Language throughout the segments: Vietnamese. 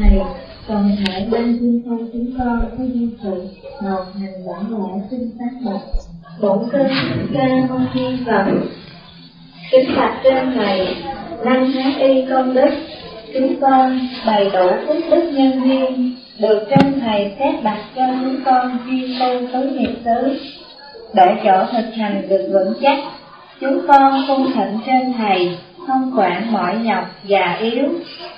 Này, toàn thể ban thiên thông chúng con có duyên sự hầu hành bản lễ sinh sát bạch bổn kinh ca mâu ni phật kính bạch trên này, năng tháng y công đức chúng con bày đủ phước đức nhân duyên được trên thầy xét đặt cho chúng con chuyên tu tứ nghiệp xứ để chỗ thực hành được vững chắc chúng con cung thịnh trên thầy không quản mỏi nhọc già yếu,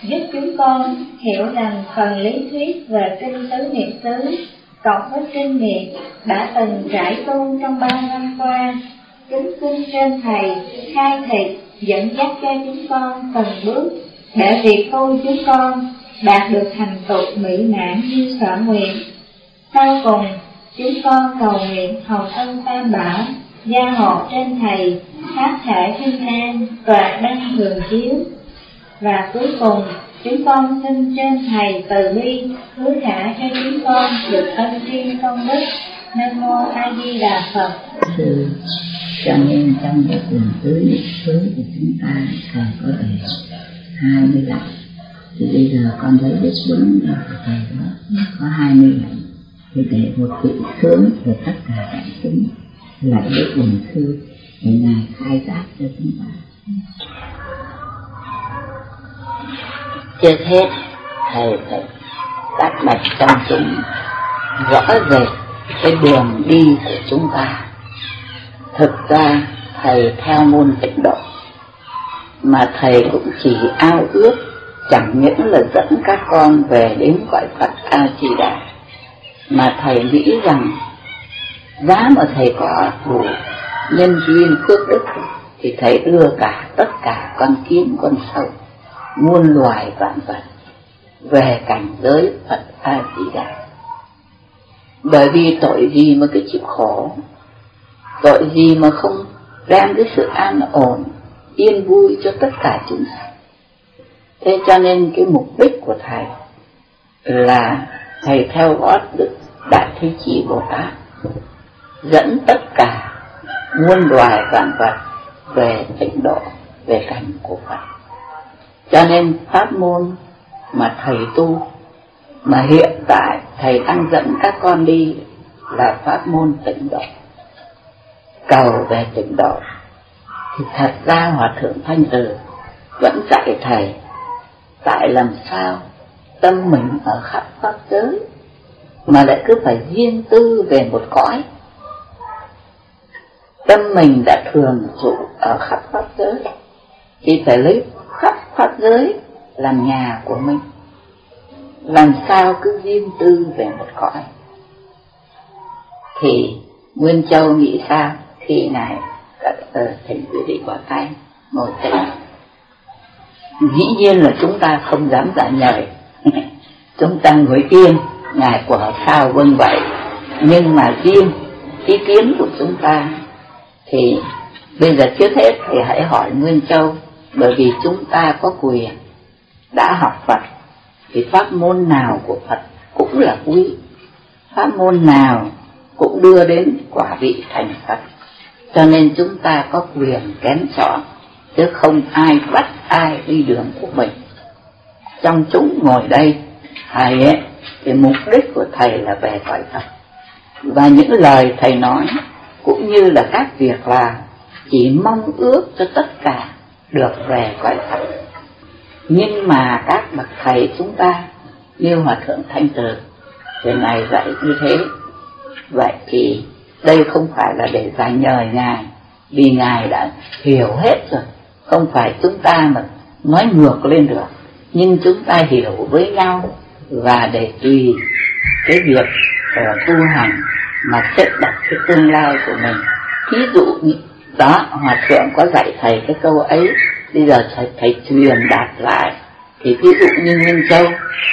giúp chúng con hiểu rằng phần lý thuyết về kinh tứ niệm xứ cộng với kinh nghiệm đã từng trải tu trong ba năm qua. Kính xin trên thầy, khai thị dẫn dắt cho chúng con từng bước để việc tu chúng con đạt được thành tựu mỹ mãn như sở nguyện. Sau cùng, chúng con cầu nguyện hồng ân tam bảo gia hộ trên thầy pháp thể thiên an và đăng thường chiếu. Và cuối cùng chúng con xin trên thầy từ bi hứa trả cho chúng con được ân thiên công đức. Nam mô a di đà phật. Sư cho nên trong cái tứ niệm xứ của chúng ta còn có thể hai mươi lạy thì bây giờ con thấy được đúng là thầy đó có hai mươi lạy thì để một vị sướng của tất cả đại chúng là đức bình sư để ngài khai giác cho chúng ta. Trước hết, thầy phải tác bạch trong chúng rõ rệt cái đường đi của chúng ta. Thực ra, thầy theo môn tịnh độ, mà thầy cũng chỉ ao ước chẳng những là dẫn các con về đến cõi Phật A Di Đà, mà thầy nghĩ rằng giá mà thầy có đủ nhân duyên phước đức thì thầy đưa cả tất cả con kiến, con sâu, muôn loài vạn vật về cảnh giới Phật A Di Đà. Bởi vì tội gì mà cứ chịu khổ, tội gì mà không đem cái sự an ổn, yên vui cho tất cả chúng sanh. Thế cho nên cái mục đích của thầy là thầy theo gót đức đại thế chí bồ tát dẫn tất cả muôn loài vạn vật về tịnh độ, về cảnh của phật. Cho nên pháp môn mà thầy tu, mà hiện tại thầy đang dẫn các con đi là pháp môn tịnh độ, cầu về tịnh độ. Thì thật ra hòa thượng thanh từ vẫn dạy thầy tại làm sao tâm mình ở khắp pháp giới mà lại cứ phải riêng tư về một cõi tâm mình đã thường trụ ở khắp pháp giới. Thì phải lấy khắp pháp giới làm nhà của mình. Làm sao cứ riêng tư về một cõi? Thì nguyên châu nghĩ sao khi này các ờ, thỉnh quý vị bỏ tay ngồi tĩnh dĩ nhiên là chúng ta không dám giả nhời. Chúng ta ngồi yên ngài của sao vâng vậy. Nhưng mà riêng ý kiến của chúng ta thì bây giờ trước hết thì hãy hỏi nguyên châu, bởi vì chúng ta có quyền đã học phật, thì pháp môn nào của phật cũng là quý. Pháp môn nào cũng đưa đến quả vị thành phật. Cho nên chúng ta có quyền kén chọn, chứ không ai bắt ai đi đường của mình. Trong chúng ngồi đây, thầy ấy, thì mục đích của thầy là về cõi Phật. Và những lời thầy nói cũng như là các việc làm chỉ mong ước cho tất cả được về cõi Phật. Nhưng mà các bậc thầy chúng ta như hòa thượng thanh từ thì này dạy như thế. Vậy thì đây không phải là để giải nhời ngài vì ngài đã hiểu hết rồi. Không phải chúng ta mà nói ngược lên được nhưng chúng ta hiểu với nhau và để tùy cái việc uh, tu hành mà xếp đặt cái tương lai của mình. Thí dụ như đó hòa thượng có dạy thầy cái câu ấy bây giờ thầy, thầy truyền đạt lại. Thì ví dụ như nhân Châu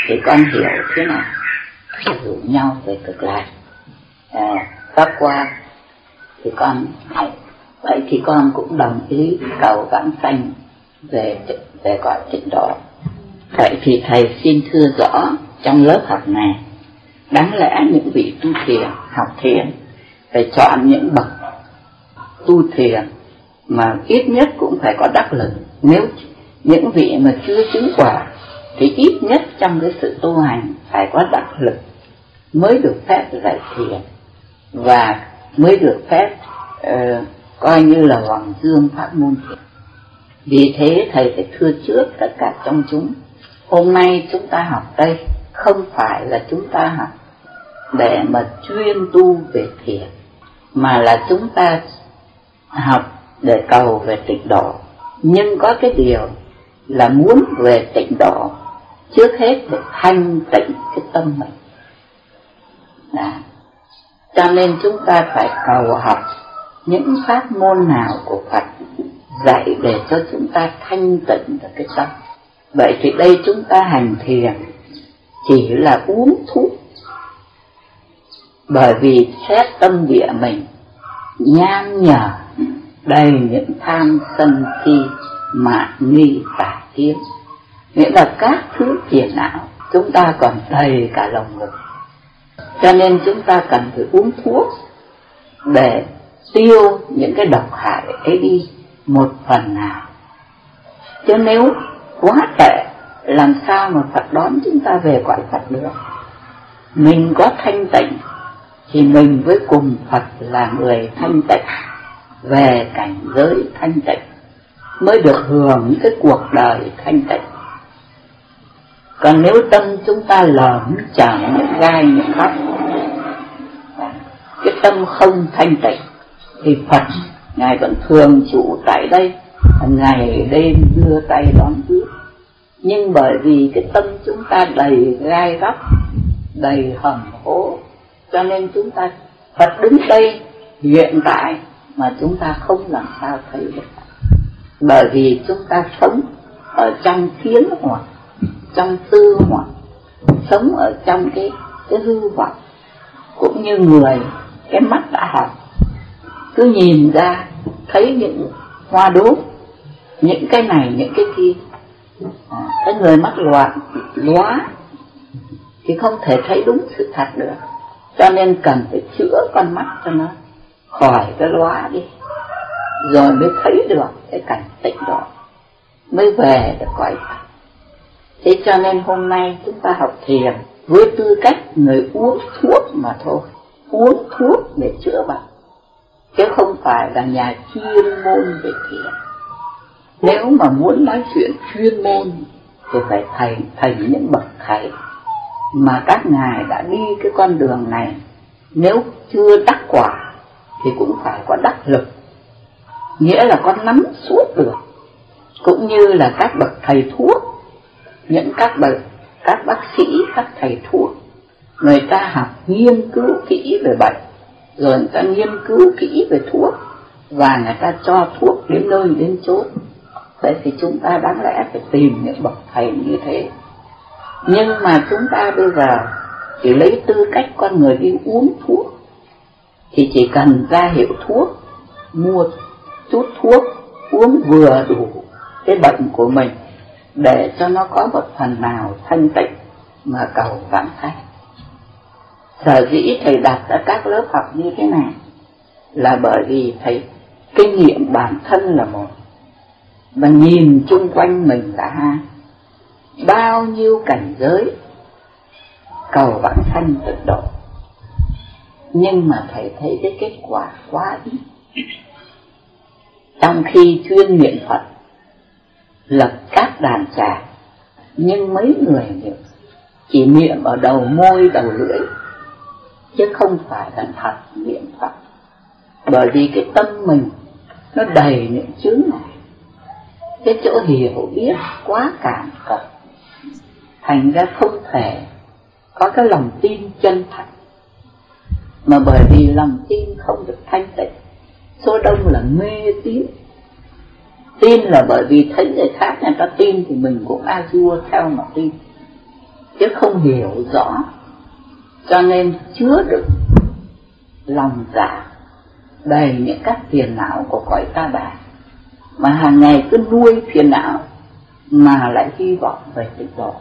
thì con hiểu thế nào? Hiểu nhau về cực lạc. À, pháp qua thì con hỏi vậy thì con cũng đồng ý cầu vãng sanh về về gọi tịnh độ. Vậy thì thầy xin thưa rõ trong lớp học này đáng lẽ những vị tu thiền học thiền phải chọn những bậc tu thiền mà ít nhất cũng phải có đắc lực. Nếu những vị mà chưa chứng quả thì ít nhất trong cái sự tu hành phải có đắc lực mới được phép dạy thiền và mới được phép uh, coi như là hoàng dương pháp môn thiền. Vì thế thầy phải thưa trước tất cả trong chúng hôm nay chúng ta học đây không phải là chúng ta học để mà chuyên tu về thiền, mà là chúng ta học để cầu về tịnh độ. Nhưng có cái điều là muốn về tịnh độ, trước hết phải thanh tịnh cái tâm mình. Đó. cho nên chúng ta phải cầu học những pháp môn nào của Phật dạy để cho chúng ta thanh tịnh được cái tâm. Vậy thì đây chúng ta hành thiền chỉ là uống thuốc bởi vì xét tâm địa mình nham nhở, đầy những tham sân si mạn nghi tà kiến. Nghĩa là các thứ phiền não chúng ta còn đầy cả lòng ngực. Cho nên chúng ta cần phải uống thuốc để tiêu những cái độc hại ấy đi một phần nào. Chứ nếu quá tệ, làm sao mà Phật đón chúng ta về cõi Phật được? Mình có thanh tịnh thì mình với cùng Phật là người thanh tịnh, về cảnh giới thanh tịnh, mới được hưởng cái cuộc đời thanh tịnh. Còn nếu tâm chúng ta lởm chởm những gai những khắp cái tâm không thanh tịnh, thì Phật ngài vẫn thường trụ tại đây, ngày đêm đưa tay đón tiếp nhưng bởi vì cái tâm chúng ta đầy gai góc, đầy hầm hố cho nên chúng ta Phật đứng đây hiện tại mà chúng ta không làm sao thấy được. Bởi vì chúng ta sống ở trong kiến hoặc trong tư hoặc sống ở trong cái cái hư vọng cũng như người cái mắt đã học. Cứ nhìn ra thấy những hoa đốm những cái này những cái kia. À, cái người mắt loạn lóa thì không thể thấy đúng sự thật được cho nên cần phải chữa con mắt cho nó khỏi cái lóa đi. Rồi mới thấy được cái cảnh tịnh đó. Mới về được cõi Phật. Thế cho nên hôm nay chúng ta học thiền với tư cách người uống thuốc mà thôi. Uống thuốc để chữa bệnh. Chứ không phải là nhà chuyên môn về thiền. Nếu mà muốn nói chuyện chuyên môn thì phải thành thành những bậc thầy mà các ngài đã đi cái con đường này, nếu chưa đắc quả thì cũng phải có đắc lực. Nghĩa là có nắm suốt được, cũng như là các bậc thầy thuốc, những các bậc, các bác sĩ, các thầy thuốc, người ta học nghiên cứu kỹ về bệnh, rồi người ta nghiên cứu kỹ về thuốc, và người ta cho thuốc đến nơi đến chốn vậy thì chúng ta đáng lẽ phải tìm những bậc thầy như thế nhưng mà chúng ta bây giờ chỉ lấy tư cách con người đi uống thuốc, thì chỉ cần ra hiệu thuốc, mua chút thuốc, uống vừa đủ cái bệnh của mình để cho nó có một phần nào thanh tịnh mà cầu vãng sanh. Sở dĩ thầy đặt ra các lớp học như thế này là bởi vì thầy kinh nghiệm bản thân là một. Và nhìn chung quanh mình là hai bao nhiêu cảnh giới, cầu vãng sanh tịnh độ. Nhưng mà thầy thấy cái kết quả quá ít. Trong khi chuyên niệm phật, lập các đàn trà, nhưng mấy người niệm chỉ niệm ở đầu môi, đầu lưỡi, chứ không phải là thật niệm phật. Bởi vì cái tâm mình, nó đầy những chướng này cái chỗ hiểu biết quá cảm cợt thành ra không thể có cái lòng tin chân thật mà bởi vì lòng tin không được thanh tịnh, số đông là mê tín. Tin là bởi vì thấy người khác người ta tin thì mình cũng a dua theo mà tin, chứ không hiểu rõ. Cho nên chứa đựng lòng giả đầy những các phiền não của cõi ta bà. Mà hàng ngày cứ nuôi phiền não mà lại hy vọng về tịnh độ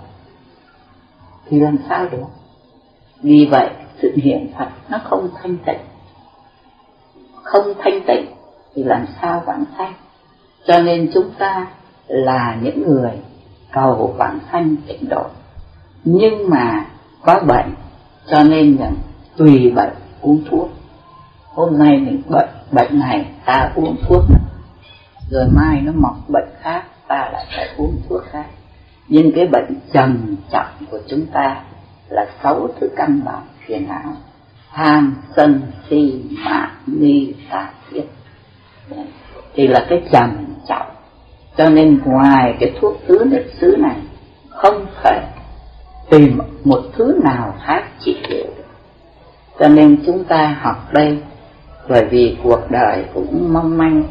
thì làm sao được? Vì vậy, sự hiện Phật nó không thanh tịnh. Không thanh tịnh thì làm sao vãng sanh? Cho nên chúng ta là những người cầu vãng thanh tịnh độ. Nhưng mà có bệnh, cho nên rằng tùy bệnh uống thuốc. Hôm nay mình bệnh bệnh này ta uống thuốc. Rồi mai nó mọc bệnh khác, ta lại phải uống thuốc khác nhưng cái bệnh trầm trọng của chúng ta là sáu thứ căn bản phiền não, tham sân si mạng nghi tà thiết. Thì là cái trầm trọng. Cho nên ngoài cái thuốc tứ niệm xứ này, không thể tìm một thứ nào khác trị liệu cho nên chúng ta học đây, bởi vì cuộc đời cũng mong manh.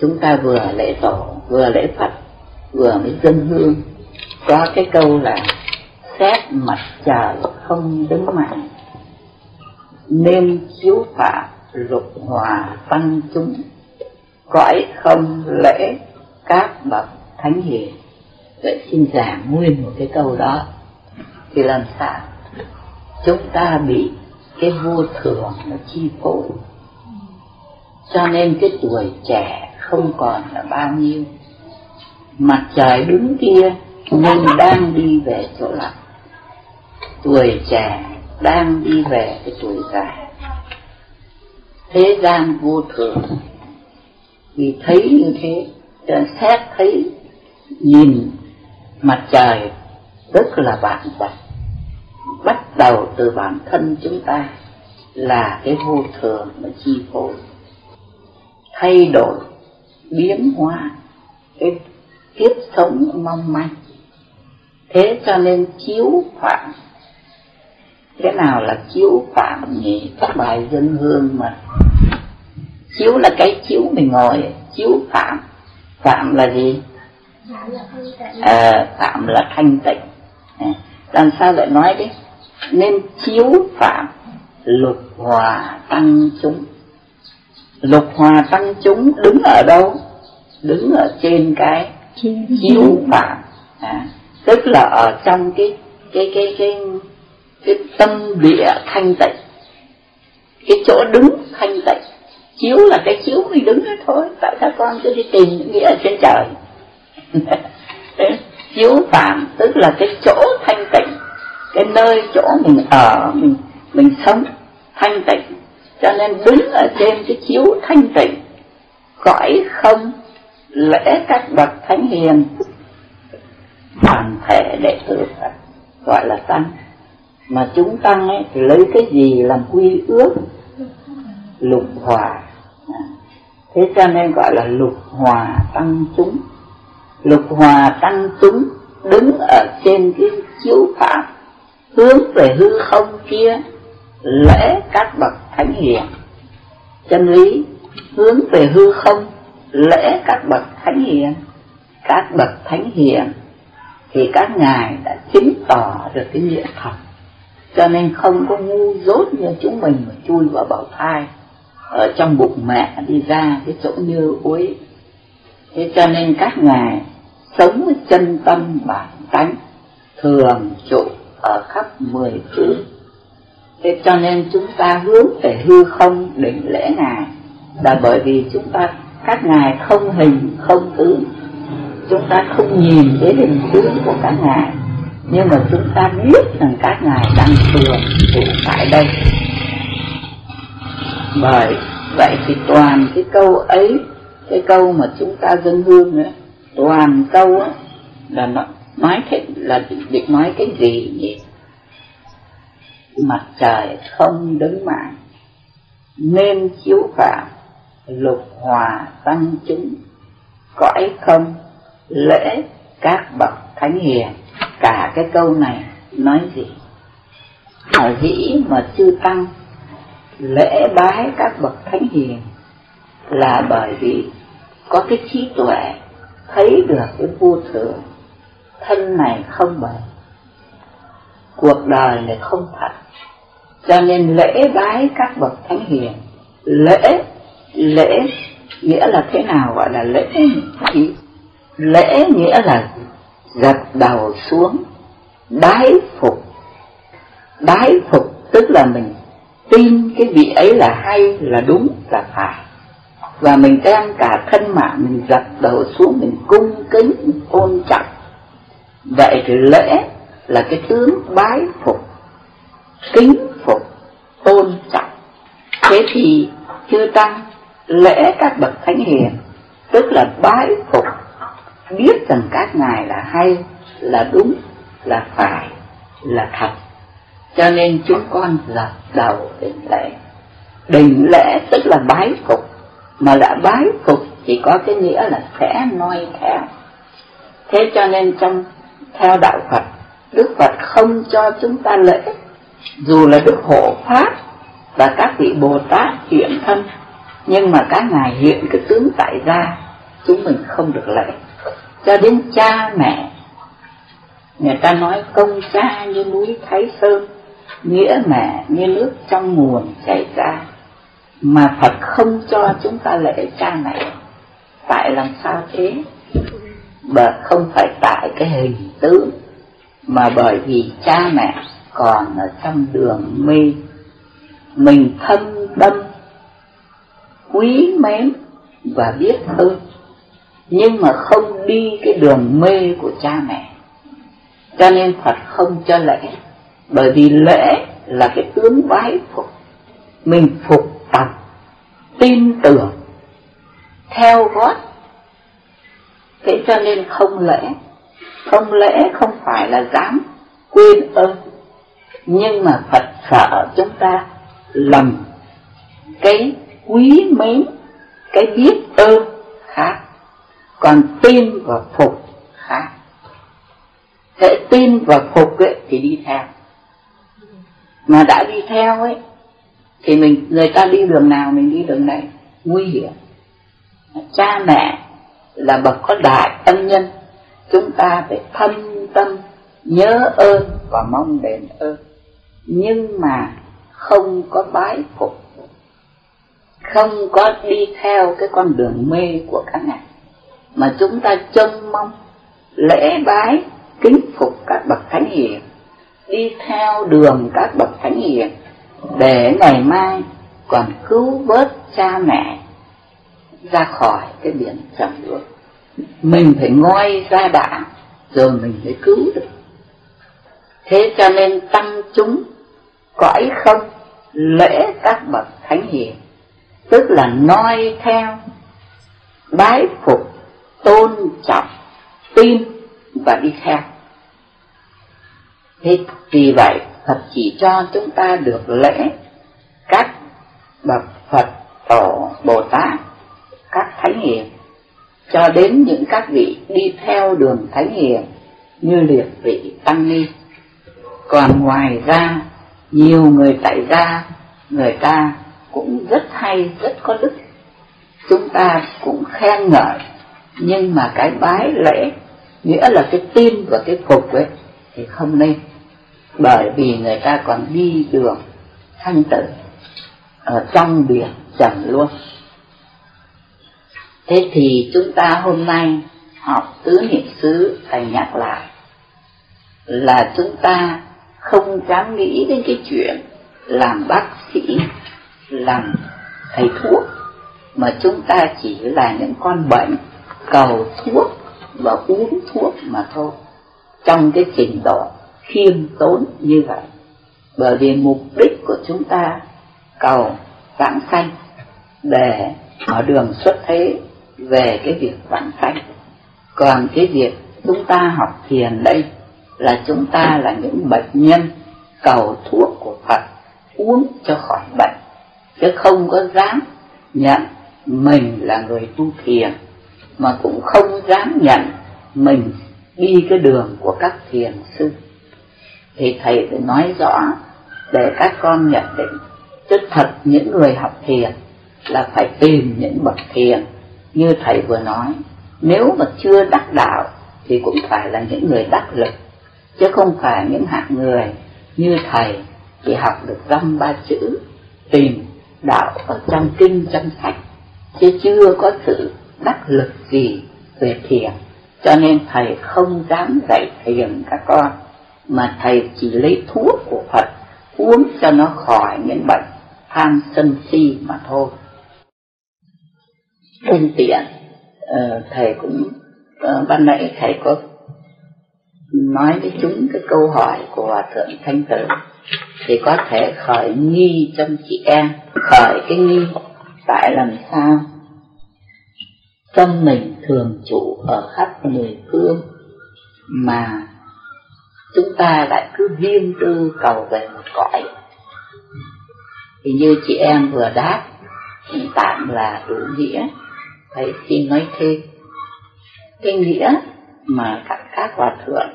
Chúng ta vừa lễ tổ, vừa lễ phật vừa mới dân hương. Có cái câu là, xét mặt trời không đứng mạng nên chiếu phạm lục hòa tăng chúng. Cõi không lễ các bậc thánh hiền. Vậy xin giảng nguyên một cái câu đó, thì làm sao? Chúng ta bị cái vô thường nó chi phối. Cho nên cái tuổi trẻ không còn là bao nhiêu mặt trời đứng kia nhưng đang đi về chỗ lạnh tuổi trẻ đang đi về cái tuổi già. Thế gian vô thường. Vì thấy như thế, cho xét thấy, nhìn mặt trời rất là bản vật. Bắt đầu từ bản thân chúng ta là cái vô thường mà chi phối. Thay đổi, biến hóa cái kiếp sống mong manh. Thế cho nên chiếu phạm. Thế nào là chiếu phạm nhỉ các bài dân hương mà chiếu là cái chiếu mình ngồi chiếu phạm. Phạm là gì? À, phạm là thanh tịnh. À, làm sao lại nói đấy? Nên chiếu phạm lục hòa tăng chúng. Lục hòa tăng chúng đứng ở đâu? Đứng ở trên cái chiếu phạm. À, tức là ở trong cái cái cái cái cái tâm địa thanh tịnh. Cái chỗ đứng thanh tịnh. Chiếu là cái chiếu mình đứng đó thôi. Tại sao con cứ đi tìm những nghĩa ở trên trời? Chiếu phạm tức là cái chỗ thanh tịnh. Cái nơi chỗ mình ở mình mình sống thanh tịnh. Cho nên đứng ở trên cái chiếu thanh tịnh cõi không lễ các bậc thánh hiền toàn thể đệ tử Phật, gọi là tăng. Mà chúng tăng ấy, thì lấy cái gì làm quy ước? Lục hòa. Thế cho nên gọi là lục hòa tăng chúng. Lục hòa tăng chúng đứng ở trên cái chiếu pháp hướng về hư không kia, lễ các bậc thánh hiền. Chân lý, hướng về hư không lễ các bậc thánh hiền. Các bậc thánh hiền thì các ngài đã chứng tỏ được cái nghĩa thật. Cho nên không có ngu dốt như chúng mình mà chui vào bào thai, ở trong bụng mẹ đi ra cái chỗ như uối thế cho nên các ngài sống với chân tâm bản tánh thường trụ ở khắp mười phương thế cho nên chúng ta hướng về hư không định lễ ngài là bởi vì chúng ta các ngài không hình, không tướng chúng ta không nhìn thấy hình tướng của các ngài. Nhưng mà chúng ta biết rằng các ngài đang thường trụ tại đây. Bởi vậy thì toàn cái câu ấy, cái câu mà chúng ta dân hương nữa toàn câu á, là nó nói thế, là định nói cái gì nhỉ? Mặt trời không đứng mạng nên chiếu phạm lục hòa tăng chúng. Cõi không? Lễ các bậc thánh hiền. Cả cái câu này nói gì? Ở dĩ mà chư tăng, lễ bái các bậc thánh hiền là bởi vì có cái trí tuệ, thấy được cái vô thường. Thân này không bền, cuộc đời này không thật. Cho nên lễ bái các bậc thánh hiền, lễ lễ nghĩa là thế nào? Gọi là lễ thì lễ nghĩa là gật đầu xuống đái phục. Đái phục tức là mình tin cái vị ấy là hay, là đúng, là phải. Và mình đem cả thân mạng mình gật đầu xuống, mình cung kính, mình tôn trọng. Vậy thì lễ là cái tướng bái phục, kính phục, tôn trọng. Thế thì chư tăng lễ các bậc thánh hiền, tức là bái phục, biết rằng các ngài là hay, là đúng, là phải, là thật. Cho nên chúng con dập đầu đỉnh lễ. Đỉnh lễ tức là bái phục. Mà đã bái phục chỉ có cái nghĩa là sẽ noi theo. Thế cho nên trong, theo đạo phật, đức phật không cho chúng ta lễ. Dù là đức hộ pháp và các vị bồ tát hiện thân nhưng mà các ngài hiện cái tướng tại gia chúng mình không được lễ cho đến cha mẹ, người ta nói công cha như núi thái sơn, nghĩa mẹ như nước trong nguồn chảy ra. Mà phật không cho chúng ta lễ cha mẹ. Tại làm sao thế? Bởi không phải tại cái hình tướng, mà bởi vì cha mẹ còn ở trong đường mê mình thâm đâm quý mến và biết ơn, nhưng mà không đi cái đường mê của cha mẹ. Cho nên Phật không cho lễ, bởi vì lễ là cái tướng bái phục. Mình phục tập tin tưởng, theo gót. Thế cho nên không lễ. Không lễ không phải là dám quên ơn, nhưng mà Phật sợ chúng ta lầm cái quý mến cái biết ơn khác, còn tin và phục khác. Thế tin và phục ấy thì đi theo. Mà đã đi theo ấy, thì mình, người ta đi đường nào mình đi đường đấy nguy hiểm. Cha mẹ là bậc có đại ân nhân, chúng ta phải thân tâm nhớ ơn và mong đền ơn. Nhưng mà không có bái phục không có đi theo cái con đường mê của các ngài. Mà chúng ta trông mong, lễ bái, kính phục các bậc thánh hiền, đi theo đường các bậc thánh hiền, để ngày mai còn cứu vớt cha mẹ ra khỏi cái biển trầm luân. Mình phải ngoi ra đảng rồi mình mới cứu được. Thế cho nên tăng chúng, cõi không, lễ các bậc thánh hiền tức là noi theo, bái phục, tôn trọng, tin và đi theo. Thế vì vậy, Phật chỉ cho chúng ta được lễ các bậc Phật tổ Bồ Tát, các thánh hiền, cho đến những các vị đi theo đường thánh hiền như liệt vị tăng ni. Còn ngoài ra, nhiều người tại gia, người ta cũng rất hay, rất có đức. Chúng ta cũng khen ngợi, nhưng mà cái bái lễ, nghĩa là cái tin và cái phục ấy, thì không nên. Bởi vì người ta còn đi đường thanh tử, ở trong biển trần luôn. Thế thì chúng ta hôm nay học tứ niệm xứ phải nhắc lại, là chúng ta không dám nghĩ đến cái chuyện làm bác sĩ làm thầy thuốc, mà chúng ta chỉ là những con bệnh, cầu thuốc và uống thuốc mà thôi. Trong cái trình độ khiêm tốn như vậy, bởi vì mục đích của chúng ta cầu vãng sanh để mở đường xuất thế về cái việc vãng sanh. Còn cái việc chúng ta học thiền đây là chúng ta là những bệnh nhân cầu thuốc của Phật, uống cho khỏi bệnh chứ không có dám nhận mình là người tu thiền, mà cũng không dám nhận mình đi cái đường của các thiền sư. Thì thầy phải nói rõ để các con nhận định, chứ thật những người học thiền là phải tìm những bậc thiền. Như thầy vừa nói, nếu mà chưa đắc đạo thì cũng phải là những người đắc lực, chứ không phải những hạng người như thầy chỉ học được dăm ba chữ tìm đạo ở trong kinh, trong sách, chứ chưa có sự đắc lực gì về thiền. Cho nên thầy không dám dạy thiền các con, mà thầy chỉ lấy thuốc của Phật, uống cho nó khỏi những bệnh tham sân si mà thôi. Nhân tiện ờ, thầy cũng ờ, ban nãy thầy có nói với chúng cái câu hỏi của Hòa Thượng Thanh Tử thì có thể khởi nghi trong chị em, khởi cái nghi tại làm sao? Tâm mình thường trụ ở khắp mười phương mà chúng ta lại cứ riêng tư cầu về một cõi. Thì như chị em vừa đáp tạm là đủ nghĩa. Thầy xin nói thêm. Cái nghĩa mà các các hòa thượng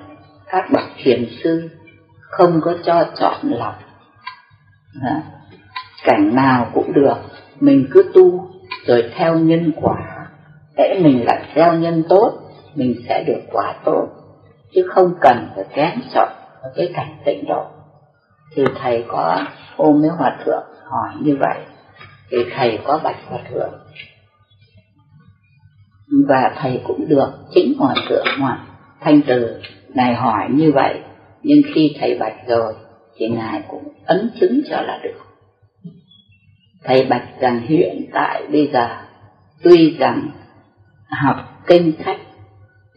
các bậc thiền sư không có cho chọn lọc. À, cảnh nào cũng được mình cứ tu rồi theo nhân quả. Để mình lại theo nhân tốt mình sẽ được quả tốt. Chứ không cần phải kén chọn ở cái cảnh tịnh độ. Thì thầy có ôm với hòa thượng hỏi như vậy. Thì thầy có bạch hòa thượng. Và thầy cũng được chính hòa thượng hòa thanh từ ngài hỏi như vậy, nhưng khi thầy bạch rồi, thì ngài cũng ấn chứng cho là được. Thầy bạch rằng hiện tại bây giờ, tuy rằng học kinh sách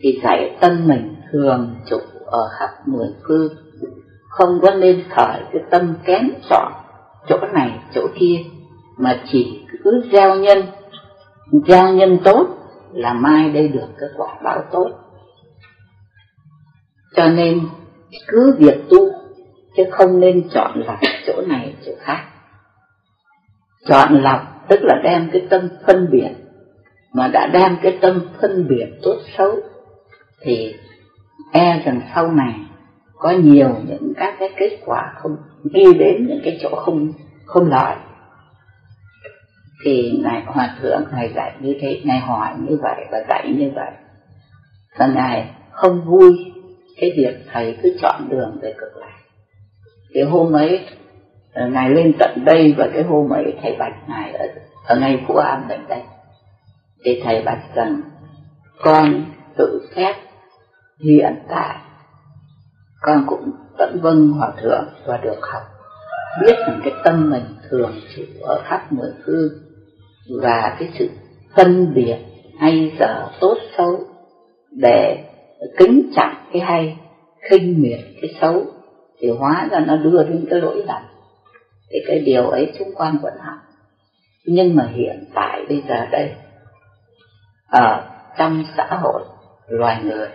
thì dạy tâm mình thường trụ ở khắp mười phương, không có nên khởi cái tâm kém chọn chỗ này, chỗ kia, mà chỉ cứ gieo nhân. Gieo nhân tốt là mai đây được cái quả báo tốt cho nên, cứ việc tu, chứ không nên chọn lọc chỗ này, chỗ khác. Chọn lọc, tức là đem cái tâm phân biệt. Mà đã đem cái tâm phân biệt tốt xấu, thì e rằng sau này có nhiều những các cái kết quả không đi đến những cái chỗ không không lợi. Thì ngài hòa thượng, ngài dạy như thế, ngài hỏi như vậy và dạy như vậy. Và ngài không vui cái việc thầy cứ chọn đường về cực lạc. Cái hôm ấy ờ, ngài lên tận đây và cái hôm ấy thầy bạch ngài ở, ở ngay phú an tận đây. Thì thầy bạch rằng con tự xét hiện tại. Con cũng vẫn vâng hòa thượng và được học. Biết rằng cái tâm mình thường trụ ở khắp mười phương và cái sự phân biệt hay giờ tốt xấu để kính trọng cái hay, khinh miệt cái xấu, thì hóa ra nó đưa đến cái lỗi lầm. Thì cái điều ấy chúng con vẫn học nhưng mà hiện tại bây giờ đây, ở trong xã hội, loài người,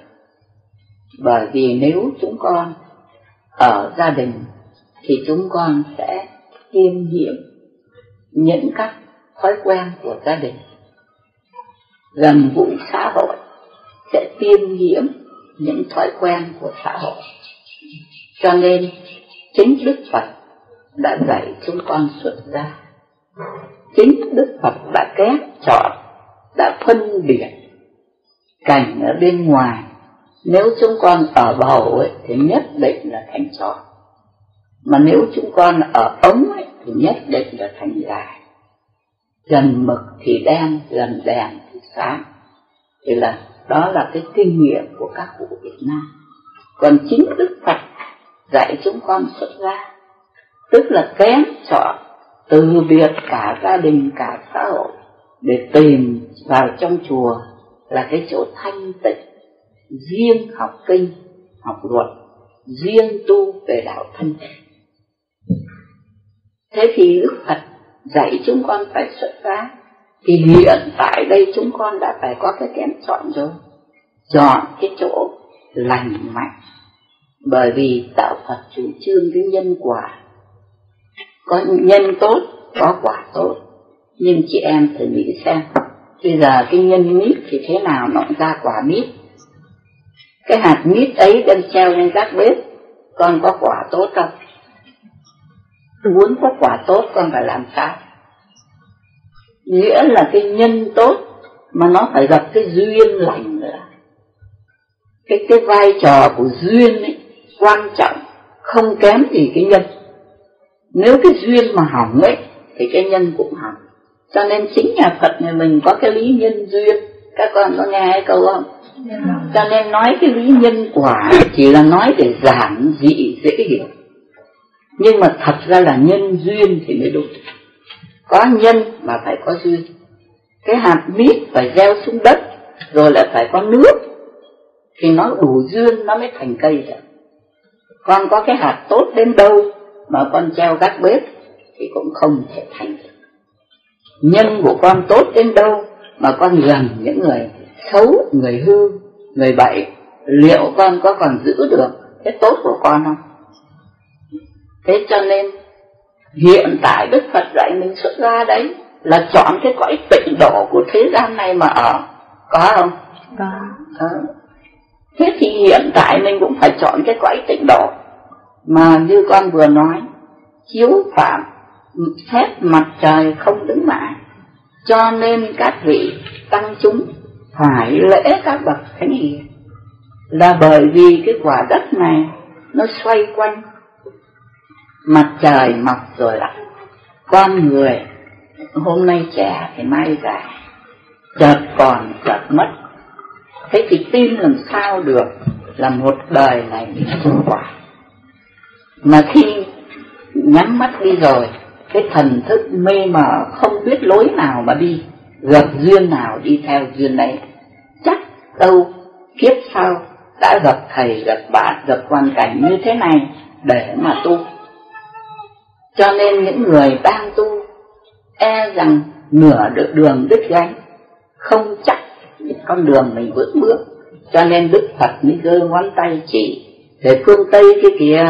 bởi vì nếu chúng con ở gia đình, thì chúng con sẽ kiêm nhiễm những các thói quen của gia đình, gần gũi xã hội sẽ tiêm nhiễm những thói quen của xã hội. Cho nên chính đức phật đã dạy chúng con xuất gia. Chính đức phật đã kép chọn đã phân biệt cảnh ở bên ngoài. Nếu chúng con ở bầu ấy, thì nhất định là thành tròn mà nếu chúng con ở ống ấy, thì nhất định là thành dài gần mực thì đen gần đèn thì sáng. Thì là đó là cái kinh nghiệm của các cụ Việt Nam. Còn chính Đức Phật dạy chúng con xuất gia, tức là kém chọn từ biệt cả gia đình, cả xã hội, để tìm vào trong chùa là cái chỗ thanh tịnh, riêng học kinh, học luật, riêng tu về đạo thân. Thế thì đức phật dạy chúng con phải xuất gia thì hiện tại đây chúng con đã phải có cái kén chọn rồi. Chọn cái chỗ lành mạnh. Bởi vì tạo phật chủ trương cái nhân quả. Có nhân tốt, có quả tốt. Nhưng chị em thử nghĩ xem, bây giờ cái nhân mít thì thế nào nó ra quả mít cái hạt mít ấy đem treo lên gác bếp, con có quả tốt không? Muốn có quả tốt con phải làm sao? Nghĩa là cái nhân tốt mà nó phải gặp cái duyên lành nữa. Cái cái vai trò của duyên ấy, quan trọng, không kém gì cái nhân. Nếu cái duyên mà hỏng ấy, thì cái nhân cũng hỏng. Cho nên chính nhà Phật nhà mình có cái lý nhân duyên. Các con có nghe cái câu không? Cho nên nói cái lý nhân quả chỉ là nói để giản dị, dễ hiểu. Nhưng mà thật ra là nhân duyên thì mới đúng có nhân mà phải có duyên cái hạt mít phải gieo xuống đất, rồi lại phải có nước. Thì nó đủ duyên nó mới thành cây được. Con có cái hạt tốt đến đâu mà con treo gác bếp thì cũng không thể thành được. Nhân của con tốt đến đâu mà con gần những người xấu, người hư, người bậy, liệu con có còn giữ được cái tốt của con không? Thế cho nên hiện tại đức phật dạy mình xuất ra đấy là chọn cái cõi tịnh độ của thế gian này mà ở. Có không? Có. À. thế thì hiện tại mình cũng phải chọn cái cõi tịnh độ mà như con vừa nói chiếu phạm phép mặt trời không đứng mãi cho nên các vị tăng chúng phải lễ các bậc thánh hiền. Là bởi vì cái quả đất này nó xoay quanh mặt trời mọc rồi lại con người, hôm nay trẻ thì mai già, chợt còn, chợt mất. Thế thì tin làm sao được là một đời này bị trôi quả mà khi nhắm mắt đi rồi, cái thần thức mê mờ, không biết lối nào mà đi, gặp duyên nào đi theo duyên đấy. Chắc đâu kiếp sau đã gặp thầy, gặp bạn, gặp hoàn cảnh như thế này để mà tu cho nên những người đang tu e rằng nửa được đường đứt gánh không chắc con đường mình vững bước. Cho nên đức phật mới gơ ngón tay chỉ về phương tây kia kìa,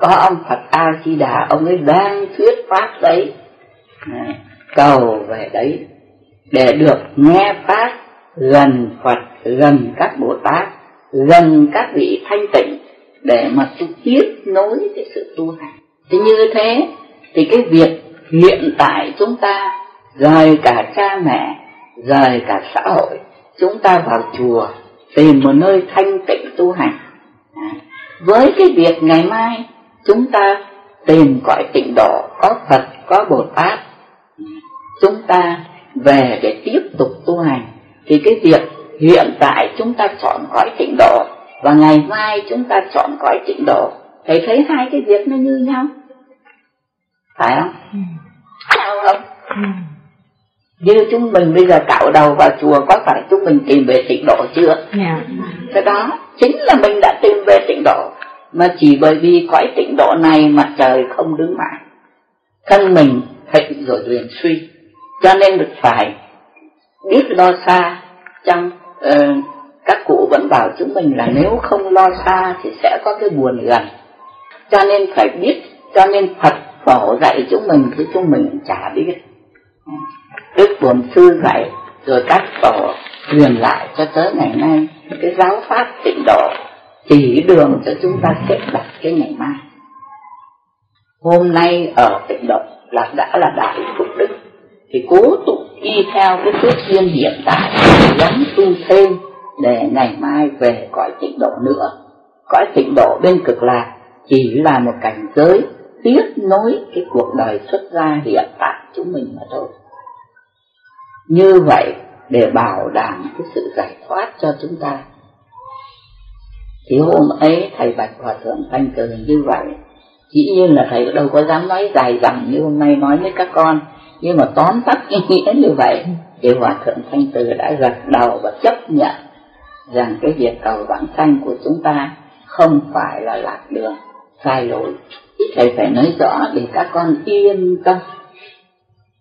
có ông phật a di đà ông ấy đang thuyết pháp đấy. À, cầu về đấy, để được nghe pháp gần phật, gần các bồ tát, gần các vị thanh tịnh, để mà tu tiếp nối cái sự tu hành thế như thế, thì cái việc hiện tại chúng ta, rời cả cha mẹ, rời cả xã hội, chúng ta vào chùa, tìm một nơi thanh tịnh tu hành. À, với cái việc ngày mai, chúng ta tìm cõi tịnh độ, có phật, có bồ tát, chúng ta về để tiếp tục tu hành, thì cái việc hiện tại chúng ta chọn cõi tịnh độ và ngày mai chúng ta chọn cõi tịnh độ, thầy thấy hai cái việc nó như nhau? Phải không ừ. phải không ừ. như chúng mình bây giờ cạo đầu vào chùa có phải chúng mình tìm về tịnh độ chưa yeah. Dạ. cái đó chính là mình đã tìm về tịnh độ mà chỉ bởi vì cõi tịnh độ này mặt trời không đứng mãi thân mình thịnh rồi liền suy cho nên được phải biết lo xa trong uh, các cụ vẫn bảo chúng mình là nếu không lo xa thì sẽ có cái buồn gần cho nên phải biết cho nên Phật tổ dạy chúng mình thì chúng mình chả biết. Đức Bổn Sư dạy, rồi các tổ truyền lại cho tới ngày nay. Cái giáo pháp tịnh độ chỉ đường cho chúng ta xếp đặt cái ngày mai. Hôm nay ở tịnh độ là đã là đại phúc đức. Thì cố tụ y theo cái phước duyên hiện tại, gắn tu thêm để ngày mai về cõi tịnh độ nữa. Cõi tịnh độ bên cực lạc chỉ là một cảnh giới tiếp nối cái cuộc đời xuất gia hiện tại chúng mình mà thôi. Như vậy, để bảo đảm cái sự giải thoát cho chúng ta, thì hôm ấy thầy bạch hòa thượng thanh từ như vậy. Dĩ nhiên là thầy đâu có dám nói dài dòng như hôm nay nói với các con, nhưng mà tóm tắt ý nghĩa như vậy, thì hòa thượng thanh từ đã gật đầu và chấp nhận rằng cái việc cầu vãng sanh của chúng ta không phải là lạc đường, sai lỗi thầy phải nói rõ để các con yên tâm.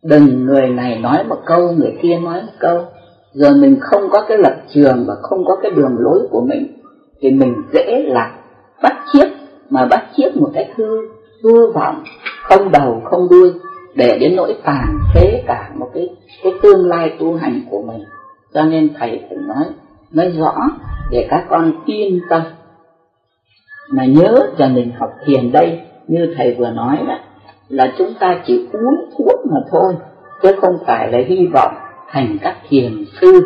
Đừng người này nói một câu, người kia nói một câu. Rồi mình không có cái lập trường và không có cái đường lối của mình, thì mình dễ là bắt chiếc mà bắt chiếc một cách hư hư vọng, không đầu, không đuôi, để đến nỗi tàn phế cả một cái cái tương lai tu hành của mình. Cho nên thầy phải nói nói rõ để các con yên tâm. Mà nhớ cho mình học thiền đây như thầy vừa nói đó là chúng ta chỉ uống thuốc mà thôi chứ không phải là hy vọng thành các thiền sư.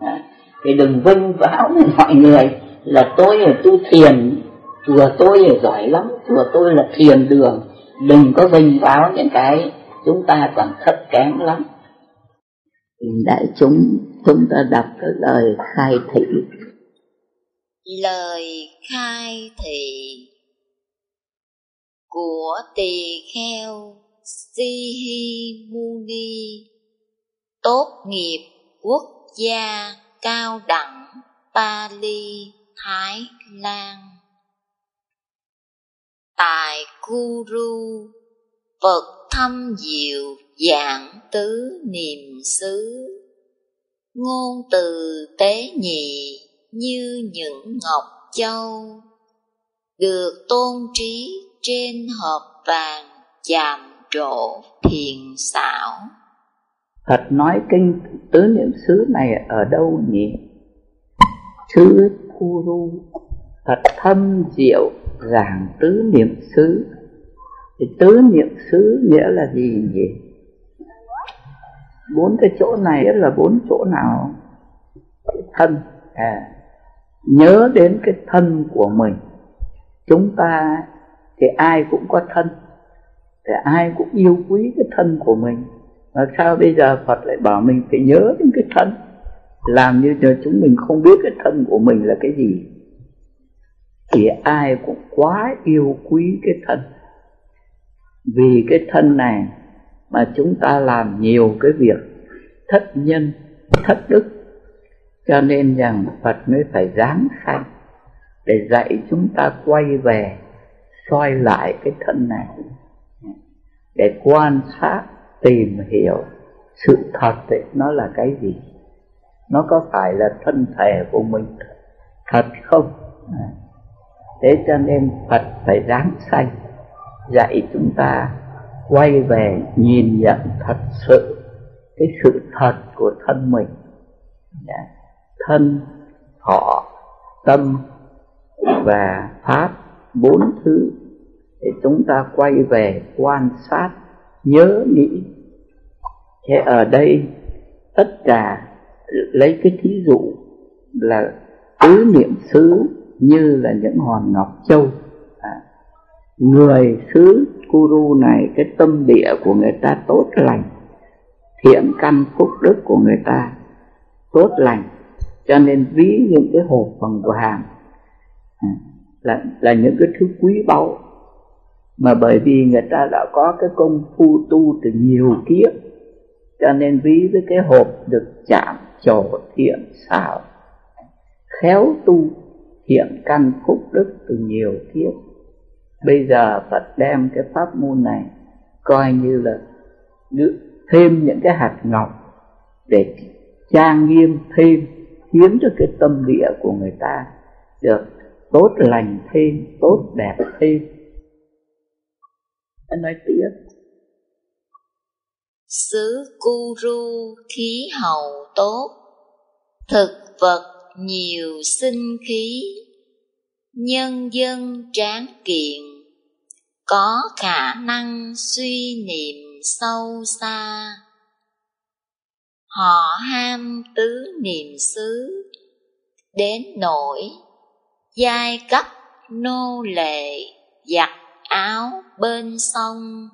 À, thì đừng vinh váo với mọi người là tôi là tu thiền chùa tôi là giỏi lắm chùa tôi là thiền đường. Đừng có vinh váo những cái chúng ta còn thấp kém lắm. Đại chúng chúng ta đọc cái lời khai thị. Lời khai thị của tỳ kheo Sihi Muni tốt nghiệp quốc gia cao đẳng Pali, Thái Lan. Tại Kuru Phật thâm diệu giảng tứ niệm xứ. Ngôn từ tế nhị như những ngọc châu Được tôn trí trên hộp vàng chạm trổ thiền xảo Phật nói kinh tứ niệm xứ này ở đâu nhỉ? Xứ Kuru Phật thâm diệu giảng tứ niệm xứ thì tứ niệm xứ nghĩa là gì nhỉ? Bốn cái chỗ này là bốn chỗ nào? Cái thân à, Nhớ đến cái thân của mình Chúng ta thì ai cũng có thân. Thì ai cũng yêu quý cái thân của mình. Mà sao bây giờ Phật lại bảo mình phải nhớ đến cái thân? Làm như giờ chúng mình không biết cái thân của mình là cái gì. Thì ai cũng quá yêu quý cái thân. Vì cái thân này mà chúng ta làm nhiều cái việc thất nhân, thất đức. Cho nên rằng phật mới phải giáng sanh để dạy chúng ta quay về soi lại cái thân này. Để quan sát tìm hiểu sự thật ấy, nó là cái gì? Nó có phải là thân thể của mình thật không? Thế cho nên phật phải ráng sanh dạy chúng ta quay về nhìn nhận thật sự cái sự thật của thân mình. Dạ. Thân thọ tâm và pháp bốn thứ để chúng ta quay về quan sát, nhớ nghĩ. Thế ở đây, tất cả lấy cái thí dụ là tứ niệm xứ như là những hòn ngọc châu. À, người xứ Kuru này, cái tâm địa của người ta tốt lành, thiện căn phúc đức của người ta tốt lành. Cho nên ví những cái hộp bằng vàng là là những cái thứ quý báu. Mà bởi vì người ta đã có cái công phu tu từ nhiều kiếp, cho nên ví với cái hộp được chạm trổ thiện xảo, khéo tu thiện căn phúc đức từ nhiều kiếp. Bây giờ Phật đem cái pháp môn này coi như là thêm những cái hạt ngọc để trang nghiêm thêm, khiến cho cái tâm địa của người ta được tốt lành thêm tốt đẹp thêm. Anh nói tiếp. Xứ Kuru khí hậu tốt thực vật nhiều sinh khí nhân dân tráng kiện có khả năng suy niệm sâu xa. Họ ham tứ niệm xứ đến nỗi giai cấp nô lệ giặt áo bên sông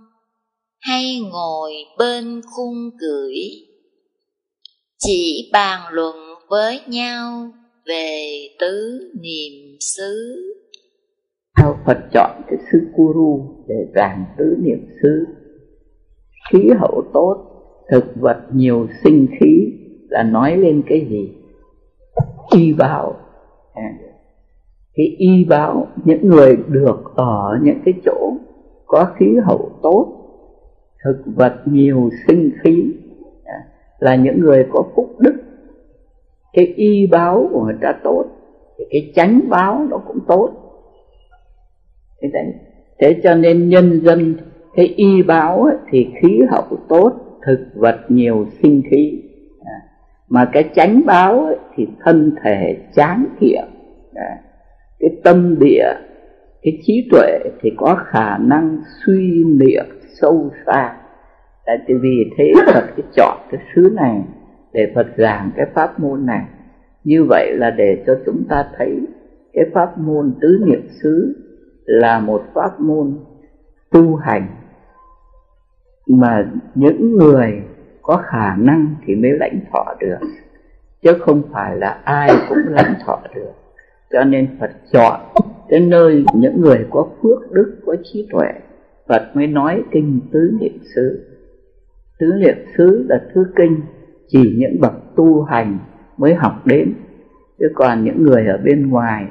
hay ngồi bên khung cưỡi chỉ bàn luận với nhau về tứ niệm xứ. Sao Phật chọn cái sư Kuru để giảng tứ niệm xứ. Khí hậu tốt thực vật nhiều sinh khí là nói lên cái gì? Y vào à, cái y báo những người được ở những cái chỗ có khí hậu tốt thực vật nhiều sinh khí à, là những người có phúc đức. Cái y báo của người ta tốt cái chánh báo nó cũng tốt. Thế đấy. Thế cho nên nhân dân cái y báo ấy, thì khí hậu tốt thực vật nhiều sinh khí à. mà cái chánh báo ấy, thì thân thể chán thiện à cái tâm địa, cái trí tuệ thì có khả năng suy niệm sâu xa. Tại vì thế Phật cái chọn cái xứ này để Phật giảng cái pháp môn này. Như vậy là để cho chúng ta thấy cái pháp môn tứ niệm xứ là một pháp môn tu hành. Mà những người có khả năng thì mới lãnh thọ được, chứ không phải là ai cũng lãnh thọ được cho nên Phật chọn cái nơi những người có phước đức, có trí tuệ. Phật mới nói kinh tứ niệm xứ. Tứ niệm xứ là thứ kinh chỉ những bậc tu hành mới học đến. Chứ còn những người ở bên ngoài,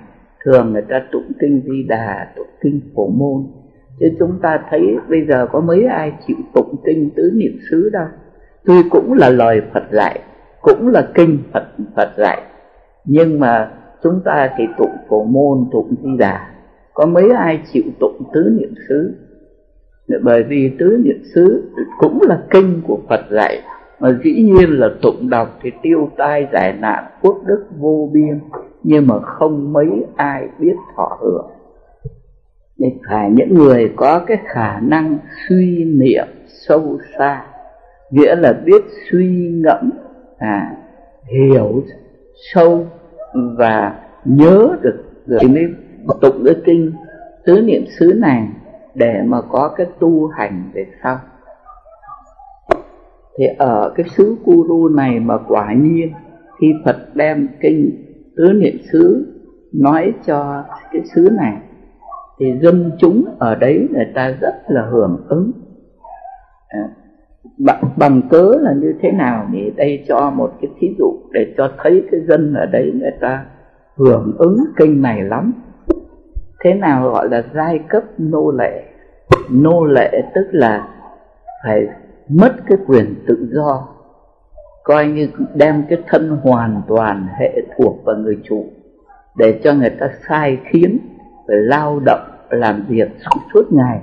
thường người ta tụng kinh di đà, tụng kinh phổ môn. Chứ chúng ta thấy bây giờ có mấy ai chịu tụng kinh tứ niệm xứ đâu. Tuy cũng là lời phật dạy, cũng là kinh phật phật dạy. Nhưng mà chúng ta thì tụng phổ môn, tụng di đà. Có mấy ai chịu tụng tứ niệm xứ? Bởi vì tứ niệm xứ cũng là kinh của phật dạy. Mà dĩ nhiên là tụng đọc thì tiêu tai, giải nạn, quốc đức vô biên. Nhưng mà không mấy ai biết thọ hưởng. Nên phải, những người có cái khả năng suy niệm sâu xa, nghĩa là biết suy ngẫm à hiểu sâu và nhớ được rồi mới tụng cái kinh, tứ niệm xứ này để mà có cái tu hành về sau. Thì ở cái xứ Kuru này mà quả nhiên khi Phật đem kinh tứ niệm xứ nói cho cái xứ này, thì dân chúng ở đấy người ta rất là hưởng ứng. À, bằng, bằng cớ là như thế nào thì đây cho một cái thí dụ để cho thấy cái dân ở đấy người ta hưởng ứng kinh này lắm. Thế nào gọi là giai cấp nô lệ? Nô lệ tức là phải mất cái quyền tự do coi như đem cái thân hoàn toàn hệ thuộc vào người chủ để cho người ta sai khiến phải lao động làm việc suốt ngày.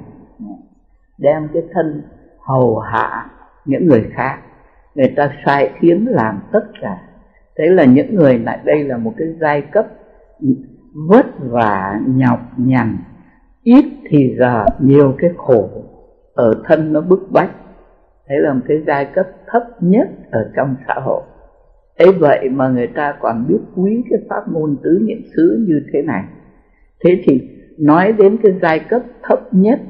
Đem cái thân hầu hạ những người khác. Người ta sai khiến làm tất cả. Thế là những người lại đây là một cái giai cấp vất vả, nhọc nhằn. Ít thì giờ nhiều cái khổ ở thân nó bức bách. Thế là một cái giai cấp thấp nhất ở trong xã hội. Ấy vậy mà người ta còn biết quý cái pháp môn tứ niệm xứ như thế này. Thế thì nói đến cái giai cấp thấp nhất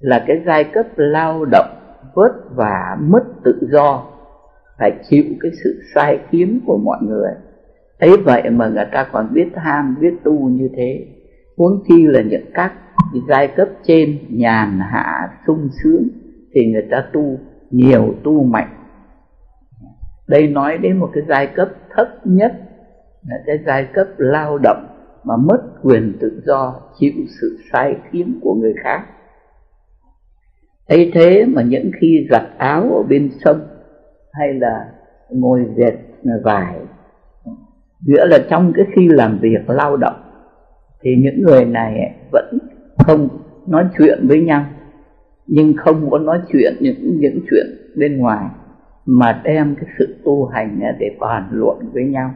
là cái giai cấp lao động vất vả mất tự do, phải chịu cái sự sai khiến của mọi người. Ấy vậy mà người ta còn biết tham biết tu như thế. Huống chi là những các giai cấp trên nhàn hạ, sung sướng, thì người ta tu nhiều, tu mạnh. Đây nói đến một cái giai cấp thấp nhất, là cái giai cấp lao động mà mất quyền tự do, chịu sự sai khiến của người khác ấy thế mà những khi giặt áo ở bên sông hay là ngồi dệt vải, nghĩa là trong cái khi làm việc lao động, thì những người này vẫn không nói chuyện với nhau, nhưng không có nói chuyện những những chuyện bên ngoài, mà đem cái sự tu hành để bàn luận với nhau.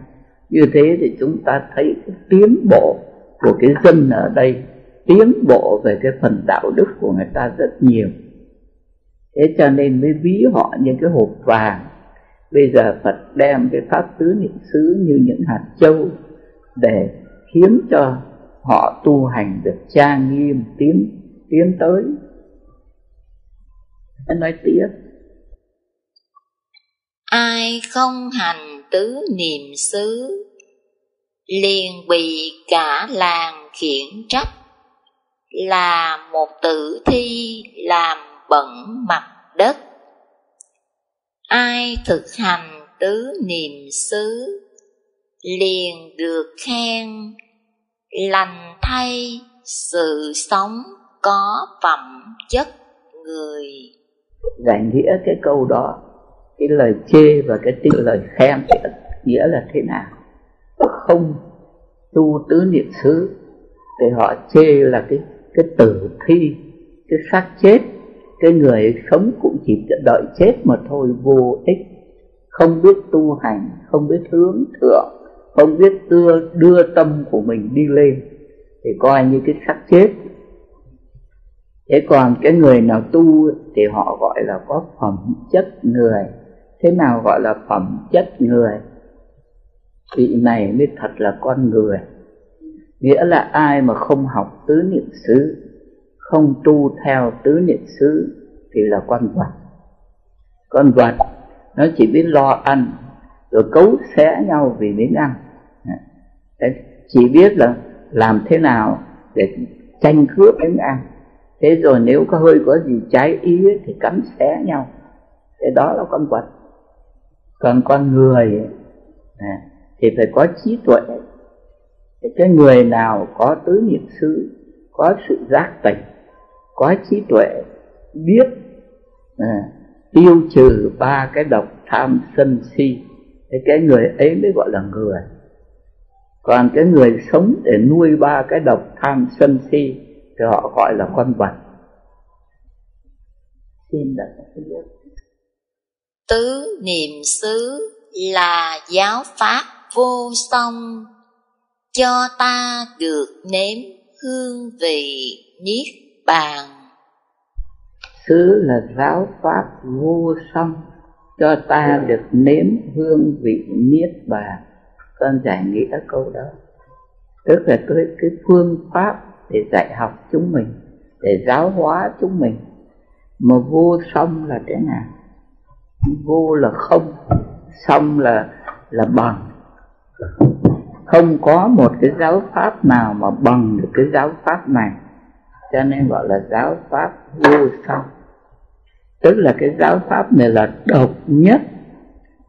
Như thế thì chúng ta thấy cái tiến bộ của cái dân ở đây, tiến bộ về cái phần đạo đức của người ta rất nhiều thế cho nên mới ví họ như cái hộp vàng. Bây giờ phật đem cái pháp tứ niệm xứ như những hạt châu để khiến cho họ tu hành được trang nghiêm tiến tiến tới. Anh nói tiếp. Ai không hành tứ niệm xứ, liền bị cả làng khiển trách. Là một tử thi làm bẩn mặt đất. Ai thực hành tứ niệm xứ, liền được khen, lành thay sự sống có phẩm chất người. Giải nghĩa cái câu đó, cái lời chê và cái tiếng lời khen nghĩa là thế nào? Không tu tứ niệm xứ, thì họ chê là cái cái tử thi, cái xác chết cái người sống cũng chỉ đợi chết mà thôi, vô ích. Không biết tu hành, không biết hướng thượng, không biết đưa đưa tâm của mình đi lên, thì coi như cái xác chết. Thế còn cái người nào tu thì họ gọi là có phẩm chất người. Thế nào gọi là phẩm chất người? Vị này mới thật là con người. Nghĩa là ai mà không học tứ niệm xứ? Không tu theo tứ niệm xứ thì là con vật. Con vật, nó chỉ biết lo ăn, rồi cấu xé nhau vì miếng ăn. Chỉ biết là làm thế nào để tranh cướp miếng ăn. Thế rồi nếu có hơi có gì trái ý thì cắn xé nhau. Thế đó là con vật. Còn con người à, thì phải có trí tuệ. Cái người nào có tứ niệm xứ, có sự giác tỉnh có trí tuệ biết à, tiêu trừ ba cái độc tham sân si. Thì cái người ấy mới gọi là người. Còn cái người sống để nuôi ba cái độc tham sân si thì họ gọi là con vật. Xin đặt tứ niệm xứ là giáo pháp vô song. Cho ta được nếm hương vị niết bàn. Xứ là giáo pháp vô song cho ta được nếm hương vị niết bàn. Con giải nghĩa câu đó. Tức là cái, cái phương pháp để dạy học chúng mình để giáo hóa chúng mình. Mà vô song là thế nào? Vô là không song là là bằng. Không có một cái giáo pháp nào mà bằng được cái giáo pháp này cho nên gọi là giáo pháp vô song tức là cái giáo pháp này là độc nhất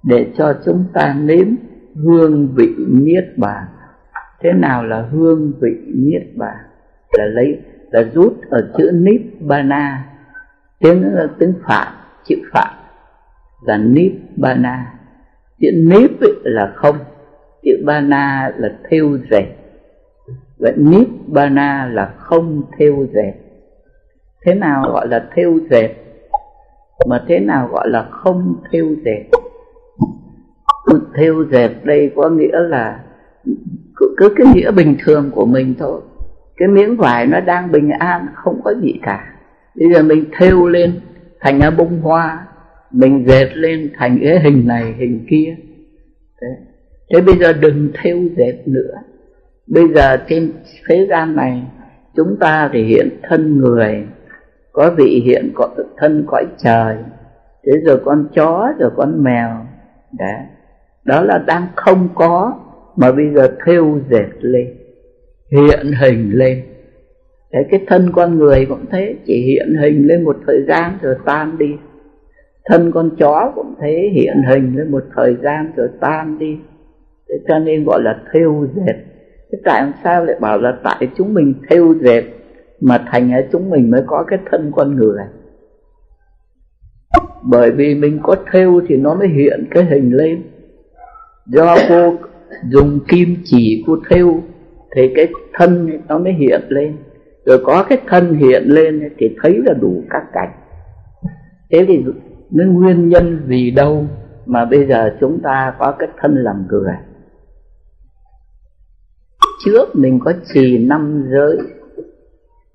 để cho chúng ta nếm hương vị niết bàn. Thế nào là hương vị niết bàn? Là lấy, là rút ở chữ nít bana tiếng là tiếng phạn, chữ phạn là nít bana chữ nếp là không chữ bana là thêu dệt vậy nibbana bana là không theo dệt. Thế nào gọi là theo dệt? Mà thế nào gọi là không theo dệt? Theo dệt đây có nghĩa là cứ, cứ cái nghĩa bình thường của mình thôi. Cái miếng vải nó đang bình an không có gì cả. Bây giờ mình thêu lên thành ra bông hoa mình dệt lên thành cái hình này hình kia. Thế, thế bây giờ đừng thêu dệt nữa bây giờ trên thế gian này chúng ta thì hiện thân người có vị hiện có thân cõi trời. Thế rồi con chó rồi con mèo. Đấy đó là đang không có mà bây giờ thêu dệt lên hiện hình lên. Đấy, cái thân con người cũng thế chỉ hiện hình lên một thời gian rồi tan đi. Thân con chó cũng thế hiện hình lên một thời gian rồi tan đi. Thế cho nên gọi là thêu dệt thế tại sao lại bảo là tại chúng mình theo dệt mà thành ở chúng mình mới có cái thân con người? Bởi vì mình có theo thì nó mới hiện cái hình lên. Do cô dùng kim chỉ cô theo thì cái thân nó mới hiện lên. Rồi có cái thân hiện lên thì thấy là đủ các cảnh. Thế thì nó nguyên nhân vì đâu mà bây giờ chúng ta có cái thân làm người? Trước mình có trì năm giới.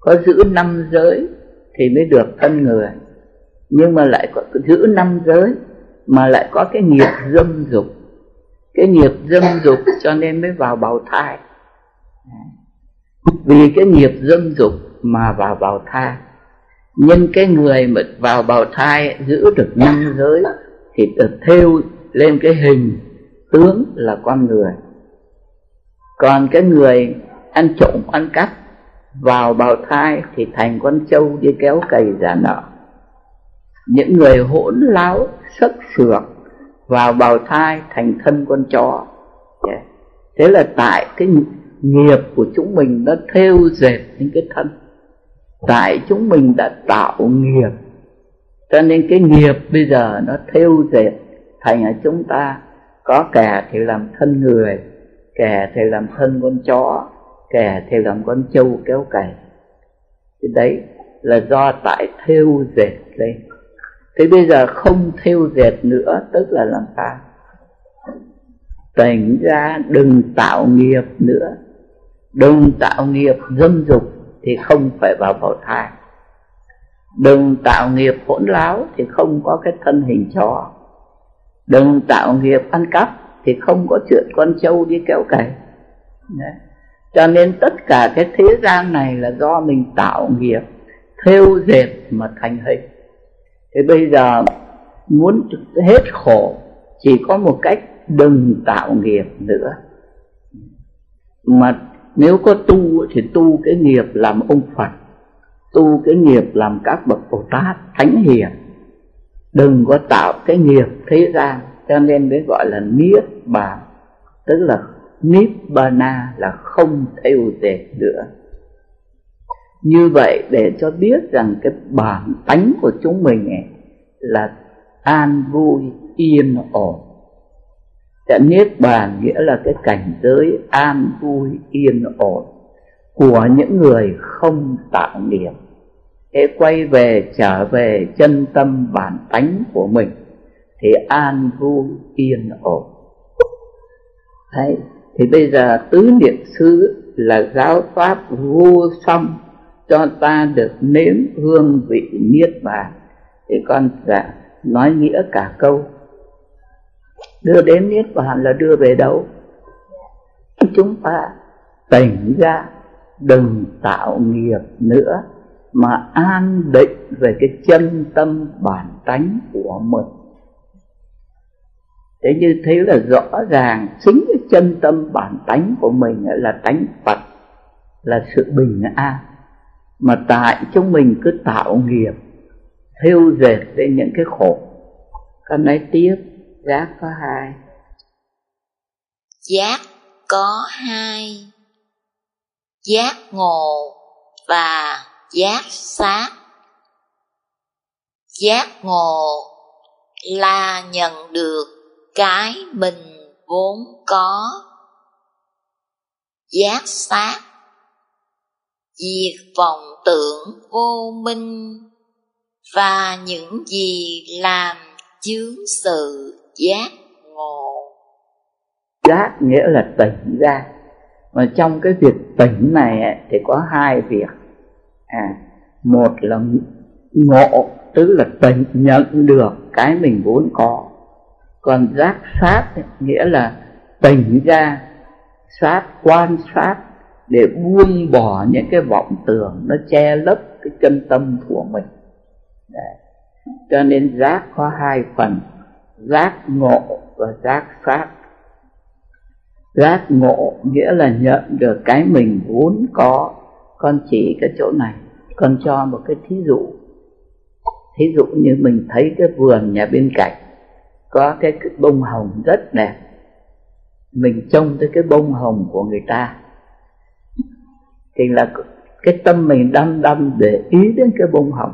Có giữ năm giới thì mới được thân người. Nhưng mà lại có giữ năm giới mà lại có cái nghiệp dâm dục. Cái nghiệp dâm dục cho nên mới vào bào thai. Vì cái nghiệp dâm dục mà vào bào thai. Nhân cái người mà vào bào thai giữ được năm giới thì được thêu lên cái hình tướng là con người còn cái người ăn trộm, ăn cắp vào bào thai thì thành con trâu đi kéo cày giả nợ. Những người hỗn láo sắc sược vào bào thai thành thân con chó. Thế là tại cái nghiệp của chúng mình nó theo dệt những cái thân. Tại chúng mình đã tạo nghiệp. Cho nên cái nghiệp bây giờ nó theo dệt thành ở chúng ta có kẻ thì làm thân người kẻ thì làm thân con chó, kẻ thì làm con trâu kéo cày. Thì đấy là do tại thêu dệt lên thế bây giờ không thêu dệt nữa, tức là làm sao? Tỉnh ra đừng tạo nghiệp nữa. Đừng tạo nghiệp dâm dục thì không phải vào bào thai. Đừng tạo nghiệp hỗn láo thì không có cái thân hình chó. Đừng tạo nghiệp ăn cắp thì không có chuyện con trâu đi kéo cày. Cho nên tất cả cái thế gian này là do mình tạo nghiệp, thêu dệt mà thành hình. Thì bây giờ muốn hết khổ, chỉ có một cách đừng tạo nghiệp nữa. Mà nếu có tu thì tu cái nghiệp làm ông Phật, tu cái nghiệp làm các bậc Bồ Tát, thánh hiền. Đừng có tạo cái nghiệp thế gian cho nên mới gọi là niết bàn. Tức là nibbana là không theo dệt nữa. Như vậy để cho biết rằng cái bản tánh của chúng mình ấy là an vui, yên ổn. Cái niết bàn nghĩa là cái cảnh giới an vui, yên ổn của những người không tạo nghiệp thế quay về, trở về chân tâm bản tánh của mình thì an vui yên ổn. Đấy, thì bây giờ tứ niệm xứ là giáo pháp vô song cho ta được nếm hương vị niết bàn. Thì con dạ nói nghĩa cả câu đưa đến niết bàn là đưa về đâu? Chúng ta tỉnh ra đừng tạo nghiệp nữa mà an định về cái chân tâm bản tánh của mình thế như thế là rõ ràng, chính cái chân tâm bản tánh của mình là tánh phật, là sự bình an. Mà tại chúng mình cứ tạo nghiệp thêu dệt lên những cái khổ. Con nói tiếp, giác có hai. Giác có hai. Giác ngộ và giác sát. Giác ngộ là nhận được cái mình vốn có. Giác sát, diệt vọng tưởng vô minh, và những gì làm chướng sự giác ngộ. Giác nghĩa là tỉnh ra. Mà trong cái việc tỉnh này thì có hai việc. À một là ngộ, tức là tỉnh nhận được cái mình vốn có còn giác sát nghĩa là tỉnh ra, sát, quan sát để buông bỏ những cái vọng tưởng, nó che lấp cái chân tâm của mình. Đấy. cho nên giác có hai phần, giác ngộ và giác sát. Giác ngộ nghĩa là nhận được cái mình vốn có, con chỉ cái chỗ này, con cho một cái thí dụ. Thí dụ như mình thấy cái vườn nhà bên cạnh có cái bông hồng rất đẹp. Mình trông tới cái bông hồng của người ta. Thì là cái tâm mình đăm đăm để ý đến cái bông hồng.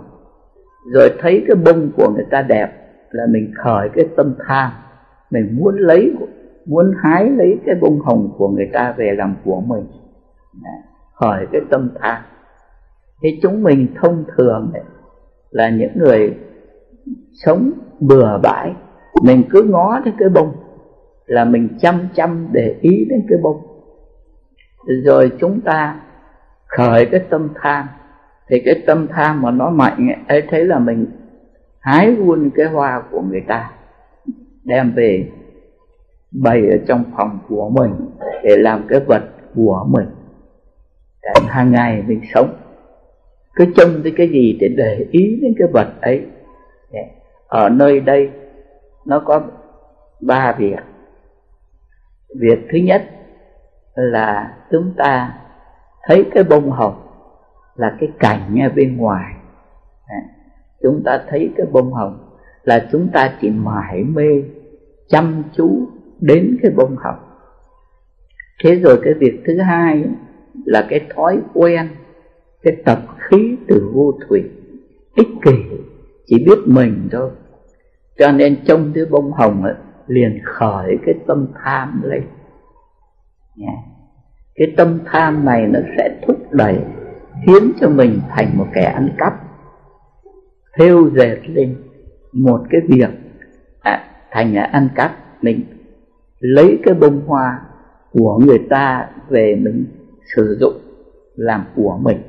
Rồi thấy cái bông của người ta đẹp là mình khởi cái tâm tham. Mình muốn lấy muốn hái lấy cái bông hồng của người ta về làm của mình. Khởi cái tâm tham. Thì chúng mình thông thường ấy, là những người sống bừa bãi mình cứ ngó đến cái bông là mình chăm chăm để ý đến cái bông. Rồi chúng ta khởi cái tâm tham. Thì cái tâm tham mà nó mạnh ấy, thấy là mình hái luôn cái hoa của người ta, đem về bày ở trong phòng của mình để làm cái vật của mình. Để hàng ngày mình sống, cứ trông tới cái gì để để ý đến cái vật ấy. Ở nơi đây nó có ba việc. Việc thứ nhất là chúng ta thấy cái bông hồng là cái cảnh ở bên ngoài. Chúng ta thấy cái bông hồng là chúng ta chỉ mải mê, chăm chú đến cái bông hồng. Thế rồi cái việc thứ hai là cái thói quen, cái tập khí từ vô thủy, ích kỷ, chỉ biết mình thôi cho nên trông cái bông hồng ấy, liền khởi cái tâm tham lên. Yeah cái tâm tham này nó sẽ thúc đẩy khiến cho mình thành một kẻ ăn cắp thêu dệt lên một cái việc à, thành là ăn cắp. Mình lấy cái bông hoa của người ta về mình sử dụng làm của mình.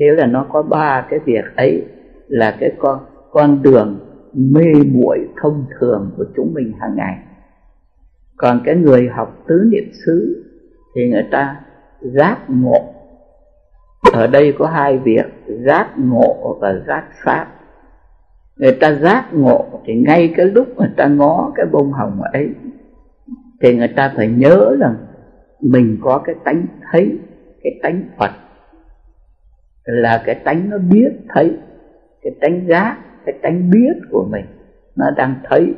Thế là nó có ba cái việc ấy là cái con con đường mê muội thông thường của chúng mình hàng ngày. Còn cái người học tứ niệm xứ thì người ta giác ngộ. Ở đây có hai việc, giác ngộ và giác pháp người ta giác ngộ thì ngay cái lúc người ta ngó cái bông hồng ấy, thì người ta phải nhớ rằng mình có cái tánh thấy, cái tánh phật. Là cái tánh nó biết thấy, cái tánh giác cái tánh biết của mình nó đang thấy.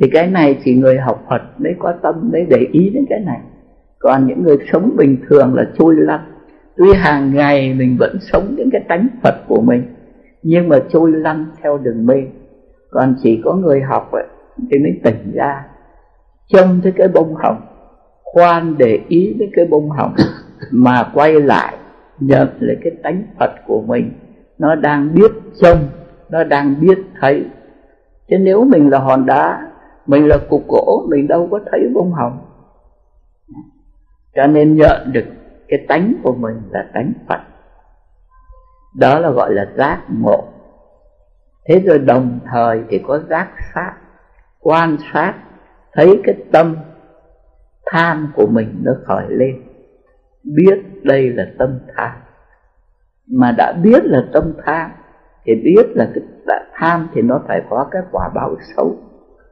Thì cái này chỉ người học Phật mới có tâm mới để ý đến cái này. Còn những người sống bình thường là trôi lăn. Tuy hàng ngày mình vẫn sống những cái tánh Phật của mình nhưng mà trôi lăn theo đường mê. Còn chỉ có người học ấy, thì mới tỉnh ra. Trông thấy cái bông hồng khoan để ý đến cái bông hồng mà quay lại nhận lấy cái tánh Phật của mình nó đang biết trông, nó đang biết thấy. Chứ nếu mình là hòn đá, mình là cục gỗ, mình đâu có thấy bông hồng. Cho nên nhận được cái tánh của mình là tánh Phật. Đó là gọi là giác ngộ. Thế rồi đồng thời thì có giác sát, quan sát, thấy cái tâm tham của mình nó khởi lên. Biết đây là tâm tham mà đã biết là tâm tham, thì biết là cái tham thì nó phải có cái quả báo xấu.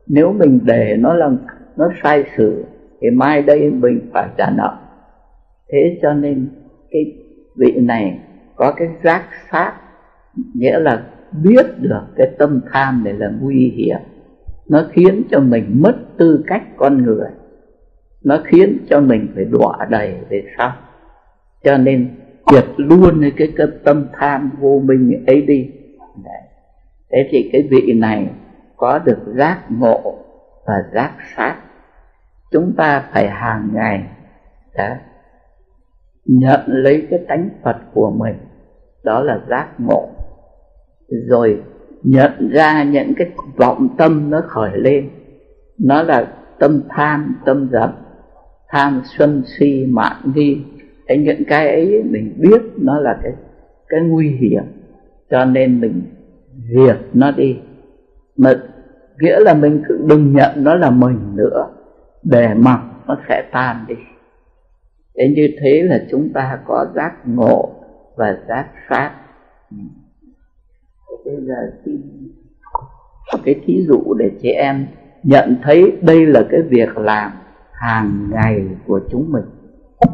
Nếu mình để nó là nó sai sự, thì mai đây mình phải trả nợ. Thế cho nên cái vị này có cái giác sát, nghĩa là biết được cái tâm tham này là nguy hiểm. Nó khiến cho mình mất tư cách con người. Nó khiến cho mình phải đọa đầy về sau. Cho nên triệt luôn cái, cái tâm tham vô minh ấy đi. Đấy. thế thì cái vị này có được giác ngộ và giác sát. Chúng ta phải hàng ngày đó, nhận lấy cái tánh Phật của mình đó là giác ngộ. Rồi nhận ra những cái vọng tâm nó khởi lên nó là tâm tham tâm dập tham xuân si mạn nghi cái những cái ấy, mình biết nó là cái cái nguy hiểm, cho nên mình diệt nó đi. Mà nghĩa là mình cứ đừng nhận nó là mình nữa để mặc nó sẽ tan đi. Thế như thế là chúng ta có giác ngộ và giác sát. Bây giờ xin cái thí dụ để chị em nhận thấy đây là cái việc làm hàng ngày của chúng mình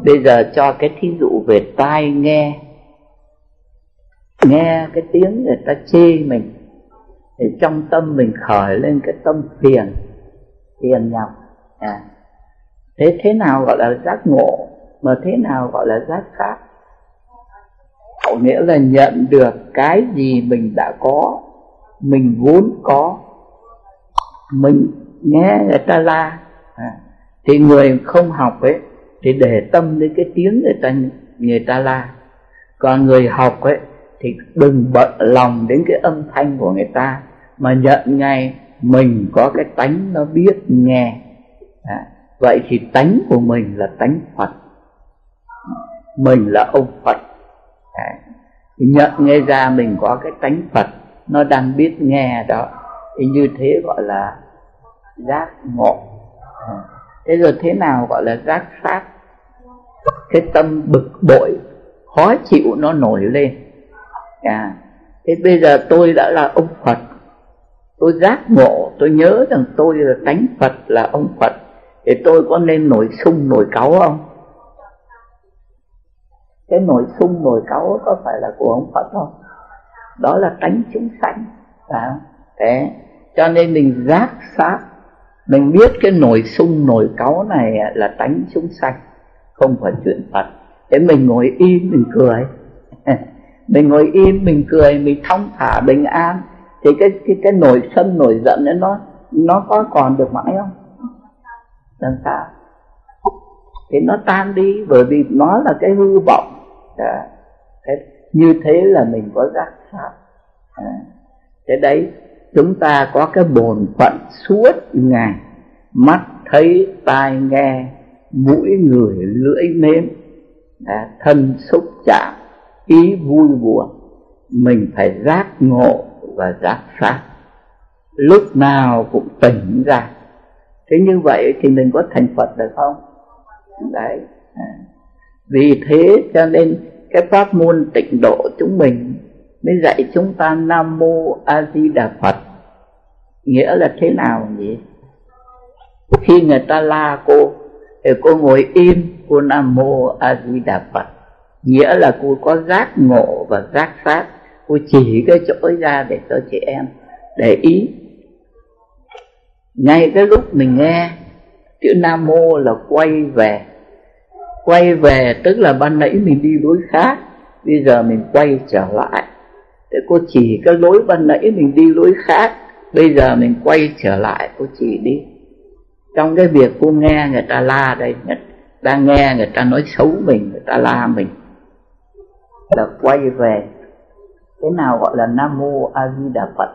bây giờ cho cái thí dụ về tai nghe nghe cái tiếng người ta chê mình, thì trong tâm mình khởi lên cái tâm phiền phiền nhọc à. thế thế nào gọi là giác ngộ, mà thế nào gọi là giác khác nghĩa là nhận được cái gì mình đã có, mình vốn có, mình nghe người ta la à. thì người không học ấy thì để tâm đến cái tiếng người ta người ta la. Còn người học ấy thì đừng bận lòng đến cái âm thanh của người ta mà nhận ngay mình có cái tánh nó biết nghe. À, vậy thì tánh của mình là tánh phật. Mình là ông phật. À, nhận nghe ra mình có cái tánh phật nó đang biết nghe đó. Thì như thế gọi là giác ngộ. À, thế rồi thế nào gọi là giác pháp cái tâm bực bội khó chịu nó nổi lên. À, thế bây giờ tôi đã là ông phật. Tôi giác ngộ tôi nhớ rằng tôi là tánh phật là ông phật. Thì tôi có nên nổi sung nổi cáu không? Cái nổi sung nổi cáu có phải là của ông phật không? Đó là tánh chúng sanh. À, thế cho nên mình giác sát mình biết cái nổi sung nổi cáu này là tánh chúng sanh không phải chuyện phật thế mình ngồi im mình cười. Mình ngồi im mình cười mình thong thả bình an. Thì cái cái cái nổi sân nổi giận ấy nó nó có còn được mãi không? Làm sao? Thì nó tan đi bởi vì nó là cái hư vọng. À, thế, như thế là mình có giác pháp. à, dạ. thế đấy chúng ta có cái bổn phận suốt ngày. Mắt thấy tai nghe mũi người lưỡi nếm à, thân xúc chạm ý vui buồn mình phải giác ngộ và giác sát. Lúc nào cũng tỉnh ra. Thế như vậy thì mình có thành phật được không? Đấy. À. vì thế cho nên cái pháp môn tịnh độ chúng mình mới dạy chúng ta nam mô a di đà phật. Nghĩa là thế nào nhỉ? Khi người ta la cô cô ngồi im, cô nam mô a di đà phật. Nghĩa là cô có giác ngộ và giác sát cô chỉ cái chỗ ra để cho chị em để ý. Ngay cái lúc mình nghe, chữ nam mô là quay về. Quay về tức là ban nãy mình đi lối khác, bây giờ mình quay trở lại. Để cô chỉ cái lối ban nãy mình đi lối khác, bây giờ mình quay trở lại, cô chỉ đi trong cái việc cô nghe người ta la đây đang nghe người ta nói xấu mình người ta la mình là quay về. Cái nào gọi là nam mô a di đà phật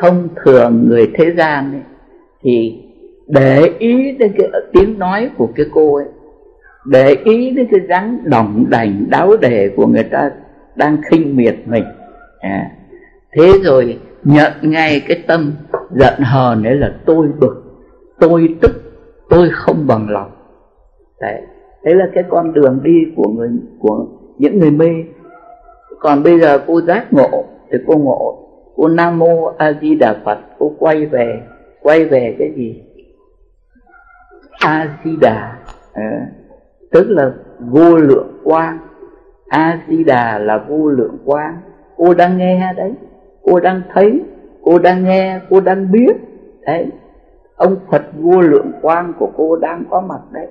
thông thường người thế gian ấy, thì để ý đến cái tiếng nói của cái cô ấy để ý đến cái dáng đồng đành đáo đề của người ta đang khinh miệt mình. À, thế rồi nhận ngay cái tâm giận hờn đấy là tôi bực tôi tức tôi không bằng lòng. Đấy đấy là cái con đường đi của người của những người mê. Còn bây giờ cô giác ngộ thì cô ngộ cô nam mô a di đà phật cô quay về quay về cái gì? A di đà à, tức là vô lượng quang. A di đà là vô lượng quang. Cô đang nghe đấy cô đang thấy cô đang nghe cô đang biết. Đấy. Ông phật vô lượng quang của cô đang có mặt đấy.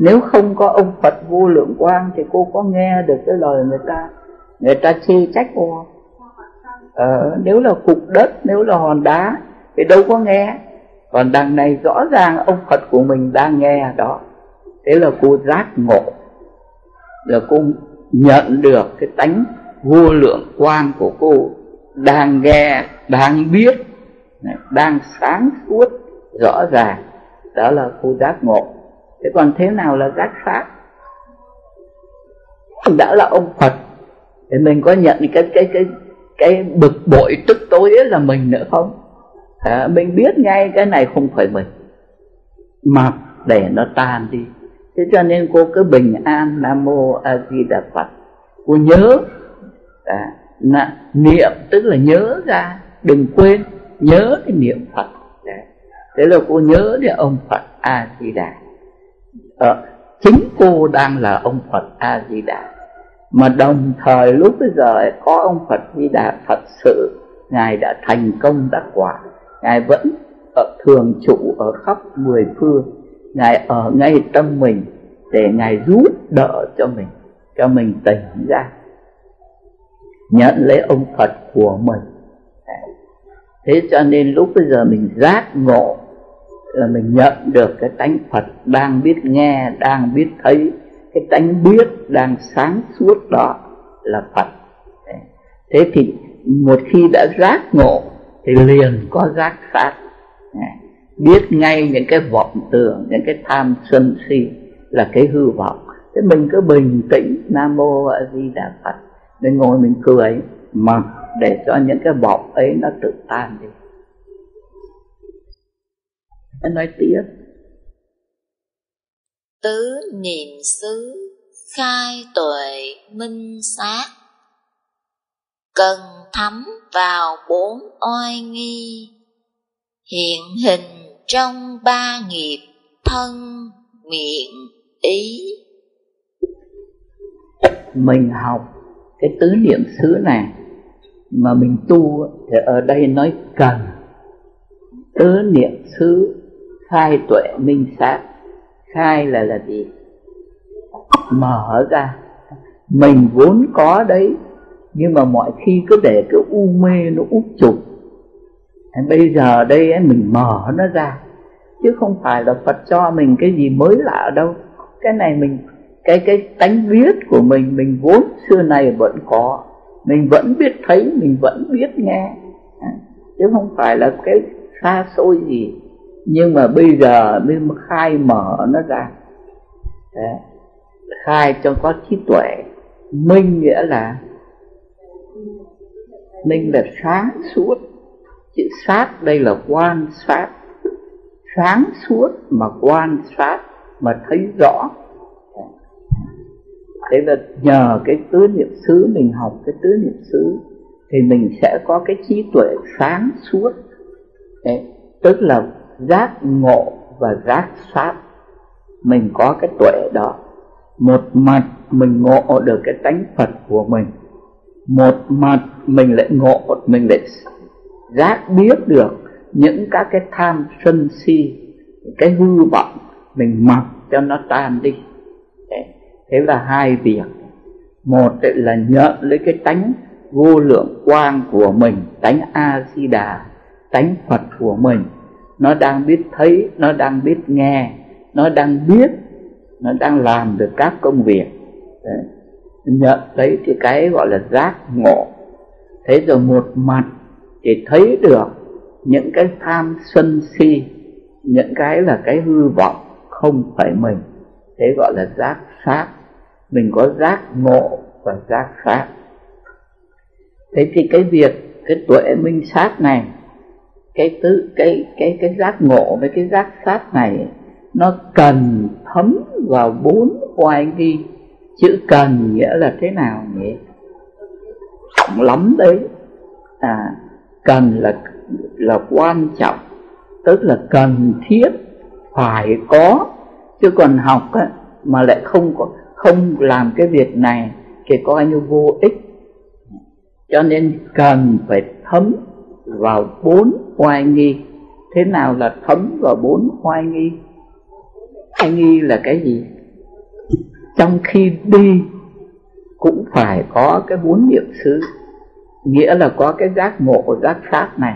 Nếu không có ông phật vô lượng quang thì cô có nghe được cái lời người ta. Người ta chê trách cô. Ờ, nếu là cục đất nếu là hòn đá thì đâu có nghe. Còn đằng này rõ ràng ông phật của mình đang nghe đó. Thế là cô giác ngộ. Là cô nhận được cái tánh vô lượng quang của cô đang nghe đang biết đang sáng suốt rõ ràng. Đó là cô giác ngộ. Thế còn thế nào là giác pháp đã là ông phật. Thì mình có nhận cái cái cái cái bực bội tức tối ấy là mình nữa không? À, mình biết ngay cái này không phải mình. Mà để nó tan đi. Thế cho nên cô cứ bình an nam mô a di đà phật. Cô nhớ à, nà, niệm tức là nhớ ra đừng quên nhớ cái niệm phật. Đấy. thế là cô nhớ đến ông phật a di đà ờ, chính cô đang là ông phật a di đà mà đồng thời lúc bây giờ có ông phật di đà thật sự. Ngài đã thành công đắc quả. Ngài vẫn ở thường trụ ở khắp mười phương. Ngài ở ngay tâm mình để ngài giúp đỡ cho mình cho mình tỉnh ra nhận lấy ông phật của mình. Thế cho nên lúc bây giờ mình giác ngộ là mình nhận được cái tánh phật đang biết nghe, đang biết thấy, cái tánh biết đang sáng suốt đó là phật. Thế thì một khi đã giác ngộ thì liền có giác sát biết ngay những cái vọng tưởng, những cái tham sân si là cái hư vọng. Thế mình cứ bình tĩnh, nam mô a di đà phật mình ngồi mình cười mà để cho những cái vọng ấy nó tự tan đi. Anh nói tiếp. Tứ niệm xứ khai tuệ minh sát. Cần thấm vào bốn oai nghi. Hiện hình trong ba nghiệp thân miệng ý. Mình học cái tứ niệm xứ này mà mình tu thì ở đây nói cần. Tứ niệm xứ khai tuệ minh sát. Khai là là gì? Mở ra. Mình vốn có đấy nhưng mà mọi khi cứ để cái u mê nó úp chụp bây giờ đây ấy, mình mở nó ra. Chứ không phải là phật cho mình cái gì mới lạ đâu. Cái này mình cái cái tánh biết của mình mình vốn xưa này vẫn có, mình vẫn biết thấy, mình vẫn biết nghe. À, chứ không phải là cái xa xôi gì. Nhưng mà bây giờ mới khai mở nó ra. Đấy. khai cho có trí tuệ. Minh nghĩa là minh là sáng suốt. Chữ sát đây là quan sát. Sáng suốt mà quan sát mà thấy rõ thế là nhờ cái tứ niệm xứ mình học cái tứ niệm xứ thì mình sẽ có cái trí tuệ sáng suốt. Đấy, tức là giác ngộ và giác sát. Mình có cái tuệ đó. Một mặt mình ngộ được cái tánh phật của mình một mặt mình lại ngộ mình lại giác biết được những các cái tham sân si cái hư vọng mình mặc cho nó tan đi thế là hai việc. Một là nhận lấy cái tánh vô lượng quang của mình, tánh a di đà tánh phật của mình. Nó đang biết thấy, nó đang biết nghe, nó đang biết, nó đang làm được các công việc. Đấy. nhận lấy thì cái gọi là giác ngộ. Thế rồi một mặt thì thấy được những cái tham sân si, những cái là cái hư vọng không phải mình. Thế gọi là giác sát mình có giác ngộ và giác sát thế thì cái việc cái tuệ minh sát này cái tứ cái cái cái giác ngộ với cái giác sát này nó cần thấm vào bốn oai nghi. Chữ cần nghĩa là thế nào nhỉ? Trọng lắm đấy. À cần là là quan trọng tức là cần thiết phải có. Chứ còn học á, mà lại không có, không làm cái việc này thì coi như vô ích. Cho nên cần phải thấm vào bốn oai nghi. Thế nào là thấm vào bốn oai nghi? Oai nghi là cái gì? Trong khi đi cũng phải có cái bốn niệm xứ, nghĩa là có cái giác ngộ, giác pháp này.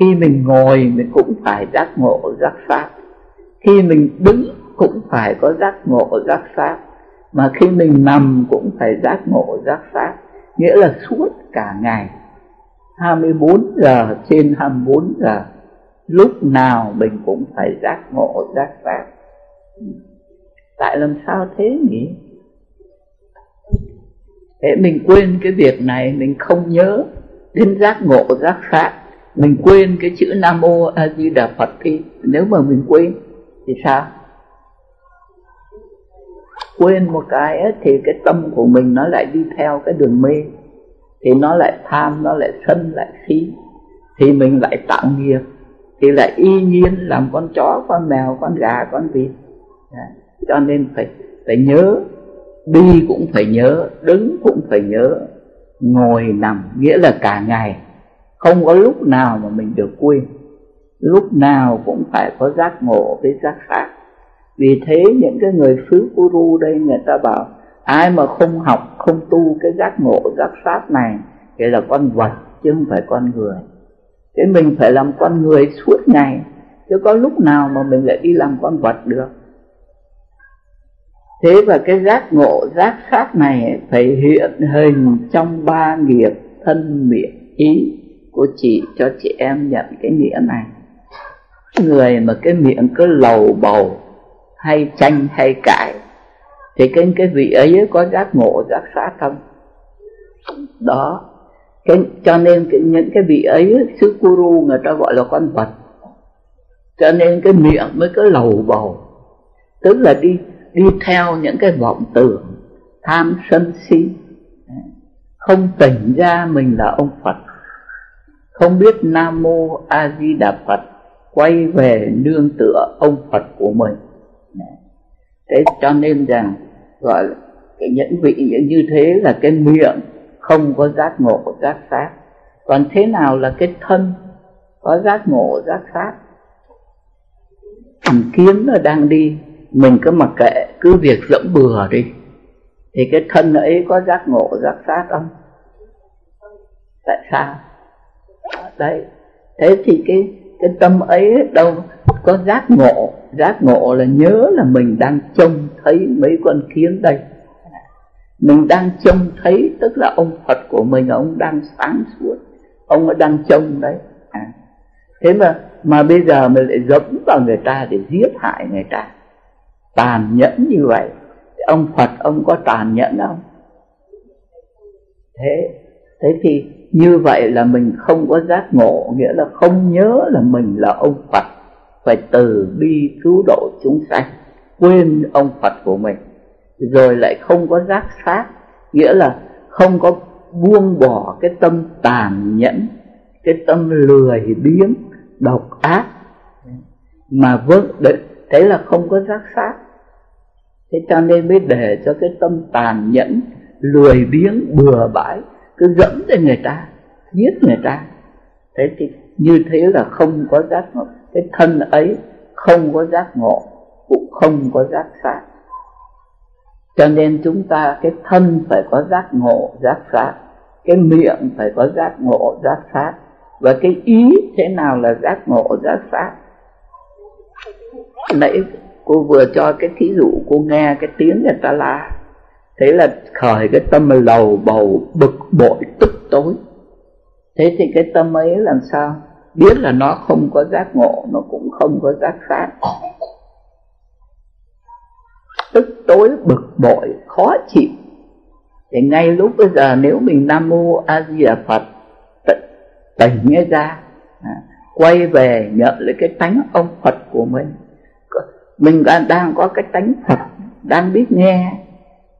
Khi mình ngồi mình cũng phải giác ngộ, giác pháp khi mình đứng cũng phải có giác ngộ, giác sát mà khi mình nằm cũng phải giác ngộ, giác sát nghĩa là suốt cả ngày. 24 giờ trên 24 giờ, lúc nào mình cũng phải giác ngộ, giác sát tại làm sao thế nhỉ? Thế mình quên cái việc này, mình không nhớ đến giác ngộ, giác sát mình quên cái chữ nam mô a di đà phật thì nếu mà mình quên thì sao? Quên một cái ấy, thì cái tâm của mình nó lại đi theo cái đường mê. Thì nó lại tham nó lại sân lại khí. Thì mình lại tạo nghiệp. Thì lại y nhiên làm con chó con mèo con gà con vịt. Cho nên phải phải nhớ đi cũng phải nhớ đứng cũng phải nhớ ngồi nằm nghĩa là cả ngày. Không có lúc nào mà mình được quên. Lúc nào cũng phải có giác ngộ với giác khác vì thế những cái người phứ guru đây người ta bảo, ai mà không học, không tu cái giác ngộ, giác pháp này thì là con vật chứ không phải con người. Thế mình phải làm con người suốt ngày, chứ có lúc nào mà mình lại đi làm con vật được. Thế và cái giác ngộ, giác pháp này phải hiện hình trong ba nghiệp thân miệng ý của chị cho chị em nhận cái nghĩa này. Người mà cái miệng cứ lầu bầu hay tranh hay cãi thì cái cái vị ấy có giác ngộ giác sát không đó. Cái, cho nên cái, những cái vị ấy sư guru người ta gọi là con vật. Cho nên cái miệng mới có lầu bầu. Tức là đi đi theo những cái vọng tưởng tham sân si. Không tỉnh ra mình là ông phật. Không biết nam mô a di đà phật quay về nương tựa ông phật của mình thế cho nên rằng, gọi là, cái nhẫn vị như thế là cái miệng không có giác ngộ, giác sát. Còn thế nào là cái thân có giác ngộ, giác sát? Thằng kiếm nó đang đi, mình cứ mặc kệ, cứ việc dẫm bừa đi. Thì cái thân ấy có giác ngộ, giác sát không? Tại sao? Đấy. Thế thì cái cái tâm ấy đâu có giác ngộ. Giác ngộ là nhớ là mình đang trông thấy mấy con kiến đây. Mình đang trông thấy, tức là ông phật của mình, ông đang sáng suốt. Ông đang trông đấy. À. thế mà mà bây giờ mình lại dẫm vào người ta để giết hại người ta. Tàn nhẫn như vậy. Ông phật, ông có tàn nhẫn không? Thế thế thì như vậy là mình không có giác ngộ, nghĩa là không nhớ là mình là ông phật. Phải từ bi cứu độ chúng sanh, quên ông phật của mình. Rồi lại không có giác sát, nghĩa là không có buông bỏ cái tâm tàn nhẫn, cái tâm lười biếng, độc ác. Mà vâng đấy, thế là không có giác sát. Thế cho nên mới để cho cái tâm tàn nhẫn, lười biếng, bừa bãi cứ dẫm lên người ta, giết người ta. Thế thì như thế là không có giác ngộ. Cái thân ấy không có giác ngộ, cũng không có giác sát. Cho nên chúng ta, cái thân phải có giác ngộ, giác sát. Cái miệng phải có giác ngộ, giác sát. Và cái ý thế nào là giác ngộ, giác sát? Nãy cô vừa cho cái thí dụ, cô nghe cái tiếng người ta la thế là khởi cái tâm lầu bầu bực bội tức tối. Thế thì cái tâm ấy làm sao? Biết là nó không có giác ngộ nó cũng không có giác sát. Tức tối bực bội khó chịu. Thì ngay lúc bây giờ nếu mình nam mô a di đà phật tỉnh nghe ra à, quay về nhận lấy cái tánh ông phật của mình. Mình đang có cái tánh phật đang biết nghe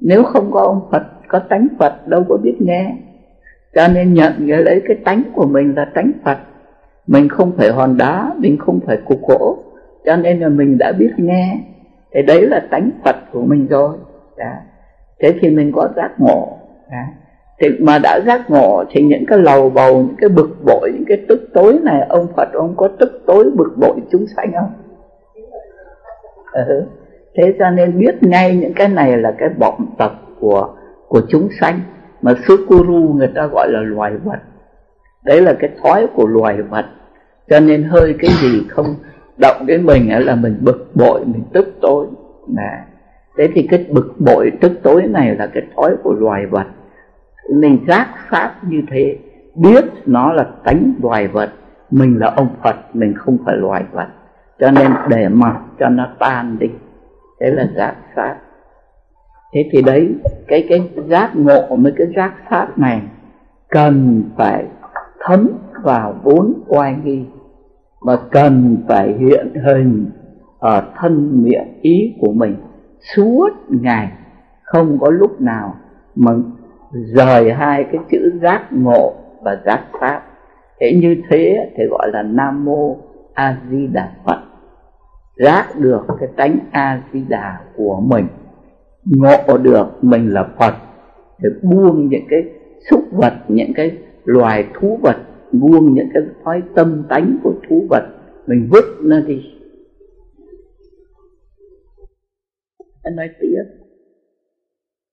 nếu không có ông phật, có tánh phật, đâu có biết nghe. Cho nên nhận lấy cái tánh của mình là tánh phật. Mình không phải hòn đá, mình không phải cục gỗ. Cho nên là mình đã biết nghe. Thì đấy là tánh phật của mình rồi. Đó. thế thì mình có giác ngộ. Đó. thì mà đã giác ngộ thì những cái lầu bầu, những cái bực bội, những cái tức tối này, ông phật ông có tức tối bực bội chúng sanh không? Ừ thế cho nên biết ngay những cái này là cái vọng tập của của chúng sanh. Mà Sukuru người ta gọi là loài vật. Đấy là cái thói của loài vật. Cho nên hơi cái gì không động đến mình là mình bực bội, mình tức tối. Nè. Thế thì cái bực bội, tức tối này là cái thói của loài vật. Mình giác pháp như thế, biết nó là tánh loài vật, mình là ông phật, mình không phải loài vật. Cho nên để mặc cho nó tan đi thế là giác pháp thế thì đấy, cái cái giác ngộ với cái giác pháp này cần phải thấm vào bốn oai nghi mà cần phải hiện hình ở thân miệng ý của mình suốt ngày. Không có lúc nào mà rời hai cái chữ giác ngộ và giác pháp thế như thế thì gọi là nam mô a di đà phật giác được cái tánh a di đà của mình, ngộ được mình là phật để buông những cái xúc vật, những cái loài thú vật, buông những cái thói tâm tánh của thú vật, mình vứt nó đi. Anh nói tiếp.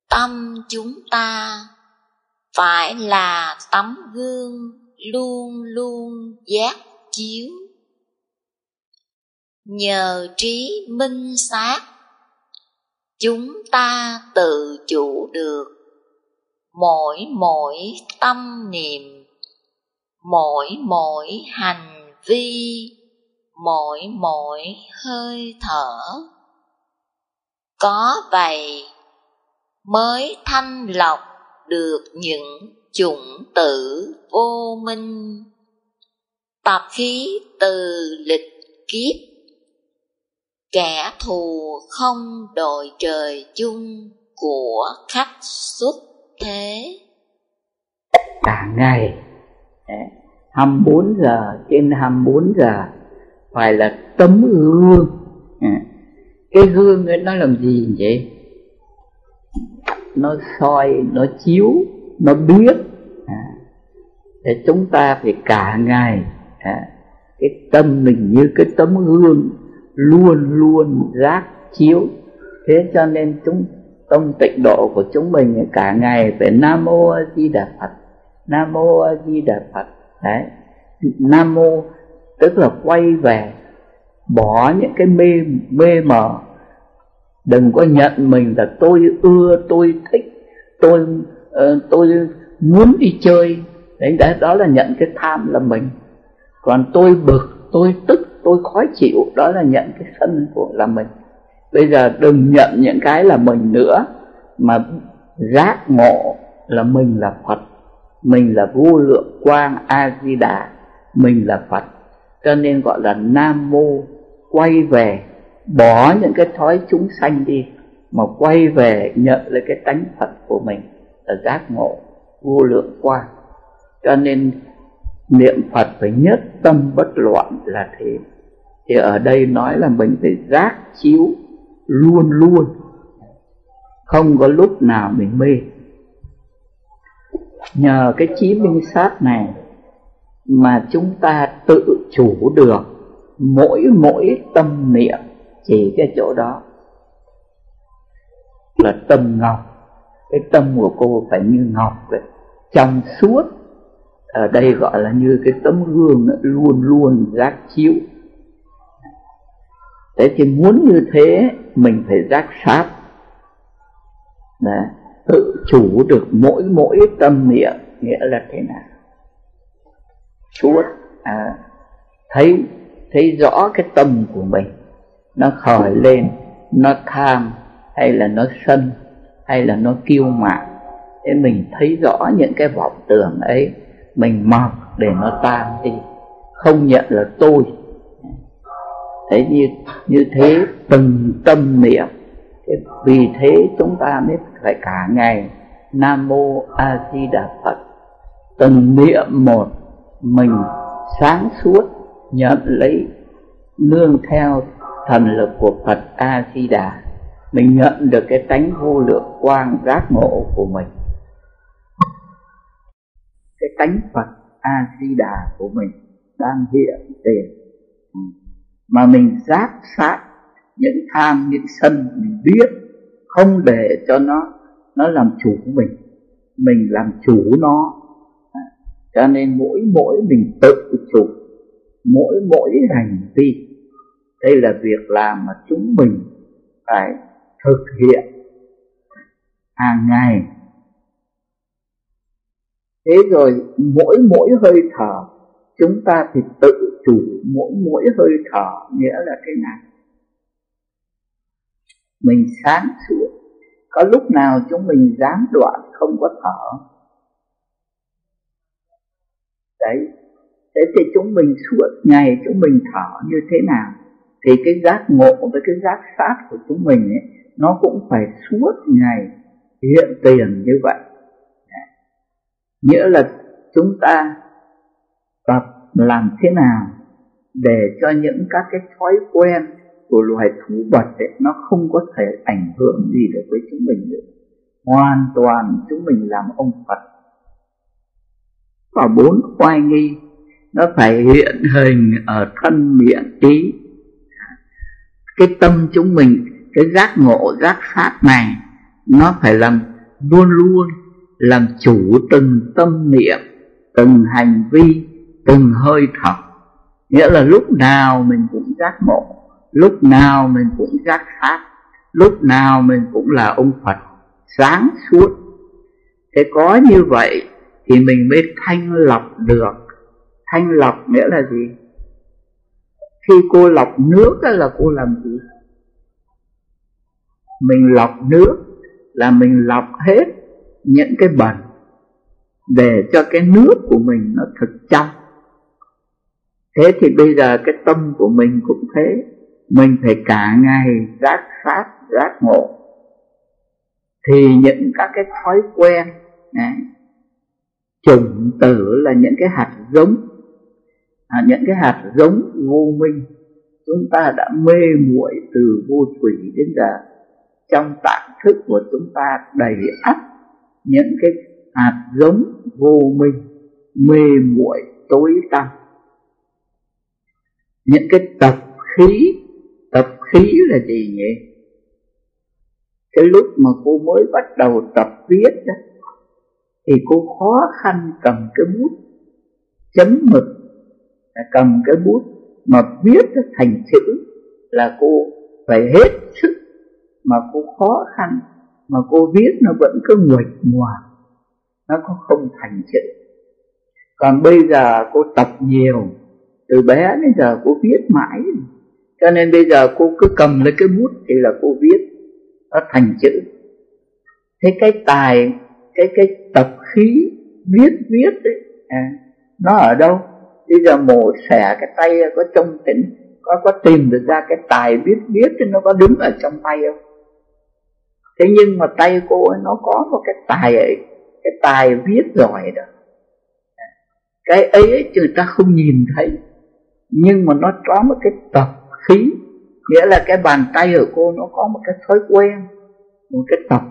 Tâm chúng ta phải là tấm gương luôn luôn giác chiếu nhờ trí minh sát, chúng ta tự chủ được. Mỗi mỗi tâm niệm, mỗi mỗi hành vi, mỗi mỗi hơi thở. Có vậy mới thanh lọc được những chủng tử vô minh. Tập khí từ lịch kiếp kẻ thù không đội trời chung của khách xuất thế. Cả ngày 24 giờ trên 24 giờ phải là tấm gương. Cái gương ấy nó làm gì vậy nó soi nó chiếu nó biết. À, để chúng ta phải cả ngày. À, cái tâm mình như cái tấm gương luôn luôn giác chiếu. Thế cho nên chúng tâm tịnh độ của chúng mình cả ngày phải nam mô a di đà phật nam mô a di đà phật. Đấy. Nam mô tức là quay về bỏ những cái mê mê mờ. Đừng có nhận mình là tôi ưa tôi thích tôi uh, tôi muốn đi chơi. Đấy đó, đó là nhận cái tham là mình. Còn tôi bực tôi tức tôi khó chịu, đó là nhận cái thân của, là mình. Bây giờ đừng nhận những cái là mình nữa, mà giác ngộ là mình là phật. Mình là vô lượng quang a di đà mình là phật. Cho nên gọi là nam mô, quay về, bỏ những cái thói chúng sanh đi, mà quay về nhận lấy cái tánh phật của mình là giác ngộ vô lượng quang. Cho nên niệm phật phải nhất tâm bất loạn là thế thì ở đây nói là mình phải giác chiếu luôn luôn. Không có lúc nào mình mê. Nhờ cái trí minh sát này mà chúng ta tự chủ được mỗi mỗi tâm niệm chỉ cái chỗ đó. Là tâm ngọc. Cái tâm của cô phải như ngọc vậy. Trong suốt, ở đây gọi là như cái tấm gương luôn luôn giác chiếu thế thì muốn như thế mình phải giác sát. Đấy, tự chủ được mỗi mỗi tâm niệm nghĩa là thế nào? Suốt à, thấy thấy rõ cái tâm của mình. Nó khởi lên nó tham hay là nó sân hay là nó kiêu mạn. Để mình thấy rõ những cái vọng tưởng ấy mình mọc để nó tan đi. Không nhận là tôi thế như như thế từng tâm niệm vì thế chúng ta mới phải cả ngày nam mô a di đà phật. Từng niệm một, mình sáng suốt, nhận lấy nương theo thần lực của phật a di đà. Mình nhận được cái tánh vô lượng quang giác ngộ của mình. Cái tánh phật a di đà của mình đang hiện tiền mà mình giác sát những tham, những sân, mình biết, không để cho nó nó làm chủ của mình. Mình làm chủ nó. À, cho nên mỗi mỗi mình tự chủ, mỗi mỗi hành vi, đây là việc làm mà chúng mình phải thực hiện hàng ngày. Thế rồi mỗi mỗi hơi thở, chúng ta thì tự chủ mỗi mỗi hơi thở nghĩa là thế nào? Mình sáng suốt. Có lúc nào chúng mình dám đoạn không có thở? Đấy. Thế thì chúng mình suốt ngày chúng mình thở như thế nào? Thì cái giác ngộ với cái giác sát của chúng mình ấy, nó cũng phải suốt ngày hiện tiền như vậy. Nghĩa là chúng ta tập làm thế nào để cho những các cái thói quen của loài thú vật ấy, nó không có thể ảnh hưởng gì được với chúng mình nữa hoàn toàn chúng mình làm ông Phật. Và bốn oai nghi nó phải hiện hình ở thân miệng ý. Cái tâm chúng mình cái giác ngộ giác phát này nó phải làm luôn luôn làm chủ từng tâm niệm từng hành vi từng hơi thở. Nghĩa là lúc nào mình cũng giác ngộ, lúc nào mình cũng giác khác, lúc nào mình cũng là ông phật, sáng suốt. Thế có như vậy thì mình mới thanh lọc được. Thanh lọc nghĩa là gì? Khi cô lọc nước là cô làm gì? Mình lọc nước là mình lọc hết những cái bẩn để cho cái nước của mình nó thật trong thế thì bây giờ cái tâm của mình cũng thế. Mình phải cả ngày giác pháp giác ngộ. Thì những các cái thói quen này, chủng tử là những cái hạt giống. À, những cái hạt giống vô minh chúng ta đã mê muội từ vô thủy đến giờ. Trong tạng thức của chúng ta đầy ắp những cái hạt giống vô minh mê muội tối tăm những cái tập khí tập khí là gì nhỉ? Cái lúc mà cô mới bắt đầu tập viết đó, thì cô khó khăn cầm cái bút, chấm mực cầm cái bút mà viết thành chữ là cô phải hết sức mà cô khó khăn, mà cô viết nó vẫn cứ nguệch ngoạc, nó cũng không thành chữ. Còn bây giờ cô tập nhiều từ bé đến giờ cô viết mãi. Cho nên bây giờ cô cứ cầm lấy cái bút thì là cô viết nó thành chữ. Thế cái tài cái cái tập khí viết viết ấy, à, nó ở đâu? Bây giờ mổ xẻ cái tay có trong tỉnh có có tìm được ra cái tài viết viết thì nó có đứng ở trong tay không? Thế nhưng mà tay cô ấy nó có một cái tài ấy cái tài viết giỏi đó. Cái ấy người ta không nhìn thấy nhưng mà nó có một cái tập khí, nghĩa là cái bàn tay của cô nó có một cái thói quen, một cái tập,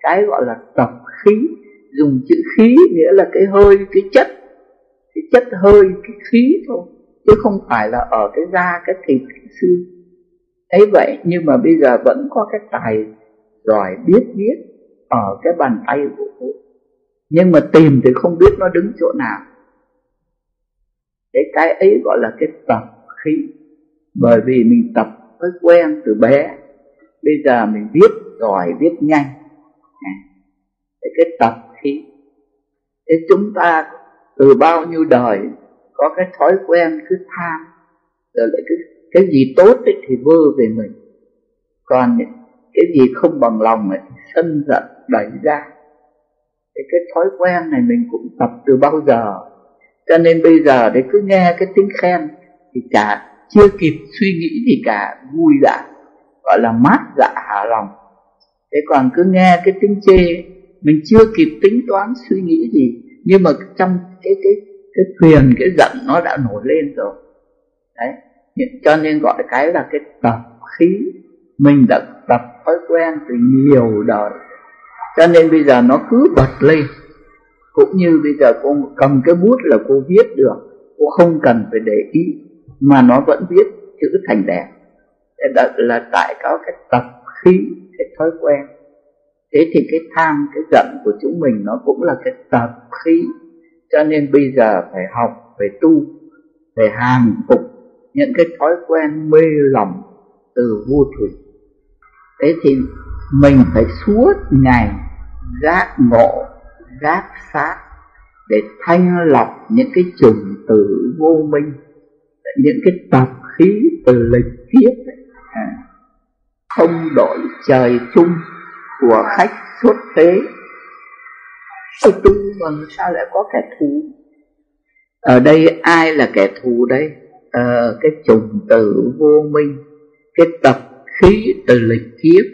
cái gọi là tập khí, dùng chữ khí nghĩa là cái hơi, cái chất cái chất hơi, cái khí thôi, chứ không phải là ở cái da, cái thịt, cái xương. Ấy vậy, nhưng mà bây giờ vẫn có cái tài giỏi biết viết ở cái bàn tay của cô. Nhưng mà tìm thì không biết nó đứng chỗ nào cái cái ấy gọi là cái tập khí. Bởi vì mình tập thói quen từ bé bây giờ mình viết giỏi viết nhanh. À, cái, cái tập khí thế chúng ta từ bao nhiêu đời có cái thói quen cứ tham rồi lại cái cái gì tốt ấy thì vơ về mình. Còn cái gì không bằng lòng ấy thì sân giận đẩy ra. Thì cái thói quen này mình cũng tập từ bao giờ? Cho nên bây giờ đấy cứ nghe cái tiếng khen thì cả chưa kịp suy nghĩ gì cả, vui dạ gọi là mát dạ hạ lòng. Thế còn cứ nghe cái tiếng chê, mình chưa kịp tính toán suy nghĩ gì, nhưng mà trong cái cái cái thuyền, cái giận nó đã nổi lên rồi. Đấy cho nên gọi cái là cái tập khí. Mình đã tập thói quen từ nhiều đời. Cho nên bây giờ nó cứ bật lên cũng như bây giờ cô cầm cái bút là cô viết được, cô không cần phải để ý, mà nó vẫn viết chữ thành đẹp đó là tại có cái tập khí, cái thói quen. Thế thì cái tham, cái giận của chúng mình nó cũng là cái tập khí. Cho nên bây giờ phải học, phải tu, phải hàng phục những cái thói quen mê lòng từ vô thủy. Thế thì mình phải suốt ngày giác ngộ gác sát để thanh lọc những cái chủng tử vô minh những cái tập khí từ lịch kiếp không đổi trời chung của khách xuất thế. Tôi tu mà sao lại có kẻ thù? Ở đây ai là kẻ thù đây? Ờ, Cái chủng tử vô minh Cái tập khí từ lịch kiếp.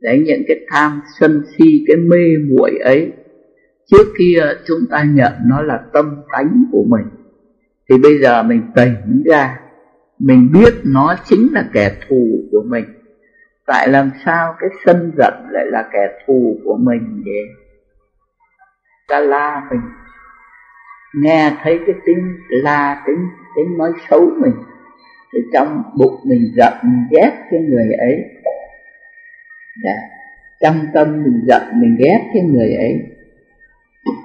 Đấy những cái tham sân si Cái mê muội ấy. Trước kia chúng ta nhận nó là tâm tánh của mình. Thì bây giờ mình tỉnh ra, Mình biết nó chính là kẻ thù của mình. Tại làm sao cái sân giận lại là kẻ thù của mình vậy ta la mình. Nghe thấy cái tiếng la, tiếng tiếng nói xấu mình, thì trong bụng mình giận ghét cái người ấy. Đã. trong tâm mình giận, mình ghét cái người ấy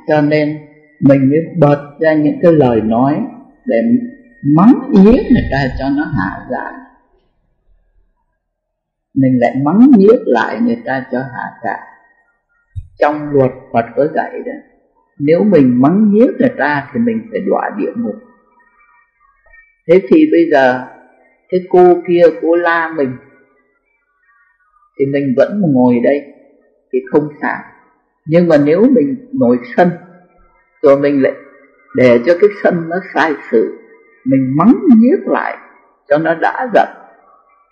cho nên mình mới bật ra những cái lời nói để mắng nhiếc người ta cho nó hạ giá, mình lại mắng nhiếc lại người ta cho hạ giá. trong luật Phật có dạy đó nếu mình mắng nhiếc người ta thì mình phải đọa địa ngục. Thế thì bây giờ cái cô kia cô la mình thì mình vẫn ngồi đây thì không sao nhưng mà nếu mình nổi sân rồi mình lại để cho cái sân nó sai sự mình mắng nhiếc lại cho nó đã giận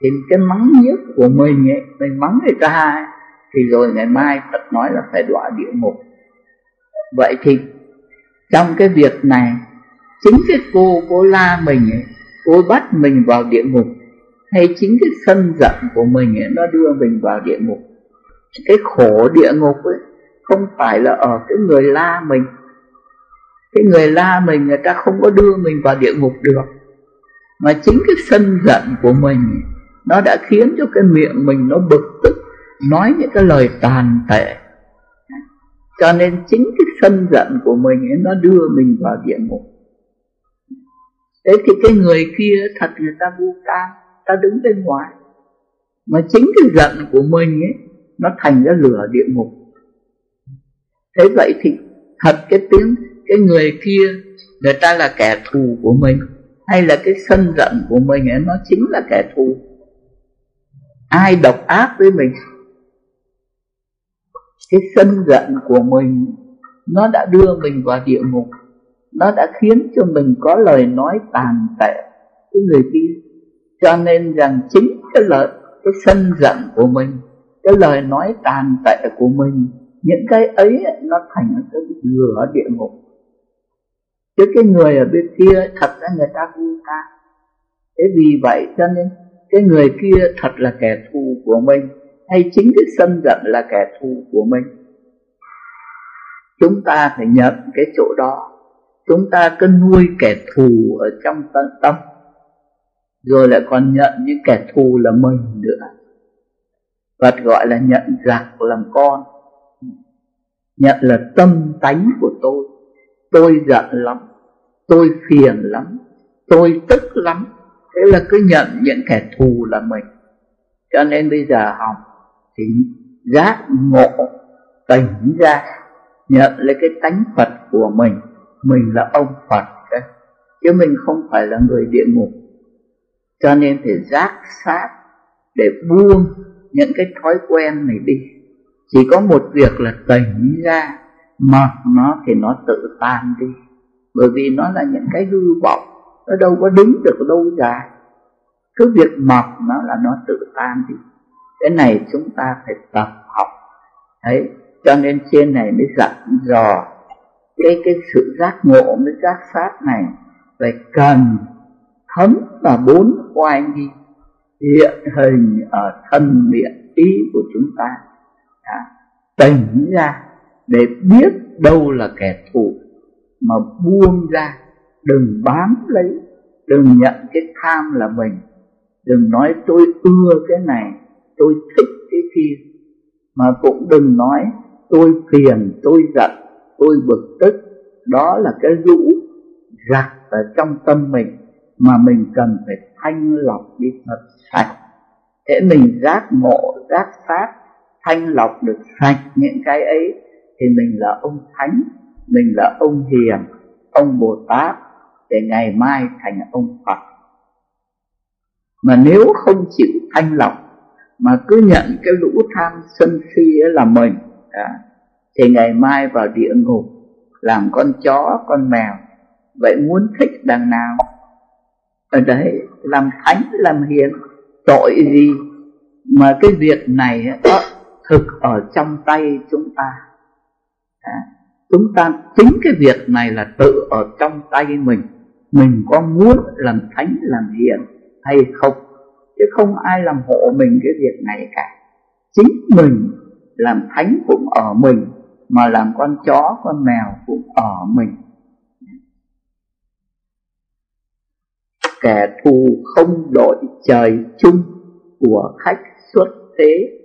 thì cái mắng nhiếc của mình ấy mình mắng người ta thì rồi ngày mai Phật nói là phải đọa địa ngục. Vậy thì trong cái việc này chính cái cô cô la mình ấy, cô bắt mình vào địa ngục hay chính cái sân giận của mình ấy, nó đưa mình vào địa ngục? Cái khổ địa ngục ấy không phải là ở cái người la mình. Cái người la mình người ta không có đưa mình vào địa ngục được. Mà chính cái sân giận của mình nó đã khiến cho cái miệng mình nó bực tức nói những cái lời tàn tệ. Cho nên chính cái sân giận của mình ấy, nó đưa mình vào địa ngục. Thế thì cái người kia thật người ta vô can ta đứng bên ngoài. Mà chính cái giận của mình ấy nó thành ra lửa địa ngục thế vậy thì thật cái tiếng cái người kia, người ta là kẻ thù của mình, hay là cái sân giận của mình ấy, nó chính là kẻ thù. Ai độc ác với mình, cái sân giận của mình, nó đã đưa mình vào địa ngục. Nó đã khiến cho mình có lời nói tàn tệ cái người kia. Cho nên rằng chính cái lời, cái sân giận của mình, cái lời nói tàn tệ của mình những cái ấy nó thành cái lửa địa ngục. Chứ cái người ở bên kia thật ra người ta vui ta thế vì vậy cho nên cái người kia thật là kẻ thù của mình, hay chính cái sân giận là kẻ thù của mình. Chúng ta phải nhận cái chỗ đó. Chúng ta cứ nuôi kẻ thù ở trong tâm. Rồi lại còn nhận những kẻ thù là mình nữa. Phật gọi là nhận giặc làm con. Nhận là tâm tánh của tôi. Tôi giận lắm. Tôi phiền lắm. Tôi tức lắm. Thế là cứ nhận những kẻ thù là mình. Cho nên bây giờ học Thì giác ngộ, Tỉnh ra, Nhận lấy cái tánh Phật của mình. Mình là ông Phật đấy. Chứ mình không phải là người địa ngục. Cho nên phải giác sát Để buông những cái thói quen này đi chỉ có một việc là tỉnh ra mặc nó thì nó tự tan đi. Bởi vì nó là những cái hư vọng, nó đâu có đứng được lâu dài. Cứ việc mặc nó là nó tự tan đi. Cái này chúng ta phải tập học. Đấy, cho nên trên này mới dặn dò cái cái sự giác ngộ mới giác sát này phải cần thấm vào bốn oai nghi. Hiện hình ở thân miệng ý của chúng ta à, tỉnh ra để biết đâu là kẻ thù mà buông ra đừng bám lấy đừng nhận cái tham là mình. Đừng nói tôi ưa cái này tôi thích cái kia mà cũng đừng nói tôi phiền tôi giận tôi bực tức. Đó là cái lũ giặc ở trong tâm mình mà mình cần phải thanh lọc đi thật sạch. Để mình giác ngộ giác pháp thanh lọc được sạch những cái ấy thì mình là ông thánh mình là ông hiền ông bồ tát để ngày mai thành ông phật. Mà nếu không chịu thanh lọc mà cứ nhận cái lũ tham sân si ấy là mình à, thì ngày mai vào địa ngục làm con chó con mèo vậy muốn thích đằng nào? Ở đấy làm thánh làm hiền tội gì? Mà cái việc này có thực ở trong tay chúng ta. À, chúng ta tính cái việc này là tự ở trong tay mình. Mình có muốn làm thánh làm hiền hay không? Chứ không ai làm hộ mình cái việc này cả. Chính mình làm thánh cũng ở mình mà làm con chó con mèo cũng ở mình. Kẻ thù không đội trời chung của khách xuất thế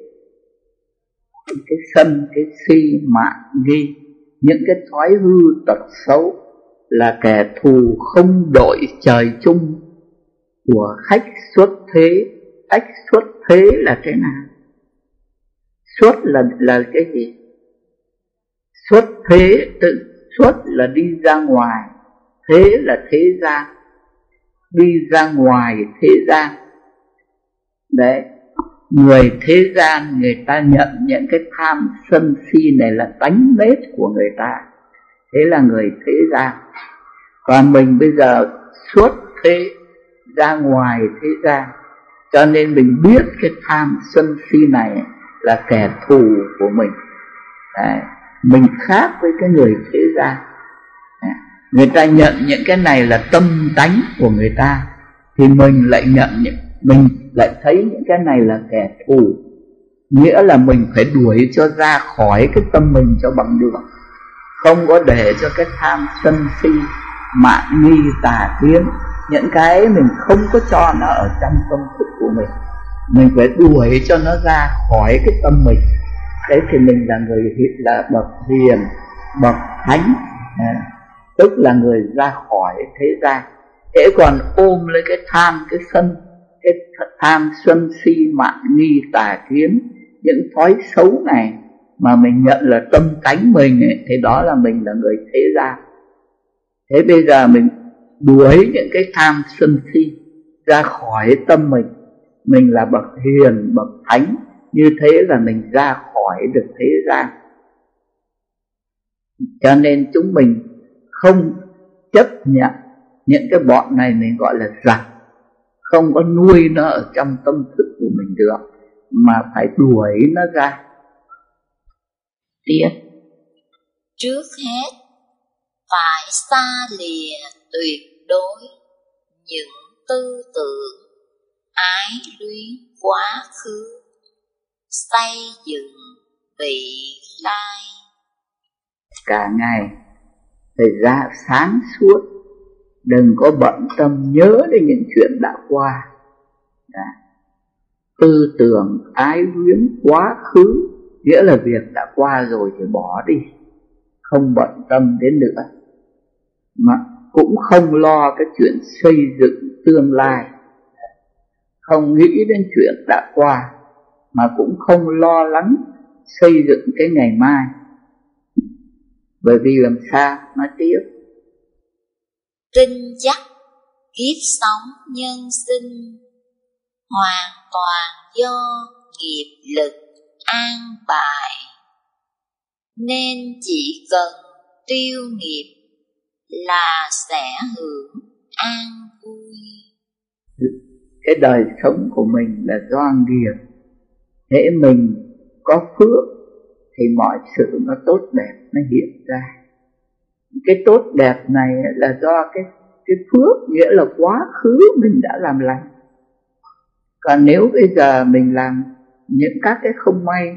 cái sân, cái si mạng nghi những cái thói hư tật xấu là kẻ thù không đội trời chung của khách xuất thế. Khách xuất thế là thế nào? Xuất là là cái gì? Xuất thế, tự xuất là đi ra ngoài. Thế là thế gian. Đi ra ngoài thế gian. Đấy người thế gian, người ta nhận những cái tham sân si này là tánh nết của người ta. Thế là người thế gian. Còn mình bây giờ suốt thế, ra ngoài thế gian. Cho nên mình biết cái tham sân si này là kẻ thù của mình. Đấy. mình khác với cái người thế gian. Đấy. người ta nhận những cái này là tâm tánh của người ta, thì mình lại nhận những, mình lại thấy những cái này là kẻ thù. Nghĩa là mình phải đuổi cho ra khỏi cái tâm mình cho bằng được. Không có để cho cái tham sân si mạng nghi tà kiến những cái mình không có cho nó ở trong tâm thức của mình. Mình phải đuổi cho nó ra khỏi cái tâm mình. Đấy thì mình là người là bậc hiền bậc thánh. À, tức là người ra khỏi thế gian. Thế còn ôm lấy cái tham cái sân cái tham sân si mạng nghi tà kiến những thói xấu này mà mình nhận là tâm tánh mình ấy, thì đó là mình là người thế gian thế bây giờ mình đuổi những cái tham sân si ra khỏi tâm mình mình là bậc hiền bậc thánh như thế là mình ra khỏi được thế gian cho nên chúng mình không chấp nhận những cái bọn này mình gọi là giặc không có nuôi nó ở trong tâm thức của mình được mà phải đuổi nó ra. Tiếp trước hết phải xa lìa tuyệt đối những tư tưởng ái luyến quá khứ xây dựng vị lai. Cả ngày phải ra sáng suốt đừng có bận tâm nhớ đến những chuyện đã qua. Đã. tư tưởng ái luyến quá khứ, nghĩa là việc đã qua rồi thì bỏ đi. Không bận tâm đến nữa. Mà cũng không lo cái chuyện xây dựng tương lai. Không nghĩ đến chuyện đã qua, mà cũng không lo lắng xây dựng cái ngày mai. Bởi vì làm sao? Nói tiếp trinh chắc kiếp sống nhân sinh, hoàn toàn do nghiệp lực, an bài. Nên chỉ cần tiêu nghiệp là sẽ hưởng an vui. Cái đời sống của mình là do nghiệp. Hễ mình có phước thì mọi sự nó tốt đẹp nó hiện ra cái tốt đẹp này là do cái cái phước nghĩa là quá khứ mình đã làm lành. Còn nếu bây giờ mình làm những các cái không may,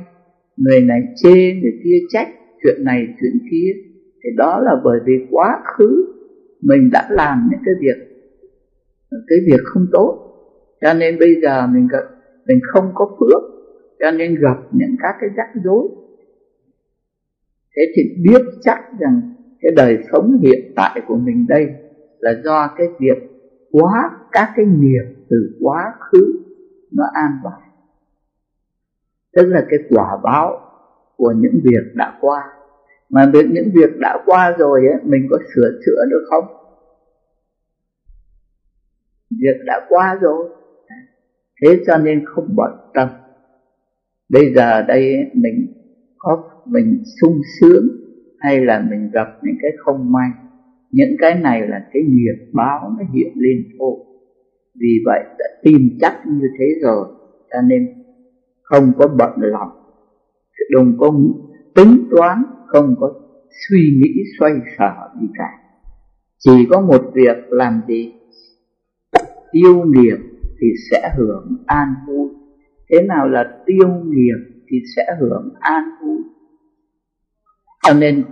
người này chê, người kia trách, chuyện này, chuyện kia, thì đó là bởi vì quá khứ mình đã làm những cái việc cái việc không tốt. Cho nên bây giờ mình gặp, mình không có phước, cho nên gặp những các cái rắc rối. Thế thì biết chắc rằng cái đời sống hiện tại của mình đây là do cái việc quá các cái nghiệp từ quá khứ nó an bài. Tức là cái quả báo của những việc đã qua. Mà việc những việc đã qua rồi ấy, mình có sửa chữa được không? Việc đã qua rồi. Thế cho nên không bận tâm. Bây giờ đây mình có mình sung sướng hay là mình gặp những cái không may, những cái này là cái nghiệp báo nó hiện lên thôi. Vì vậy đã tin chắc như thế rồi, cho nên không có bận lòng, đừng có tính toán, không có suy nghĩ, xoay sở gì cả. Chỉ có một việc làm gì? Tiêu nghiệp thì sẽ hưởng an vui. Thế nào là tiêu nghiệp thì sẽ hưởng an vui? Cho nên,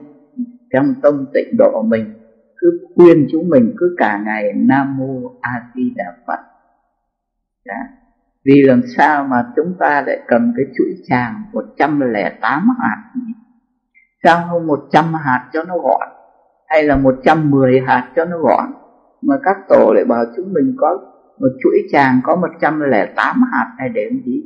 trong tâm tịnh độ mình, cứ khuyên chúng mình cứ cả ngày nam mô a di đà phật. Đã. Vì làm sao mà chúng ta lại cầm cái chuỗi tràng 108 hạt sao không 100 hạt cho nó gọn, hay là 110 hạt cho nó gọn, mà các tổ lại bảo chúng mình có một chuỗi tràng có 108 hạt này để làm gì?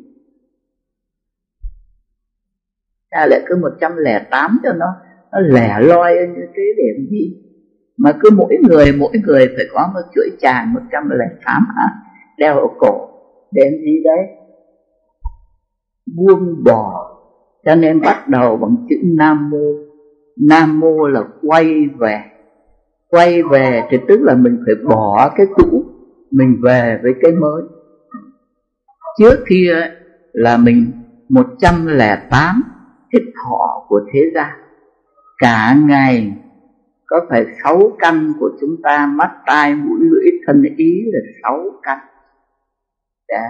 Ta lại cứ 108 cho nó nó lẻ loi như thế để gì. Mà cứ mỗi người mỗi người phải có một chuỗi tràng 108 hả, đeo ở cổ để gì đấy buông bỏ cho nên bắt đầu bằng chữ nam mô. Nam mô là quay về. Quay về thì tức là mình phải bỏ cái cũ mình về với cái mới. Trước kia là mình 108 thích thọ của thế gian. Cả ngày có phải sáu căn của chúng ta, mắt, tai, mũi, lưỡi, thân, ý là sáu căn? Đã.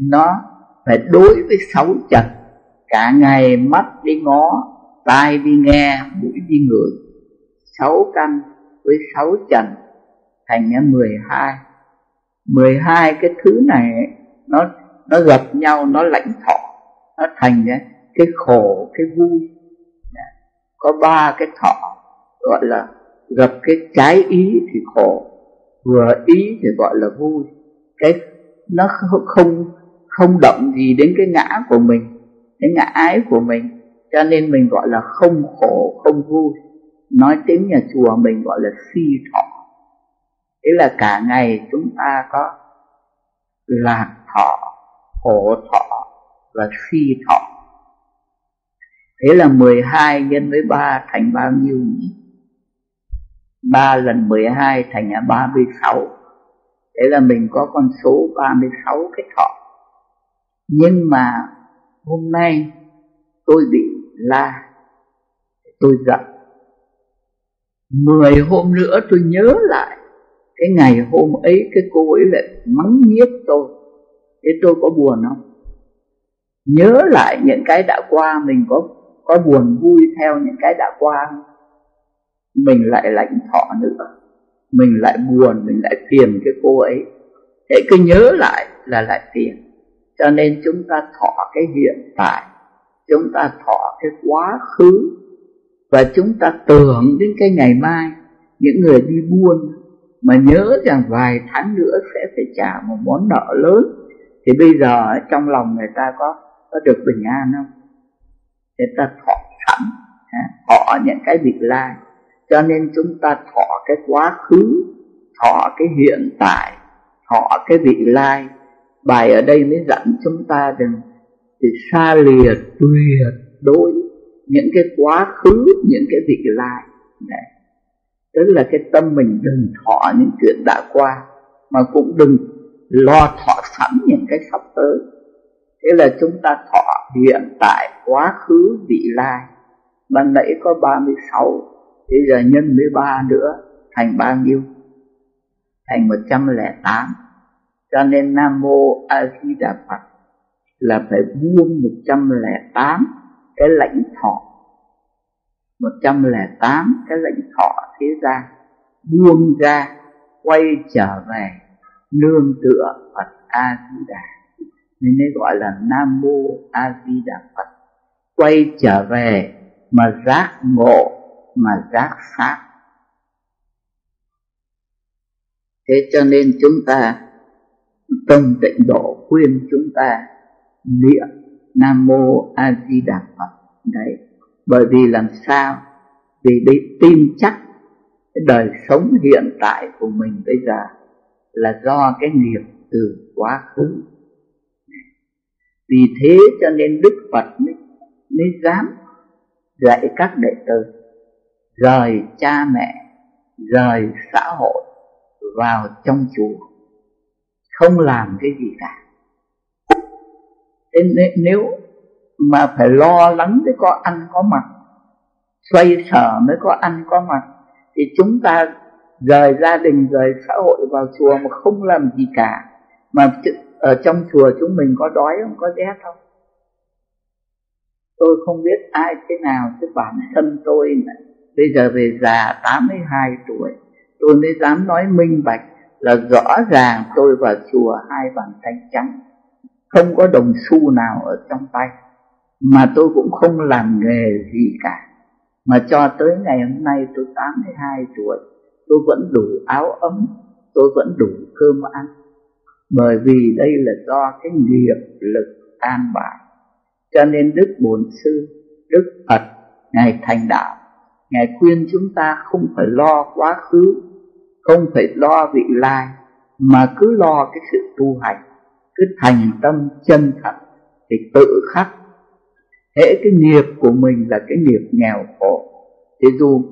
nó phải đối với sáu trần cả ngày mắt đi ngó, tai đi nghe, mũi đi ngửi. Sáu căn với sáu trần thành ra mười hai. Mười hai cái thứ này, nó nó gặp nhau, nó lãnh thọ, nó thành ra cái khổ, cái vui. Có ba cái thọ, gọi là gặp cái trái ý thì khổ, vừa ý thì gọi là vui. Cái, nó không không động gì đến cái ngã của mình, cái ngã ái của mình. Cho nên mình gọi là không khổ, không vui. Nói tiếng nhà chùa mình gọi là si thọ. Thế là cả ngày chúng ta có lạc thọ, khổ thọ và si thọ thế là 12 nhân với 3 thành bao nhiêu nhỉ? 3 lần 12 thành là 36 Thế là mình có con số 36 cái thọ. Nhưng mà hôm nay tôi bị la, Tôi giận. Mười hôm nữa tôi nhớ lại, Cái ngày hôm ấy cái cô ấy lại mắng nhiếc tôi. Thế tôi có buồn không? Nhớ lại những cái đã qua mình có có buồn vui theo những cái đã qua. Mình lại lãnh thọ nữa. Mình lại buồn, mình lại phiền cái cô ấy. Để cứ nhớ lại là lại phiền. Cho nên chúng ta thọ cái hiện tại. Chúng ta thọ cái quá khứ. Và chúng ta tưởng đến cái ngày mai. Những người đi buôn mà nhớ rằng vài tháng nữa sẽ phải trả một món nợ lớn. Thì bây giờ trong lòng người ta có có được bình an không? Người ta thọ sẵn thọ những cái vị lai. Cho nên chúng ta thọ cái quá khứ, thọ cái hiện tại, thọ cái vị lai. Bài ở đây mới dẫn chúng ta đừng thì xa lìa tuyệt đối những cái quá khứ, những cái vị lai. Đấy. tức là cái tâm mình đừng thọ những chuyện đã qua, mà cũng đừng lo thọ sẵn những cái sắp tới thế là chúng ta thọ hiện tại quá khứ vị lai. Ban nãy có 36 bây giờ nhân 13 nữa, thành bao nhiêu? Thành 108 cho nên Nam Mô A Di Đà Phật là phải buông 108 cái lãnh thọ. 108 cái lãnh thọ thế gian buông ra, quay trở về, nương tựa Phật A Di Đà nên mới gọi là Nam Mô A Di Đà Phật. Quay trở về mà giác ngộ, mà giác pháp thế cho nên chúng ta, tâm tịnh độ khuyên chúng ta niệm nam mô a di đà phật. Đấy, bởi vì làm sao? Vì để tin chắc cái đời sống hiện tại của mình bây giờ là do cái nghiệp từ quá khứ vì thế cho nên đức phật mới, mới dám dạy các đệ tử rời cha mẹ rời xã hội vào trong chùa không làm cái gì cả. Thế nếu mà phải lo lắng mới có ăn có mặc xoay sở mới có ăn có mặc thì chúng ta rời gia đình rời xã hội vào chùa mà không làm gì cả. Mà ở trong chùa chúng mình có đói không? Có rét không? Tôi không biết ai thế nào, chứ bản thân tôi mà. bây giờ về già 82 tuổi, tôi mới dám nói minh bạch là rõ ràng tôi vào chùa hai bàn tay trắng. Không có đồng xu nào ở trong tay, mà tôi cũng không làm nghề gì cả. Mà cho tới ngày hôm nay tôi 82 tuổi, tôi vẫn đủ áo ấm, tôi vẫn đủ cơm ăn bởi vì đây là do cái nghiệp lực an bài. Cho nên đức bổn sư, đức phật, ngài thành đạo, ngài khuyên chúng ta không phải lo quá khứ, không phải lo vị lai, mà cứ lo cái sự tu hành, cứ thành tâm chân thật thì tự khắc. Hễ cái nghiệp của mình là cái nghiệp nghèo khổ. Thì dù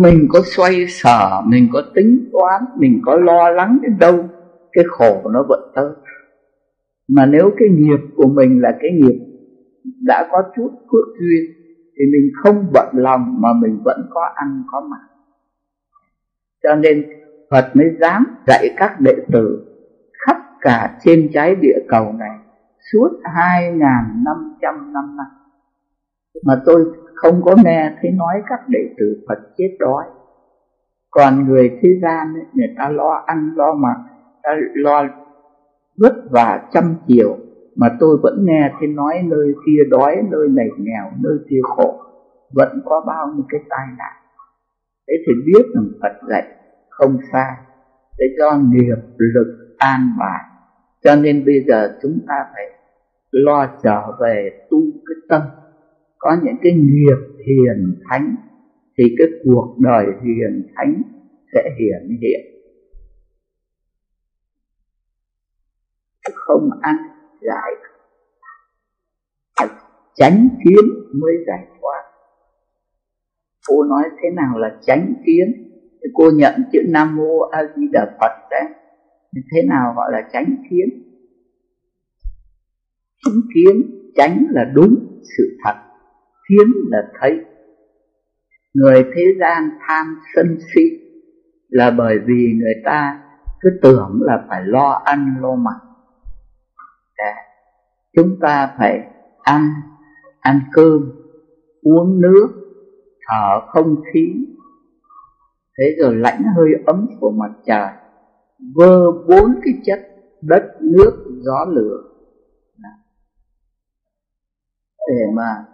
mình có xoay sở, mình có tính toán, mình có lo lắng đến đâu cái khổ nó vẫn tới. Mà nếu cái nghiệp của mình là cái nghiệp đã có chút phước duyên thì mình không bận lòng mà mình vẫn có ăn có mặc. Cho nên Phật mới dám dạy các đệ tử khắp cả trên trái địa cầu này suốt hai năm trăm năm nay. Mà tôi không có nghe thấy nói các đệ tử Phật chết đói. Còn người thế gian ấy, người ta lo ăn lo mặc ta lo vất vả trăm chiều mà tôi vẫn nghe thấy nói nơi kia đói, nơi này nghèo, nơi kia khổ, vẫn có bao nhiêu cái tai nạn. Thế thì biết rằng Phật dạy không sai. Để cho nghiệp lực an bài. Cho nên bây giờ chúng ta phải lo trở về tu cái tâm. Có những cái nghiệp hiền thánh thì cái cuộc đời hiền thánh sẽ hiển hiện. Không ăn giải tránh kiến mới giải thoát. Cô nói thế nào là tránh kiến? Thì cô nhận chữ nam mô a di đà phật đấy. Thế nào gọi là tránh kiến? Chánh kiến tránh là đúng sự thật, kiến là thấy. Người thế gian tham sân si là bởi vì người ta cứ tưởng là phải lo ăn lo mặc ra chúng ta phải ăn ăn cơm, uống nước, thở không khí. Thế rồi lãnh hơi ấm của mặt trời, vơ bốn cái chất đất, nước, gió, lửa. Để mà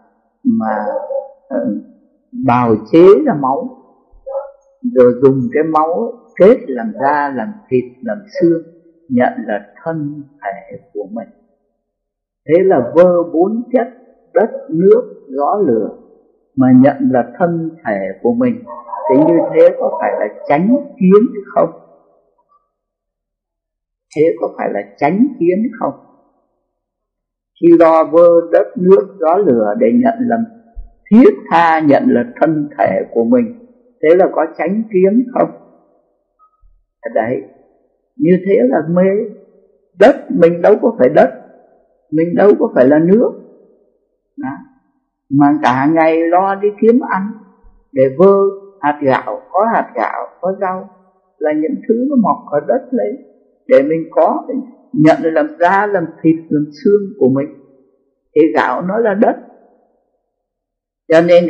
mà ờ, bào chế ra máu, rồi dùng cái máu kết làm da, làm thịt, làm xương nhận là thân thể của mình. Thế là vơ bốn chất đất nước gió lửa mà nhận là thân thể của mình. Thì như thế có phải là tránh kiến không? Thế có phải là tránh kiến không? Khi lo vơ đất nước gió lửa để nhận làm thiết tha, nhận là thân thể của mình, thế là có tránh kiến không? Đấy như thế là mê. Đất, mình đâu có phải đất, mình đâu có phải là nước. Đó. mà cả ngày lo đi kiếm ăn, để vơ hạt gạo, có hạt gạo, có rau, là những thứ nó mọc ở đất lấy để mình có nhận làm da, làm thịt, làm xương của mình. Thì gạo nó là đất. Cho nên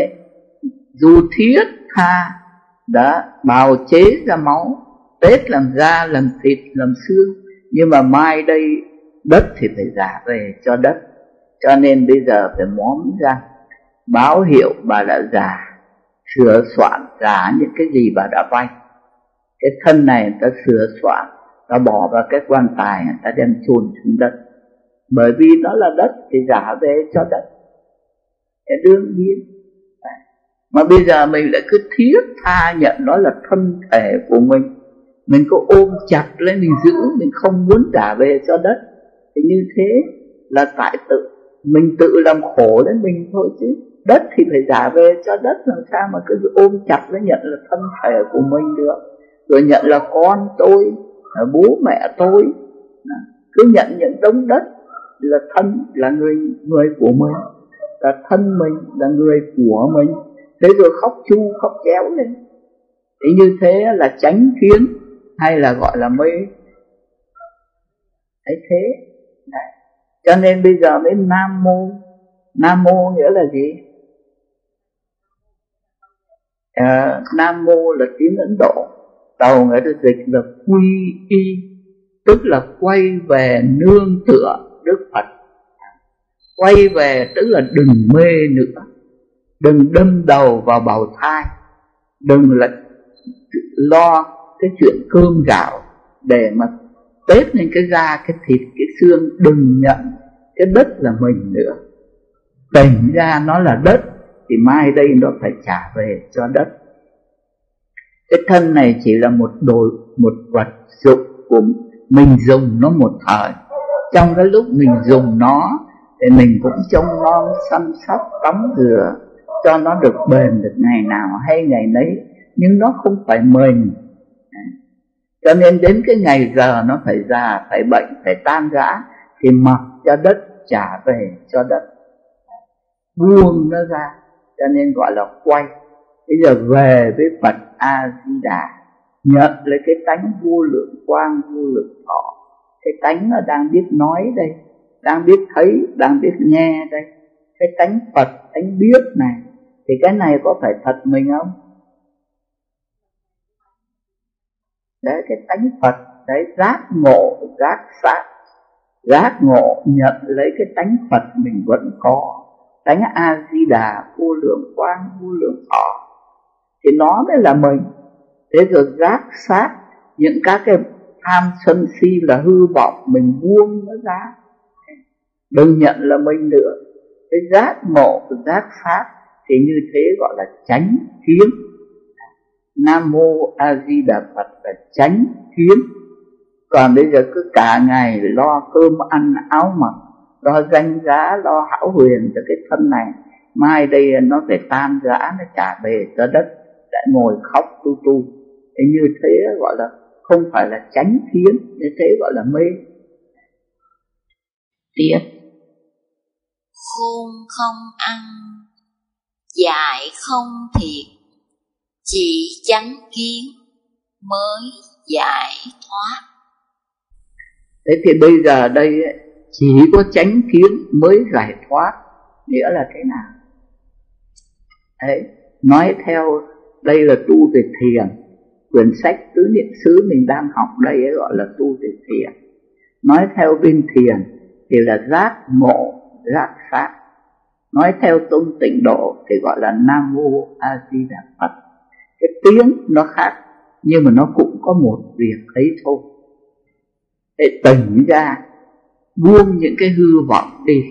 dù thiết tha, đã bào chế ra máu tết làm da, làm thịt, làm xương. Nhưng mà mai đây đất thì phải giả về cho đất. Cho nên bây giờ phải móm ra. Báo hiệu bà đã già, sửa soạn trả những cái gì bà đã vay. Cái thân này ta sửa soạn, ta bỏ vào cái quan tài ta đem chôn xuống đất. Bởi vì nó là đất thì giả về cho đất. Cái đương nhiên. Mà bây giờ mình lại cứ thiết tha nhận nó là thân thể của mình mình có ôm chặt lên mình giữ, mình không muốn trả về cho đất. Thì như thế là tại tự. Mình tự làm khổ đến mình thôi chứ. Đất thì phải trả về cho đất, làm sao mà cứ ôm chặt lấy nhận là thân thể của mình được. Rồi nhận là con tôi, là bố mẹ tôi. Cứ nhận những đống đất là thân, là người người của mình. Là thân mình, là người của mình. Thế rồi khóc chu, khóc chéo lên. Thì như thế là tránh kiến hay là gọi là mới ấy thế. Đấy. cho nên bây giờ mới nam mô. Nam mô nghĩa là gì? À, nam mô là tiếng ấn độ. Đầu người ta dịch là quy y tức là quay về nương tựa đức phật. Quay về tức là đừng mê nữa. Đừng đâm đầu vào bào thai. Đừng là lo cái chuyện cơm gạo để mà tết lên cái da, cái thịt, cái xương, đừng nhận cái đất là mình nữa. Tỉnh ra nó là đất thì mai đây nó phải trả về cho đất. Cái thân này chỉ là một đồ, một vật dụng của mình dùng nó một thời. Trong cái lúc mình dùng nó thì mình cũng trông non, săn sóc, tắm rửa cho nó được bền được ngày nào hay ngày nấy. Nhưng nó không phải mình cho nên đến cái ngày giờ nó phải già, phải bệnh, phải tan rã, thì mặc cho đất trả về cho đất. Buông nó ra, cho nên gọi là quay. Bây giờ về với phật a di đà nhận lấy cái tánh vô lượng quang, vô lượng thọ. Cái tánh nó đang biết nói đây, đang biết thấy, đang biết nghe đây. Cái tánh phật, tánh biết này, thì cái này có phải thật mình không? Để cái tánh phật để giác ngộ, giác sát, giác ngộ, nhận lấy cái tánh phật mình vẫn có. Tánh a di đà vô lượng quang, vô lượng thọ. Thì nó mới là mình. Thế rồi giác sát, những các cái tham sân si là hư vọng, mình buông nó ra. Đừng nhận là mình nữa. Cái giác ngộ giác sát thì như thế gọi là tránh kiến nam mô a di đà phật là tránh kiến. Còn bây giờ cứ cả ngày lo cơm ăn áo mặc, lo danh giá, lo hảo huyền cho cái thân này. Mai đây nó phải tan rã, nó trả về cho đất, lại ngồi khóc tu tu. Thế như thế gọi là không phải là tránh kiến, như thế gọi là mê. Tiếp. Khôn không ăn, dại không thiệt chỉ chánh kiến mới giải thoát. Thế thì bây giờ đây chỉ có chánh kiến mới giải thoát, nghĩa là thế nào? Đấy, nói theo, đây là tu về thiền. Quyển sách tứ niệm xứ mình đang học đây ấy gọi là tu về thiền. Nói theo bên thiền thì là giác ngộ, giác sát. Nói theo tôn tịnh độ thì gọi là nam mô a di đà phật cái tiếng nó khác, nhưng mà nó cũng có một việc ấy thôi. Để tỉnh ra, buông những cái hư vọng đi,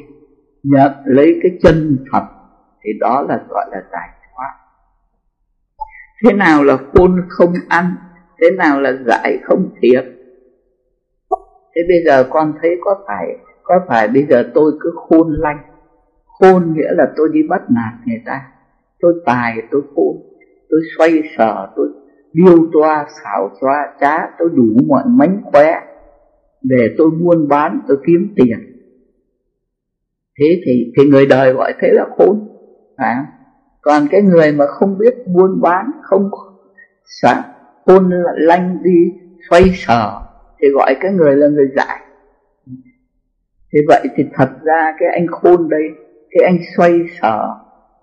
nhận lấy cái chân thật, thì đó là gọi là giải thoát thế nào là khôn không ăn, thế nào là giải không thiệt? Thế bây giờ con thấy có phải có phải bây giờ tôi cứ khôn lanh? Khôn nghĩa là tôi đi bắt nạt người ta, tôi tài, tôi khôn tôi xoay sở tôi điêu toa xảo toa trá tôi đủ mọi mánh khóe. Để tôi buôn bán tôi kiếm tiền. Thế thì thì người đời gọi thế là khôn à, còn cái người mà không biết buôn bán không sáng khôn lanh đi xoay sở thì gọi cái người là người dại. Thế vậy thì thật ra cái anh khôn đây cái anh xoay sở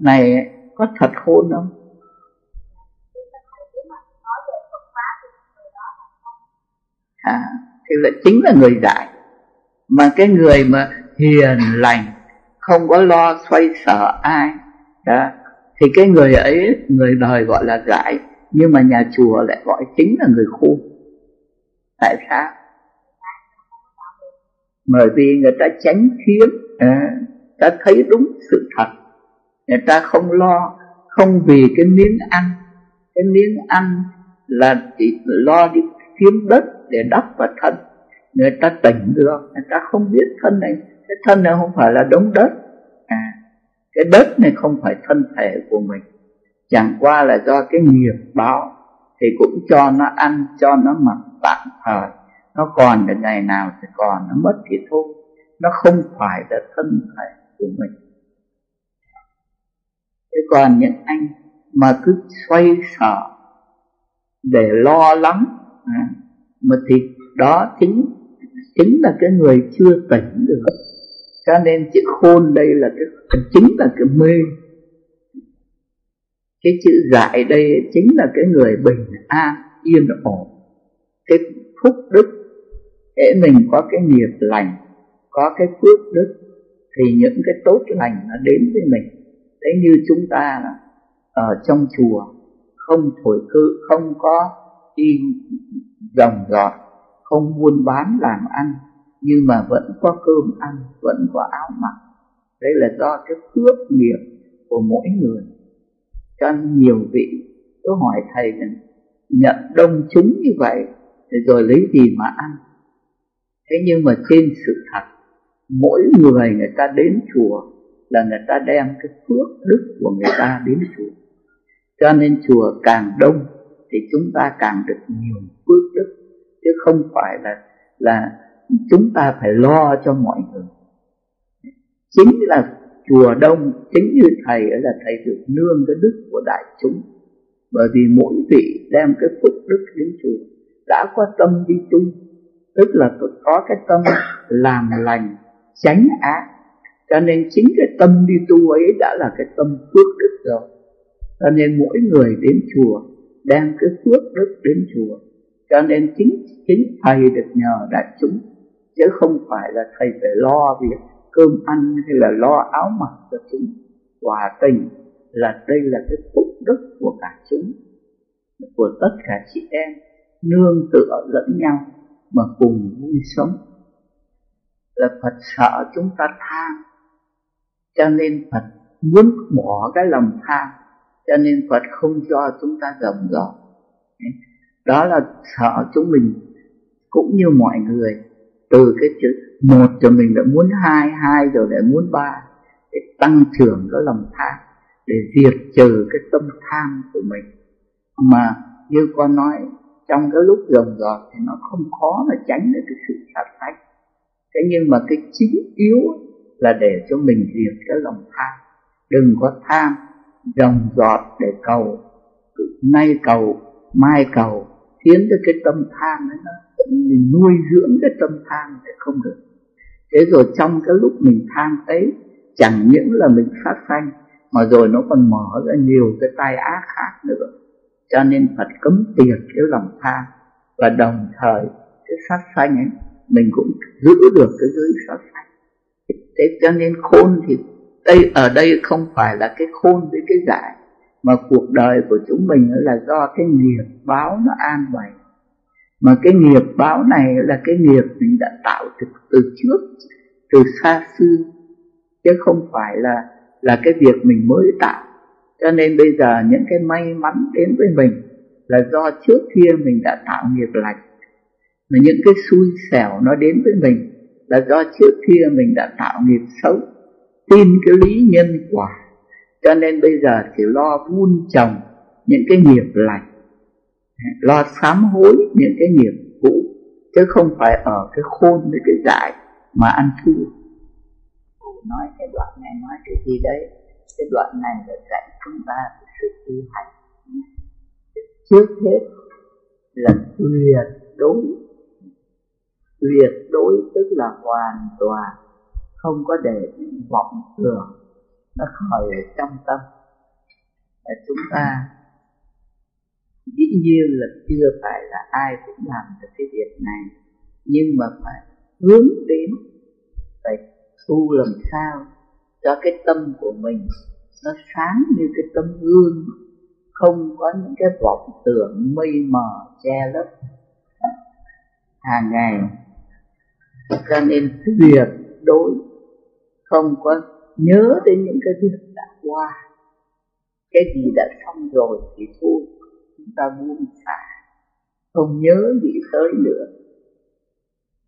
này có thật khôn không? À, thì là chính là người giải mà cái người mà hiền lành không có lo xoay sở ai đó thì cái người ấy người đời gọi là giải nhưng mà nhà chùa lại gọi chính là người khôn tại sao? Bởi vì người ta tránh khiếm à, ta thấy đúng sự thật. Người ta không lo không vì cái miếng ăn. Cái miếng ăn là chỉ lo đi kiếm đất để đắp vào thân. Người ta tỉnh được người ta không biết thân này cái thân này không phải là đống đất. À cái đất này không phải thân thể của mình. Chẳng qua là do cái nghiệp báo thì cũng cho nó ăn cho nó mặc tạm thời. Nó còn đến ngày nào thì còn nó mất thì thôi. Nó không phải là thân thể của mình. Thế còn những anh mà cứ xoay sở để lo lắng à, mà thì đó chính chính là cái người chưa tỉnh được. Cho nên chữ khôn đây là cái, chính là cái mê. Cái chữ dại đây chính là cái người bình an, yên ổn. Cái phúc đức, để mình có cái nghiệp lành, có cái phước đức, thì những cái tốt lành nó đến với mình. Thế như chúng ta ở trong chùa, không thổi cư không có đi dòng dọt không buôn bán làm ăn, nhưng mà vẫn có cơm ăn, vẫn có áo mặc. Đây là do cái phước nghiệp của mỗi người. Cho nhiều vị tôi hỏi thầy rằng nhận đông chúng như vậy rồi lấy gì mà ăn? Thế nhưng mà trên sự thật, mỗi người người ta đến chùa là người ta đem cái phước đức của người ta đến chùa. Cho nên chùa càng đông thì chúng ta càng được nhiều phước đức, chứ không phải là là chúng ta phải lo cho mọi người. Chính là chùa đông, chính như thầy ấy là thầy được nương cái đức của đại chúng. Bởi vì mỗi vị đem cái phước đức đến chùa đã có tâm đi tu tức là có cái tâm làm lành tránh ác. Cho nên chính cái tâm đi tu ấy đã là cái tâm phước đức rồi. Cho nên mỗi người đến chùa đem cái phước đức đến chùa cho nên chính chính thầy được nhờ đại chúng, chứ không phải là thầy phải lo việc cơm ăn hay là lo áo mặc cho chúng. Hòa tình là đây là cái phúc đức của cả chúng, của tất cả chị em, nương tựa lẫn nhau mà cùng vui sống. Là Phật sợ chúng ta tham cho nên Phật muốn bỏ cái lòng tham cho nên Phật không cho chúng ta rộng rộng đó là sợ chúng mình cũng như mọi người. Từ cái chữ một rồi mình đã muốn hai hai rồi lại muốn ba. Để tăng trưởng cái lòng tham để diệt trừ cái tâm tham của mình. Mà như con nói, trong cái lúc dòng dọt thì nó không khó mà tránh được cái sự sát sạch thế nhưng mà cái chính yếu là để cho mình diệt cái lòng tham. Đừng có tham dòng giọt để cầu. Nay cầu, mai cầu, khiến cho cái tâm tham ấy nó mình nuôi dưỡng cái tâm tham để không được. Thế rồi trong cái lúc mình tham ấy, chẳng những là mình phát sanh, mà rồi nó còn mở ra nhiều cái tai ác khác nữa. Cho nên Phật cấm tiệt cái lòng tham và đồng thời cái sát sanh ấy, mình cũng giữ được cái giới sát sanh. Thế cho nên khôn thì đây ở đây không phải là cái khôn với cái giải mà cuộc đời của chúng mình là do cái nghiệp báo nó an bày mà cái nghiệp báo này là cái nghiệp mình đã tạo từ, từ trước từ xa xưa chứ không phải là là cái việc mình mới tạo. Cho nên bây giờ những cái may mắn đến với mình là do trước kia mình đã tạo nghiệp lành. Mà những cái xui xẻo nó đến với mình là do trước kia mình đã tạo nghiệp xấu tin cái lý nhân quả. Cho nên bây giờ chỉ lo vun trồng những cái nghiệp lành, lo sám hối những cái nghiệp cũ, chứ không phải ở cái khôn với cái dại mà ăn thua. Nói cái đoạn này, nói cái gì đấy, cái đoạn này là dạy chúng ta cái sự tu hành. Trước hết là tuyệt đối tuyệt đối tức là hoàn toàn không có để những vọng tưởng, nó khởi ở trong tâm. Là chúng ta dĩ nhiên là chưa phải là ai cũng làm được cái việc này, nhưng mà phải hướng đến, phải tu làm sao cho cái tâm của mình nó sáng như cái tấm gương, không có những cái vọng tưởng mây mờ che lấp. Hàng ngày, cho nên tuyệt đối không có nhớ đến những cái việc đã qua. Cái gì đã xong rồi thì thôi, chúng ta buông xả, không nhớ nghĩ tới nữa.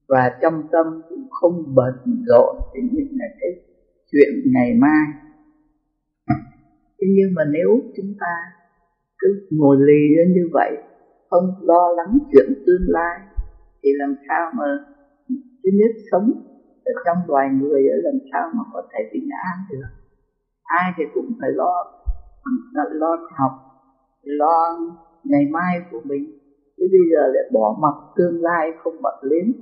Và trong tâm cũng không bận rộn đến những cái chuyện ngày mai. Thế nhưng mà nếu chúng ta cứ ngồi lì lên như vậy, không lo lắng chuyện tương lai, thì làm sao mà thứ nhất sống ở trong loài người ở làm sao mà có thể bình an được. Ai thì cũng phải lo lo học, lo ngày mai của mình. Chứ bây giờ lại bỏ mặc tương lai không bận đến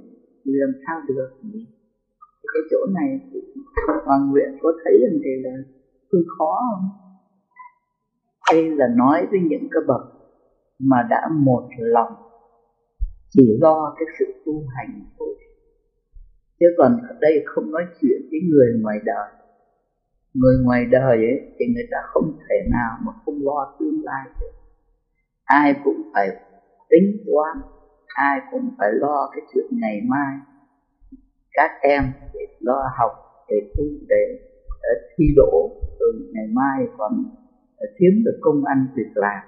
thì làm sao được nhỉ? Cái chỗ này hoàng nguyện có thấy rằng thì là hơi khó không? Đây là nói với những cái bậc mà đã một lòng chỉ lo cái sự tu hành thôi chứ còn ở đây không nói chuyện với người ngoài đời. Người ngoài đời ấy thì người ta không thể nào mà không lo tương lai được. Ai cũng phải tính toán ai cũng phải lo cái chuyện ngày mai. Các em để lo học để tu để, để thi đỗ rồi ngày mai còn kiếm được công ăn việc làm.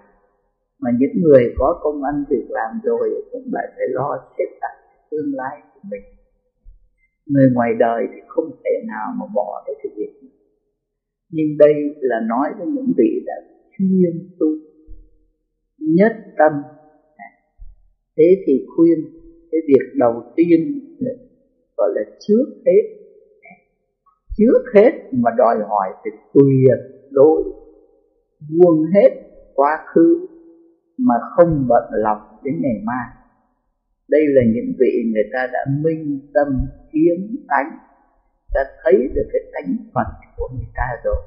Mà những người có công ăn việc làm rồi cũng lại phải lo xếp đặt tương lai của mình người ngoài đời thì không thể nào mà bỏ được cái việc này. Nhưng đây là nói với những vị đã chuyên tu, nhất tâm. Thế thì khuyên cái việc đầu tiên gọi là trước hết. Trước hết mà đòi hỏi thì tuyệt đối, buông hết quá khứ mà không bận lòng đến ngày mai đây là những vị người ta đã minh tâm kiến tánh, đã thấy được cái tánh phật của người ta rồi.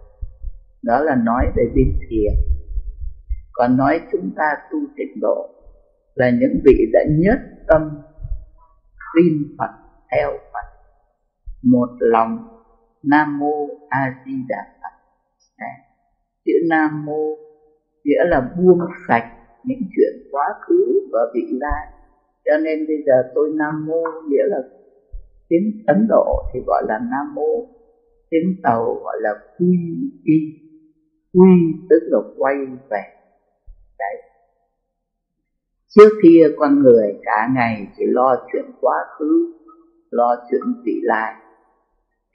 Đó là nói về bên thiền. Còn nói chúng ta tu tịnh độ là những vị đã nhất tâm tin phật, theo phật. Một lòng nam mô a di đà phật. Chữ nam mô nghĩa là buông sạch những chuyện quá khứ và vị lai cho nên bây giờ tôi nam mô, nghĩa là tiếng ấn độ thì gọi là nam mô, tiếng tàu gọi là quy y. Quy tức là quay về. Đấy. Trước kia con người cả ngày chỉ lo chuyện quá khứ, lo chuyện vị lai.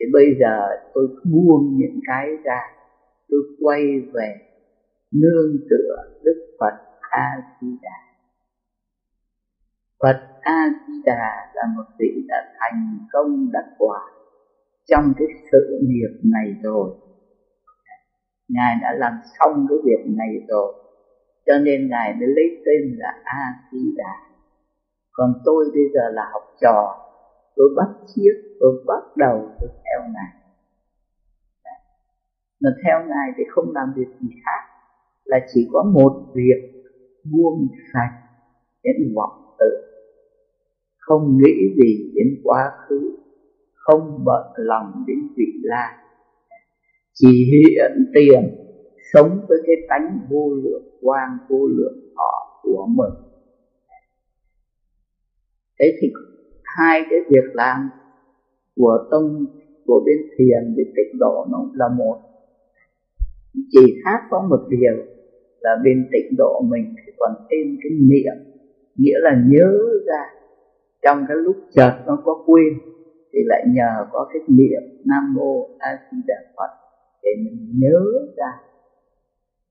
Thì bây giờ tôi buông những cái ra, tôi quay về nương tựa đức phật a di đà phật a di đà là một vị đã thành công đắc quả trong cái sự nghiệp này rồi. Ngài đã làm xong cái việc này rồi. Cho nên ngài mới lấy tên là a di đà. Còn tôi bây giờ là học trò. Tôi bắt chiếc, tôi bắt đầu, tôi theo ngài. Mà theo ngài thì không làm việc gì khác, là chỉ có một việc buông sạch những vọng tử không nghĩ gì đến quá khứ, không bận lòng đến vị lai. Chỉ hiện tiền, sống với cái tánh vô lượng, quang vô lượng thọ của mình. Thế thì hai cái việc làm của tông của bên thiền với tịnh độ nó là một. Chỉ khác có một điều là bên tịnh độ mình thì còn thêm cái niệm nghĩa là nhớ ra trong cái lúc chợt nó có quên, thì lại nhờ có cái niệm nam mô a di đà phật để mình nhớ ra.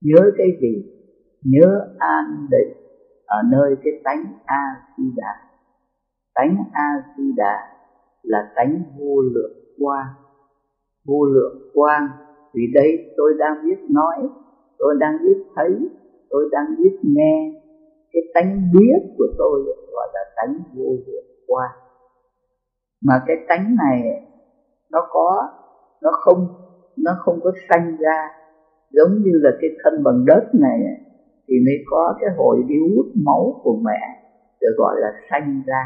Nhớ cái gì? Nhớ an định ở nơi cái tánh a di đà. Tánh a di đà là tánh vô lượng quang. Vô lượng quang, vì đây tôi đang biết nói, tôi đang biết thấy, tôi đang biết nghe cái tánh biết của tôi gọi là tánh vô hiệu quan mà cái tánh này, nó có, nó không nó không có sanh ra giống như là cái thân bằng đất này, thì mới có cái hồi đi hút máu của mẹ được gọi là sanh ra.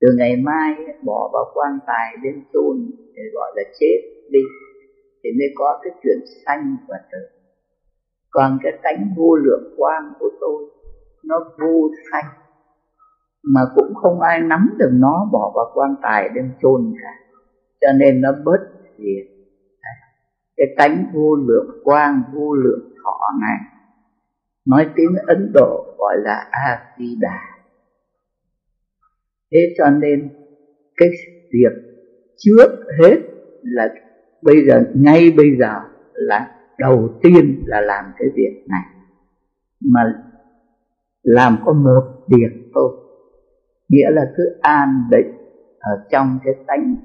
Từ ngày mai, bỏ vào quan tài đến chôn để gọi là chết đi, thì mới có cái chuyện sanh và tử còn cái tánh vô lượng quang của tôi, nó vô sanh, mà cũng không ai nắm được nó, bỏ vào quan tài đem chôn cả cho nên nó bớt diệt. Cái tánh vô lượng quang, vô lượng thọ này, nói tiếng ấn độ gọi là a di đà thế cho nên, cái việc trước hết là bây giờ, ngay bây giờ là đầu tiên là làm cái việc này. Mà làm có một việc thôi. Nghĩa là cứ an định ở trong cái tánh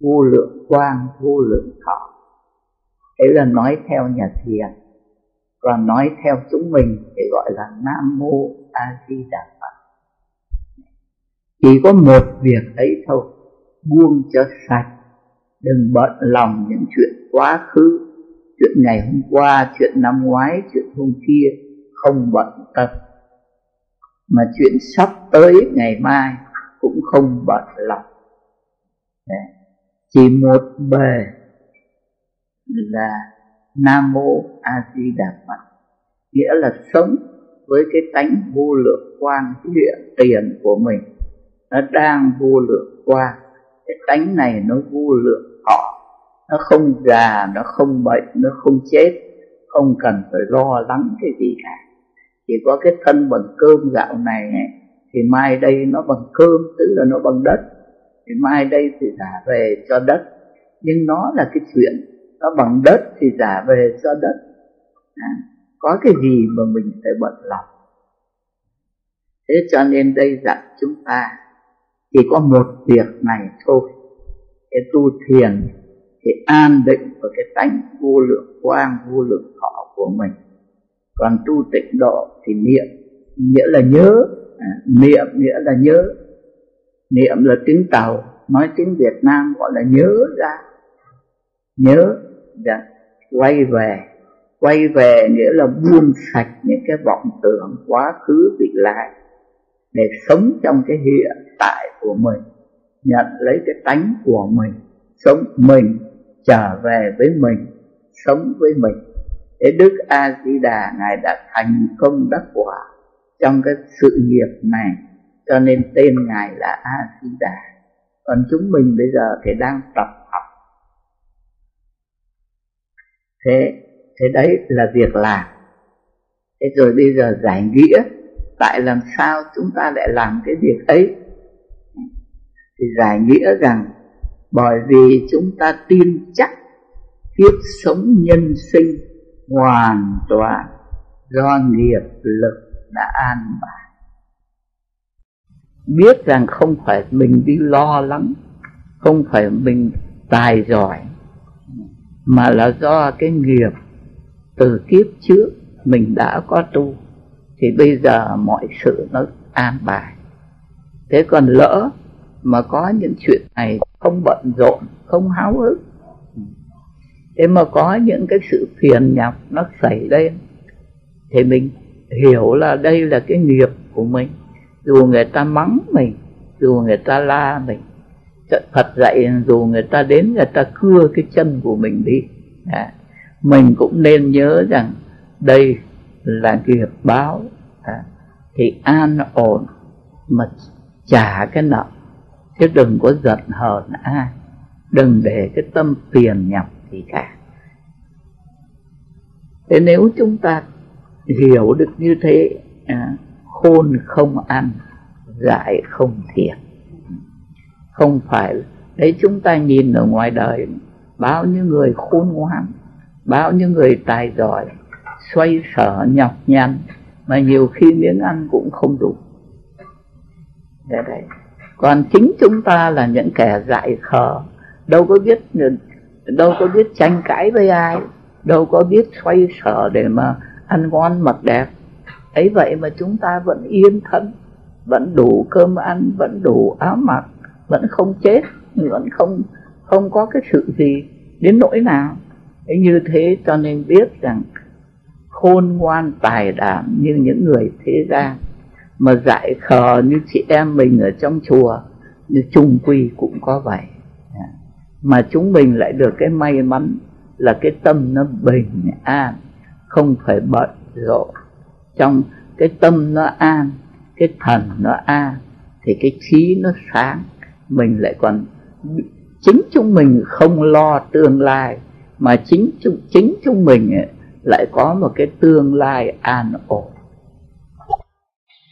vô lượng quang, vô lượng thọ. Đấy là nói theo nhà thiền. Còn nói theo chúng mình thì gọi là nam mô a di đà phật. Chỉ có một việc ấy thôi. Buông cho sạch. Đừng bận lòng những chuyện quá khứ chuyện ngày hôm qua, chuyện năm ngoái, chuyện hôm kia không bận tâm. Mà chuyện sắp tới ngày mai cũng không bận lòng. Chỉ một bề là nam mô a di đà phật nghĩa là sống với cái tánh vô lượng quang hiện tiền của mình. Nó đang vô lượng quang. Cái tánh này nó vô lượng nó không già nó không bệnh nó không chết. Không cần phải lo lắng cái gì cả. Chỉ có cái thân bằng cơm gạo này thì mai đây nó bằng cơm tức là nó bằng đất. Thì mai đây thì trả về cho đất. Nhưng nó là cái chuyện nó bằng đất thì trả về cho đất. À, có cái gì mà mình phải bận lòng? Thế cho nên đây dặn chúng ta chỉ có một việc này thôi. Cái tu thiền cái an định và cái tánh vô lượng quang vô lượng thọ của mình. Còn tu tịnh độ thì niệm nghĩa là nhớ. À, niệm nghĩa là nhớ. Niệm là tiếng tàu nói tiếng việt nam gọi là nhớ ra. Nhớ dạ, quay về. Quay về nghĩa là buông sạch những cái vọng tưởng quá khứ bị lại để sống trong cái hiện tại của mình nhận lấy cái tánh của mình sống mình trở về với mình, sống với mình. Để đức a di đà ngài đã thành công đắc quả trong cái sự nghiệp này, cho nên tên ngài là a di đà còn chúng mình bây giờ thì đang tập học. Thế thế đấy là việc làm. Thế rồi bây giờ giải nghĩa, tại làm sao chúng ta lại làm cái việc ấy? Thì giải nghĩa rằng bởi vì chúng ta tin chắc kiếp sống nhân sinh hoàn toàn do nghiệp lực đã an bài. Biết rằng không phải mình đi lo lắng, không phải mình tài giỏi, mà là do cái nghiệp từ kiếp trước mình đã có tu, thì bây giờ mọi sự nó an bài. Thế còn lỡ mà có những chuyện này không bận rộn không háo hức. Thế mà có những cái sự phiền nhọc nó xảy lên thì mình hiểu là đây là cái nghiệp của mình. Dù người ta mắng mình dù người ta la mình Phật dạy dù người ta đến người ta cưa cái chân của mình đi. À, mình cũng nên nhớ rằng đây là nghiệp báo. À, thì an ổn mà trả cái nợ chứ đừng có giận hờn ai. Đừng để cái tâm phiền nhọc gì cả. Thế nếu chúng ta hiểu được như thế à, khôn không ăn dại không thiệt. Không phải đấy chúng ta nhìn ở ngoài đời bao nhiêu người khôn ngoan bao nhiêu người tài giỏi xoay sở nhọc nhằn mà nhiều khi miếng ăn cũng không đủ. Để đấy còn chính chúng ta là những kẻ dại khờ. Đâu có biết đâu có biết tranh cãi với ai. Đâu có biết xoay sở để mà ăn ngon mặc đẹp. Ấy vậy mà chúng ta vẫn yên thân, vẫn đủ cơm ăn, vẫn đủ áo mặc, vẫn không chết, vẫn không không có cái sự gì đến nỗi nào. Ấy như thế cho nên biết rằng khôn ngoan tài đảm như những người thế gian mà dại khờ như chị em mình ở trong chùa, như trung quy cũng có vậy. Mà chúng mình lại được cái may mắn là cái tâm nó bình an, không phải bận rộn. Trong cái tâm nó an, cái thần nó an, thì cái trí nó sáng. Mình lại còn chính chúng mình không lo tương lai, mà chính chúng chính chúng mình lại có một cái tương lai an ổn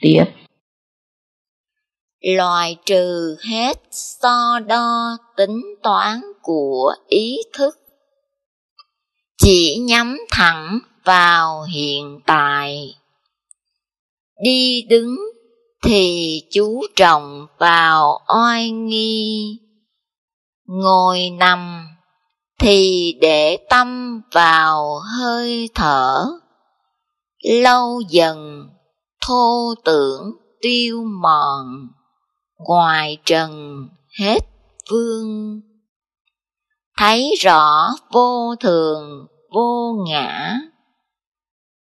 tiếp. Loại trừ hết so đo tính toán của ý thức. Chỉ nhắm thẳng vào hiện tại. Đi đứng thì chú trọng vào oai nghi. Ngồi nằm thì để tâm vào hơi thở. Lâu dần thô tưởng tiêu mòn, ngoài trần hết vương. Thấy rõ vô thường, vô ngã,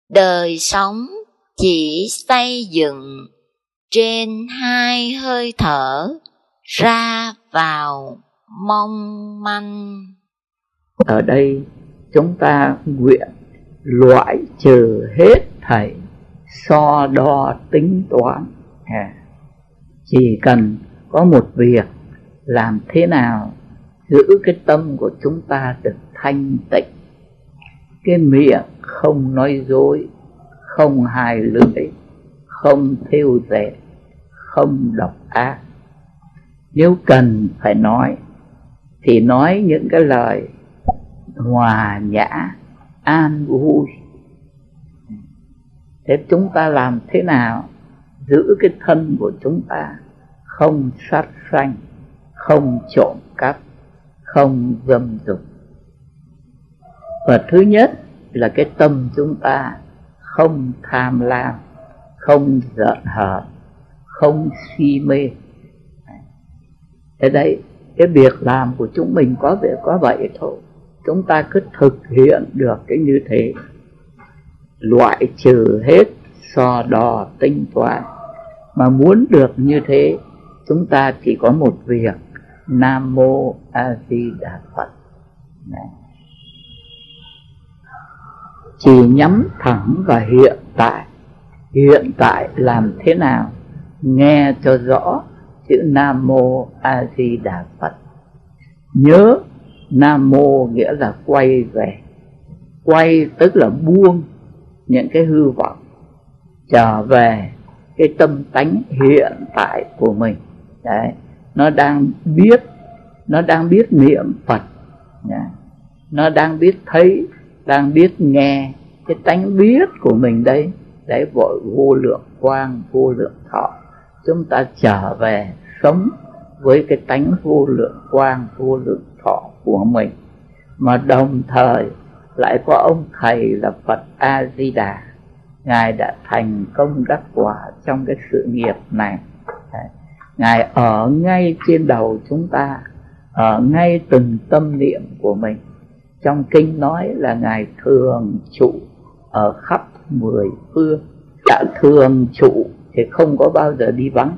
đời sống chỉ xây dựng trên hai hơi thở ra vào mong manh. Ở đây chúng ta nguyện loại trừ hết thảy so đo tính toán. Chỉ cần có một việc làm thế nào giữ cái tâm của chúng ta được thanh tịnh. Cái miệng không nói dối không hài lưỡi không thiêu dệt không độc ác. Nếu cần phải nói thì nói những cái lời hòa nhã an vui thế chúng ta làm thế nào giữ cái thân của chúng ta không sát sanh, không trộm cắp, không dâm dục? Và thứ nhất là cái tâm chúng ta không tham lam, không giận hờn, không si mê. Thế đấy, cái việc làm của chúng mình có vẻ có vậy thôi. Chúng ta cứ thực hiện được cái như thế loại trừ hết so đo tính toán. Mà muốn được như thế, chúng ta chỉ có một việc. Nam mô a di đà phật. Đấy. chỉ nhắm thẳng vào hiện tại. Hiện tại làm thế nào? Nghe cho rõ chữ nam mô a di đà phật. Nhớ, nam mô nghĩa là quay về. Quay tức là buông những cái hư vọng, trở về cái tâm tánh hiện tại của mình. Đấy, nó đang biết, nó đang biết niệm phật. Dạ. Nó đang biết thấy, đang biết nghe cái tánh biết của mình đây. Đấy, vội vô lượng quang, vô lượng thọ. Chúng ta trở về sống với cái tánh vô lượng quang, vô lượng thọ của mình. Mà đồng thời lại có ông thầy là Phật A Di Đà ngài đã thành công đắc quả trong cái sự nghiệp này. Ngài ở ngay trên đầu chúng ta, ở ngay từng tâm niệm của mình. Trong kinh nói là ngài thường trụ ở khắp mười phương. Đã thường trụ thì không có bao giờ đi vắng.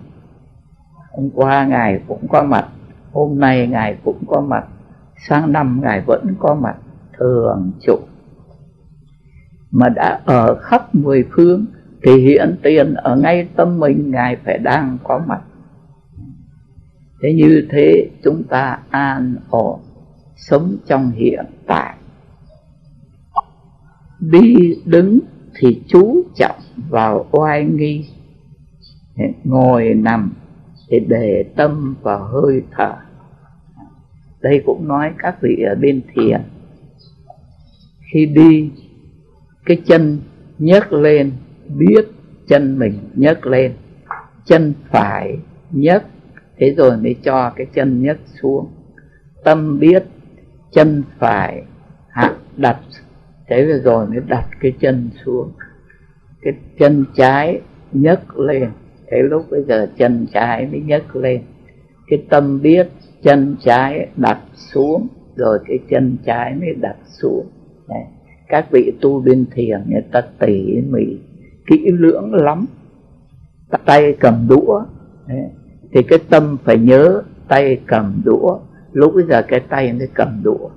Hôm qua ngài cũng có mặt, hôm nay ngài cũng có mặt sang năm ngài vẫn có mặt thường trụ. Mà đã ở khắp mười phương thì hiện tiền ở ngay tâm mình ngài phải đang có mặt. Thế như thế chúng ta an ổn, sống trong hiện tại. Đi đứng thì chú trọng vào oai nghi. Ngồi nằm thì để tâm vào hơi thở. Đây cũng nói các vị ở bên thiền khi đi, cái chân nhấc lên, biết chân mình nhấc lên, chân phải nhấc, thế rồi mới cho cái chân nhấc xuống. Tâm biết chân phải hạ đặt, thế rồi mới đặt cái chân xuống. Cái chân trái nhấc lên, thế lúc bây giờ chân trái mới nhấc lên. Cái tâm biết chân trái đặt xuống, rồi cái chân trái mới đặt xuống các vị tu bên thiền người ta tỉ mỉ kỹ lưỡng lắm. Tay cầm đũa. Đấy. thì cái tâm phải nhớ tay cầm đũa. Lúc bây giờ cái tay mới cầm đũa.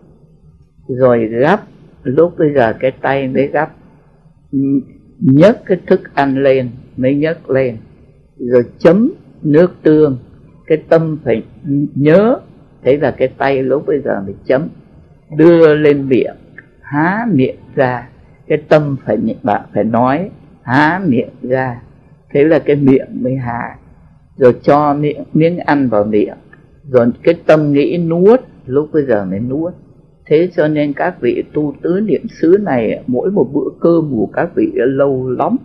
Rồi gắp. Lúc bây giờ cái tay mới gắp. Nhấc cái thức ăn lên mới nhấc lên. Rồi chấm nước tương. Cái tâm phải nhớ. Thế là cái tay lúc bây giờ mới chấm. Đưa lên miệng há miệng ra, cái tâm phải bạn phải nói, há miệng ra. Thế là cái miệng mới há rồi cho miệng, miếng ăn vào miệng. Rồi cái tâm nghĩ nuốt, lúc bây giờ mới nuốt. Thế cho nên các vị tu tứ niệm xứ này, mỗi một bữa cơm của các vị lâu lắm.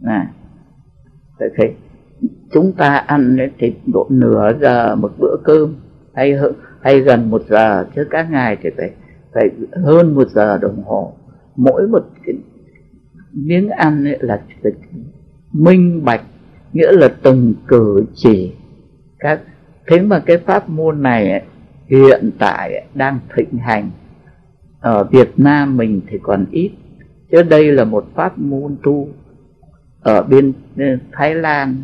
Nè thế chúng ta ăn thì độ nửa giờ một bữa cơm, hay hơn, hay gần một giờ, chứ các ngài thì phải phải hơn một giờ đồng hồ. Mỗi một cái miếng ăn ấy là phải minh bạch nghĩa là từng cử chỉ. Các thế mà cái pháp môn này ấy, hiện tại đang thịnh hành. Ở Việt Nam mình thì còn ít chứ đây là một pháp môn tu. Ở bên ờ, Thái Lan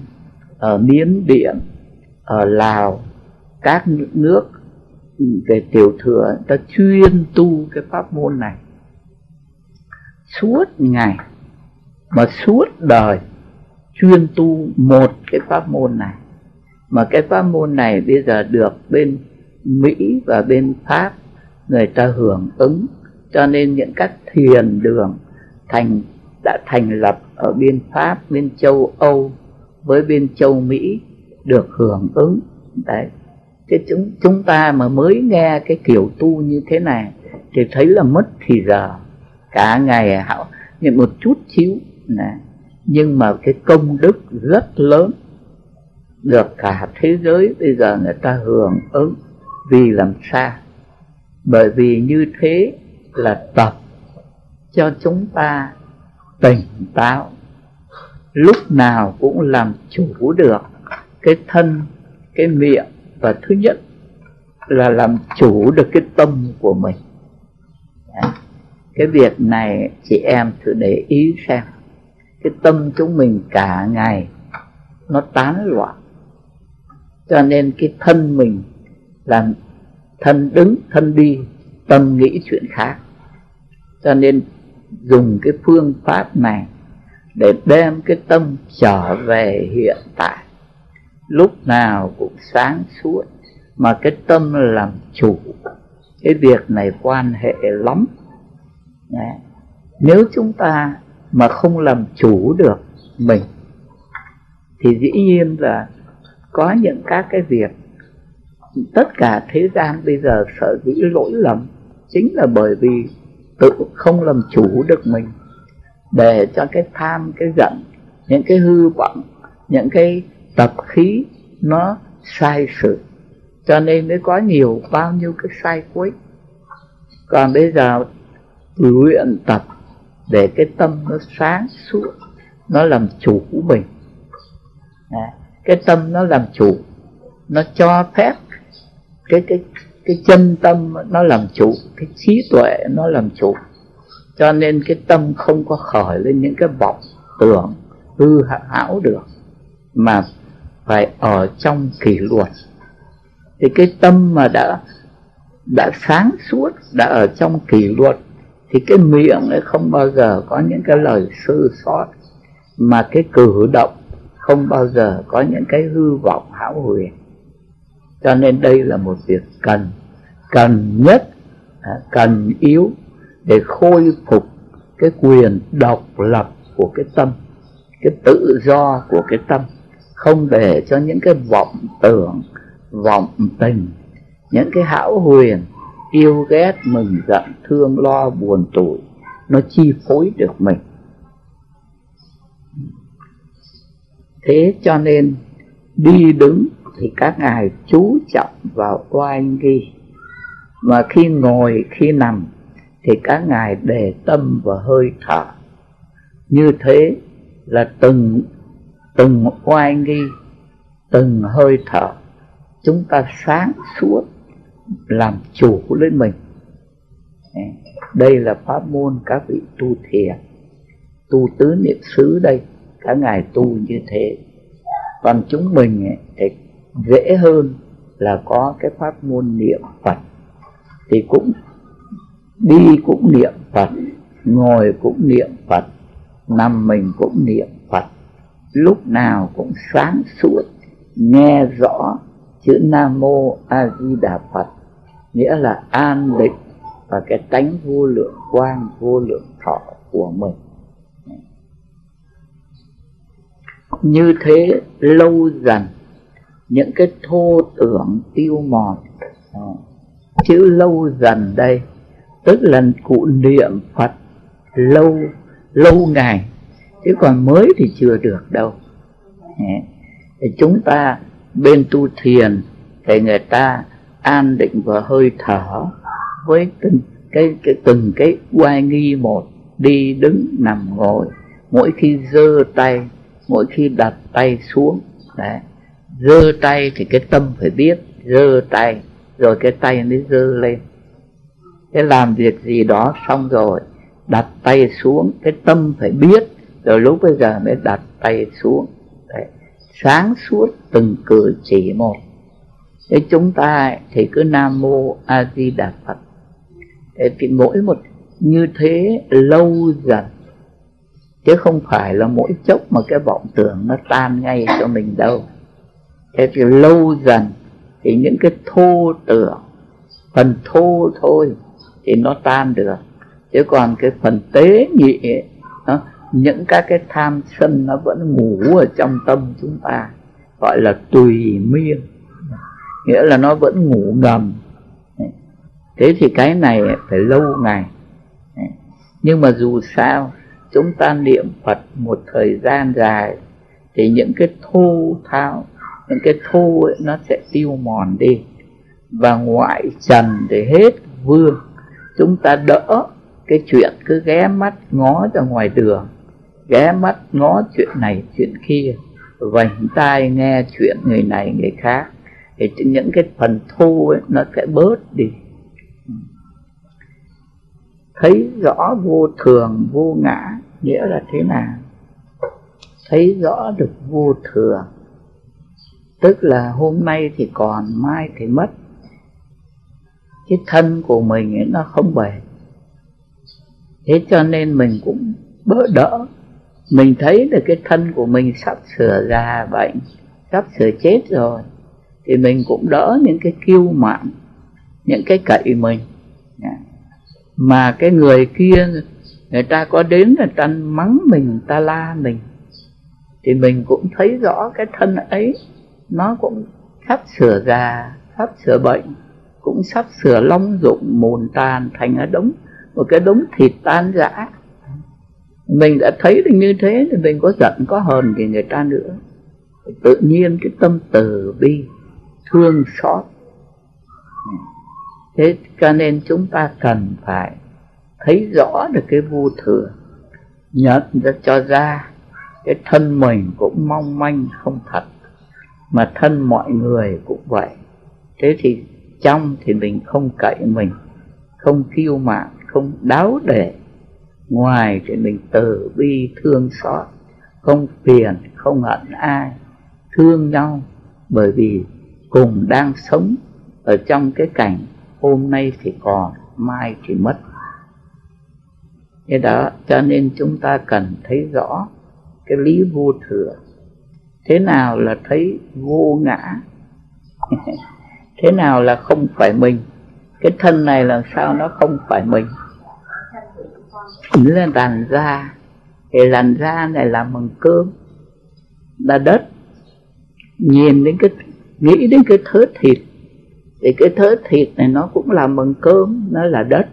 ở Miến Điện ở Lào các nước về tiểu thừa ta chuyên tu cái pháp môn này. Suốt ngày mà suốt đời chuyên tu một cái pháp môn này. Mà cái pháp môn này bây giờ được bên Mỹ và bên Pháp người ta hưởng ứng. Cho nên những các thiền đường thành đã thành lập ở bên Pháp, bên châu Âu với bên châu Mỹ được hưởng ứng. Đấy chứ chúng chúng ta mà mới nghe cái kiểu tu như thế này, thì thấy là mất thì giờ. Cả ngày hảo nhưng một chút xíu này nhưng mà cái công đức rất lớn. Được cả thế giới bây giờ người ta hưởng ứng. Vì làm sao? Bởi vì như thế là tập cho chúng ta tỉnh táo. Lúc nào cũng làm chủ được cái thân, cái miệng và thứ nhất là làm chủ được cái tâm của mình. Cái việc này chị em thử để ý xem. Cái tâm chúng mình cả ngày nó tán loạn. Cho nên cái thân mình làm thân đứng, thân đi, tâm nghĩ chuyện khác. Cho nên dùng cái phương pháp này để đem cái tâm trở về hiện tại lúc nào cũng sáng suốt, mà cái tâm làm chủ, cái việc này quan hệ lắm Đấy. nếu chúng ta mà không làm chủ được mình, thì dĩ nhiên là có những các cái việc tất cả thế gian bây giờ sợ dĩ lỗi lầm, chính là bởi vì tự không làm chủ được mình, để cho cái tham, cái giận, những cái hư vọng, những cái tập khí nó sai sự. Cho nên mới có nhiều bao nhiêu cái sai quấy. Còn bây giờ luyện tập để cái tâm nó sáng suốt nó làm chủ của mình. À, cái tâm nó làm chủ nó cho phép cái cái cái chân tâm nó làm chủ cái trí tuệ nó làm chủ. Cho nên cái tâm không có khởi lên những cái vọng tưởng hư hảo được mà phải ở trong kỷ luật, thì cái tâm mà đã đã sáng suốt, đã ở trong kỷ luật, thì cái miệng ấy không bao giờ có những cái lời sơ sót, mà cái cử động không bao giờ có những cái hư vọng hão huyền. Cho nên đây là một việc cần cần nhất à, cần yếu để khôi phục cái quyền độc lập của cái tâm, cái tự do của cái tâm không để cho những cái vọng tưởng, vọng tình, những cái hão huyền yêu ghét, mừng giận, thương, lo, buồn, tủi, nó chi phối được mình. Thế cho nên, đi đứng thì các ngài chú trọng vào oai nghi. Mà khi ngồi, khi nằm thì các ngài để tâm vào hơi thở. Như thế là từng từng oai nghi, từng hơi thở, chúng ta sáng suốt làm chủ lấy mình. Đây là pháp môn các vị tu thiền, tu tứ niệm xứ đây các ngài tu như thế. Còn chúng mình thì dễ hơn là có cái pháp môn niệm phật. Thì cũng đi cũng niệm phật, ngồi cũng niệm phật nằm mình cũng niệm lúc nào cũng sáng suốt, nghe rõ chữ nam mô a di đà phật, nghĩa là an định và cái tánh vô lượng, quang vô lượng thọ của mình. Như thế lâu dần, những cái thô tưởng tiêu mòn, chữ lâu dần đây, tức là cụ niệm phật lâu lâu ngày chứ còn mới thì chưa được đâu. Thì chúng ta bên tu thiền thì người ta an định và hơi thở với từng cái, cái từng cái oai nghi một đi đứng nằm ngồi. Mỗi khi giơ tay mỗi khi đặt tay xuống đấy. Giơ tay thì cái tâm phải biết giơ tay rồi cái tay mới giơ lên. Cái làm việc gì đó xong rồi đặt tay xuống cái tâm phải biết rồi lúc bây giờ mới đặt tay xuống. Đấy. Sáng suốt từng cử chỉ một. Thế chúng ta thì cứ nam mô a di đà phật. Thế thì mỗi một như thế lâu dần. Chứ không phải là mỗi chốc mà cái vọng tưởng nó tan ngay cho mình đâu. Thế thì lâu dần thì những cái thô tưởng phần thô thôi thì nó tan được. Chứ còn cái phần tế nhị ấy, những các cái tham sân nó vẫn ngủ ở trong tâm chúng ta gọi là tùy miên. Nghĩa là nó vẫn ngủ ngầm. Thế thì cái này phải lâu ngày. Nhưng mà dù sao chúng ta niệm phật một thời gian dài thì những cái thô thao những cái thô ấy, nó sẽ tiêu mòn đi. Và ngoại trần thì hết vương. Chúng ta đỡ cái chuyện cứ ghé mắt ngó ra ngoài đường ghé mắt ngó chuyện này chuyện kia vành tai nghe chuyện người này người khác thì những cái phần thô ấy, nó sẽ bớt đi. Thấy rõ vô thường vô ngã nghĩa là thế nào? Thấy rõ được vô thường tức là hôm nay thì còn mai thì mất. Cái thân của mình ấy nó không bền. Thế cho nên mình cũng bỡ đỡ mình thấy được cái thân của mình sắp sửa già bệnh, sắp sửa chết rồi, thì mình cũng đỡ những cái kiêu mạn, những cái cậy mình. Mà cái người kia, người ta có đến người ta mắng mình người ta la mình, thì mình cũng thấy rõ cái thân ấy, nó cũng sắp sửa già, sắp sửa bệnh, cũng sắp sửa long dụng mồn tàn thành ở đống, một cái đống thịt tan rã mình đã thấy được như thế thì mình có giận, có hờn thì người ta nữa. Tự nhiên cái tâm từ bi, thương xót. Thế cho nên chúng ta cần phải thấy rõ được cái vô thừa nhận ra cho ra cái thân mình cũng mong manh không thật, mà thân mọi người cũng vậy. Thế thì trong thì mình không cậy mình, không kiêu mạn, không đáo để ngoài cái mình từ bi thương xót, không phiền, không hận ai, thương nhau. Bởi vì cùng đang sống ở trong cái cảnh hôm nay thì còn, mai thì mất. Thế đó, cho nên chúng ta cần thấy rõ cái lý vô thừa. Thế nào là thấy vô ngã? Thế nào là không phải mình? Cái thân này làm sao nó không phải mình? Là làn da thì làn da này là bằng cơm. Là đất. Nhìn đến cái, nghĩ đến cái thớ thịt. Thì cái thớ thịt này nó cũng làm bằng cơm, nó là đất.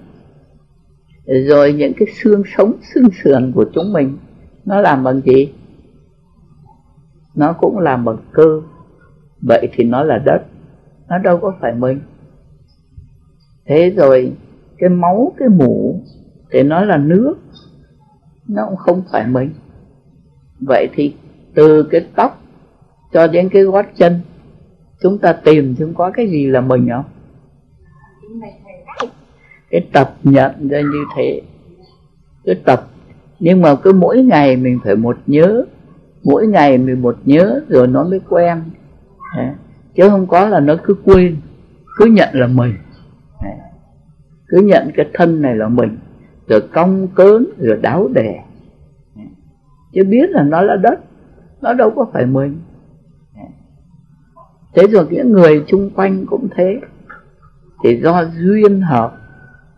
Rồi những cái xương sống, xương sườn của chúng mình, nó làm bằng gì? Nó cũng làm bằng cơ vậy thì nó là đất. Nó đâu có phải mình. Thế rồi cái máu, cái mũ thì nó là nước, nó cũng không phải mình vậy thì từ cái tóc cho đến cái gót chân, chúng ta tìm chúng có cái gì là mình không? Cái tập nhận ra như thế. Cái tập. Nhưng mà cứ mỗi ngày mình phải một nhớ. Mỗi ngày mình một nhớ rồi nó mới quen. Chứ không có là nó cứ quên. Cứ nhận là mình. Cứ nhận cái thân này là mình rồi cong cớn, rồi đáo đè. Chứ biết là nó là đất, nó đâu có phải mình. Thế rồi những người chung quanh cũng thế. Thì do duyên hợp,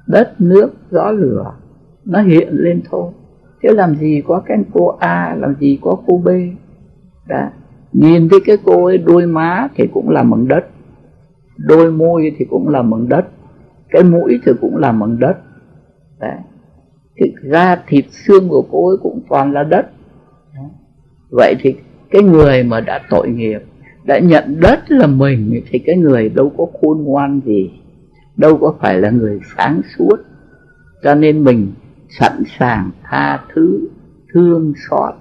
đất, nước, gió, lửa, nó hiện lên thôi. Chứ làm gì có cái cô A, làm gì có cô B? Đã nhìn thấy cái cô ấy đôi má thì cũng là bằng đất. Đôi môi thì cũng là bằng đất. Cái mũi thì cũng là bằng đất. Đấy. Thì da thịt xương của cô ấy cũng toàn là đất. Vậy thì cái người mà đã tội nghiệp, đã nhận đất là mình, thì cái người đâu có khôn ngoan gì, đâu có phải là người sáng suốt. Cho nên mình sẵn sàng tha thứ, thương xót.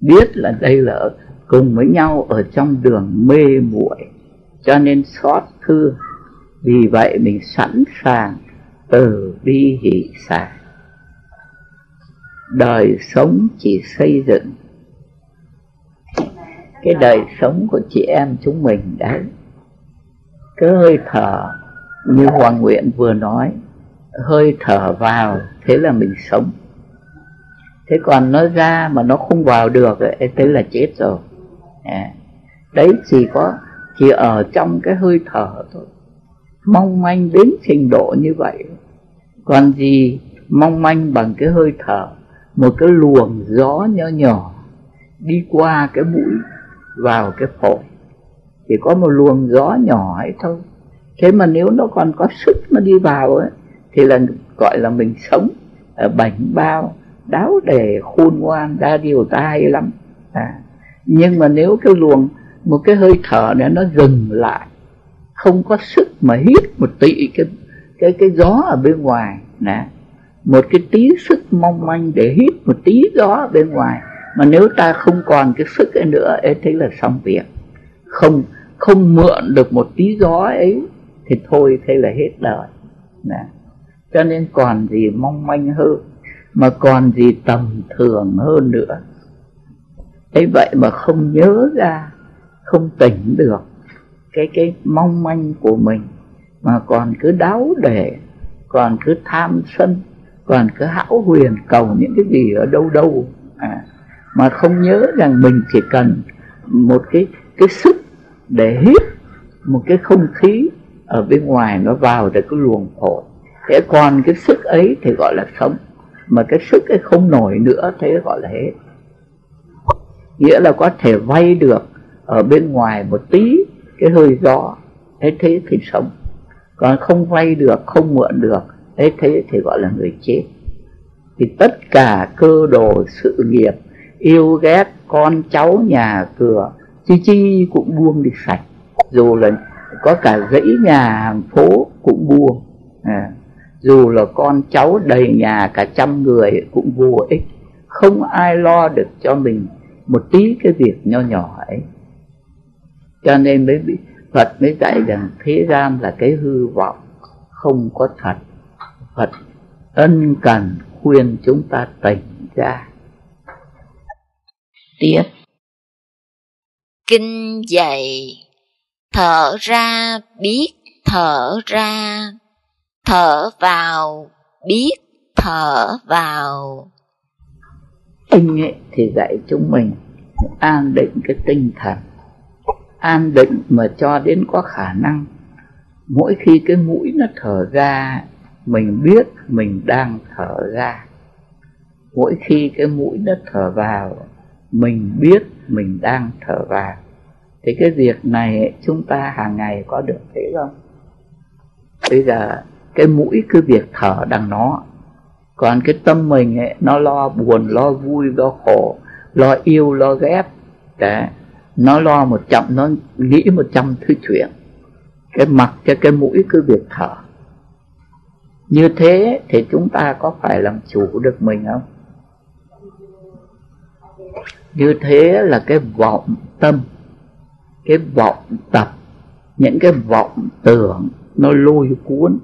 Biết là đây là cùng với nhau ở trong đường mê muội, cho nên xót thương. Vì vậy mình sẵn sàng từ bi hỷ xả đời sống chỉ xây dựng. Cái đời sống của chị em chúng mình đấy. Cái hơi thở như hoàng nguyện vừa nói hơi thở vào thế là mình sống. Thế còn nó ra mà nó không vào được ấy, thế là chết rồi. À, đấy chỉ có chỉ ở trong cái hơi thở thôi. Mong manh đến trình độ như vậy còn gì mong manh bằng cái hơi thở, một cái luồng gió nhỏ nhỏ đi qua cái mũi, vào cái phổi chỉ có một luồng gió nhỏ ấy thôi thế mà nếu nó còn có sức mà đi vào ấy, thì là gọi là mình sống ở bảnh bao, đáo để khôn ngoan, đa điều tai lắm à. nhưng mà nếu cái luồng, một cái hơi thở này nó dừng lại, không có sức mà hít một tị cái cái cái gió ở bên ngoài nè, một cái tí sức mong manh để hít một tí gió ở bên ngoài. Mà nếu ta không còn cái sức ấy nữa, ấy thế là xong việc. Không không mượn được một tí gió ấy thì thôi thế là hết đời. Nè, cho nên còn gì mong manh hơn, mà còn gì tầm thường hơn nữa. Ấy vậy mà không nhớ ra, không tỉnh được cái cái mong manh của mình mà còn cứ đáo để còn cứ tham sân còn cứ hão huyền cầu những cái gì ở đâu đâu. À, mà không nhớ rằng mình chỉ cần một cái cái sức để hít một cái không khí ở bên ngoài nó vào được cái luồng phổi. Thế còn cái sức ấy thì gọi là sống mà cái sức ấy không nổi nữa thế gọi là hết. Nghĩa là có thể vay được ở bên ngoài một tí cái hơi gió thế thế thì sống còn không vay được không mượn được thế thế thì gọi là người chết. Thì tất cả cơ đồ sự nghiệp yêu ghét con cháu nhà cửa chi chi cũng buông đi sạch. Dù là có cả dãy nhà hàng phố cũng buông. À, dù là con cháu đầy nhà cả trăm người cũng vô ích. Không ai lo được cho mình một tí cái việc nho nhỏ ấy. Cho nên mới bị Phật mới dạy rằng thế gian là cái hư vọng không có thật. Phật ân cần khuyên chúng ta tỉnh ra. Tiếp. Kinh dạy thở ra biết thở ra thở vào biết thở vào. Kinh ấy thì dạy chúng mình an định cái tinh thần an định mà cho đến có khả năng. Mỗi khi cái mũi nó thở ra mình biết mình đang thở ra. Mỗi khi cái mũi nó thở vào mình biết mình đang thở vào. Thì cái việc này chúng ta hàng ngày có được thế không? Bây giờ cái mũi cứ việc thở đằng nó còn cái tâm mình ấy, nó lo buồn lo vui lo khổ lo yêu lo ghét. Đấy nó lo một trăm nó nghĩ một trăm thứ chuyện. Cái mặt cho cái mũi cứ việc thở. Như thế thì chúng ta có phải làm chủ được mình không? Như thế là cái vọng tâm, cái vọng tập, những cái vọng tưởng nó lôi cuốn.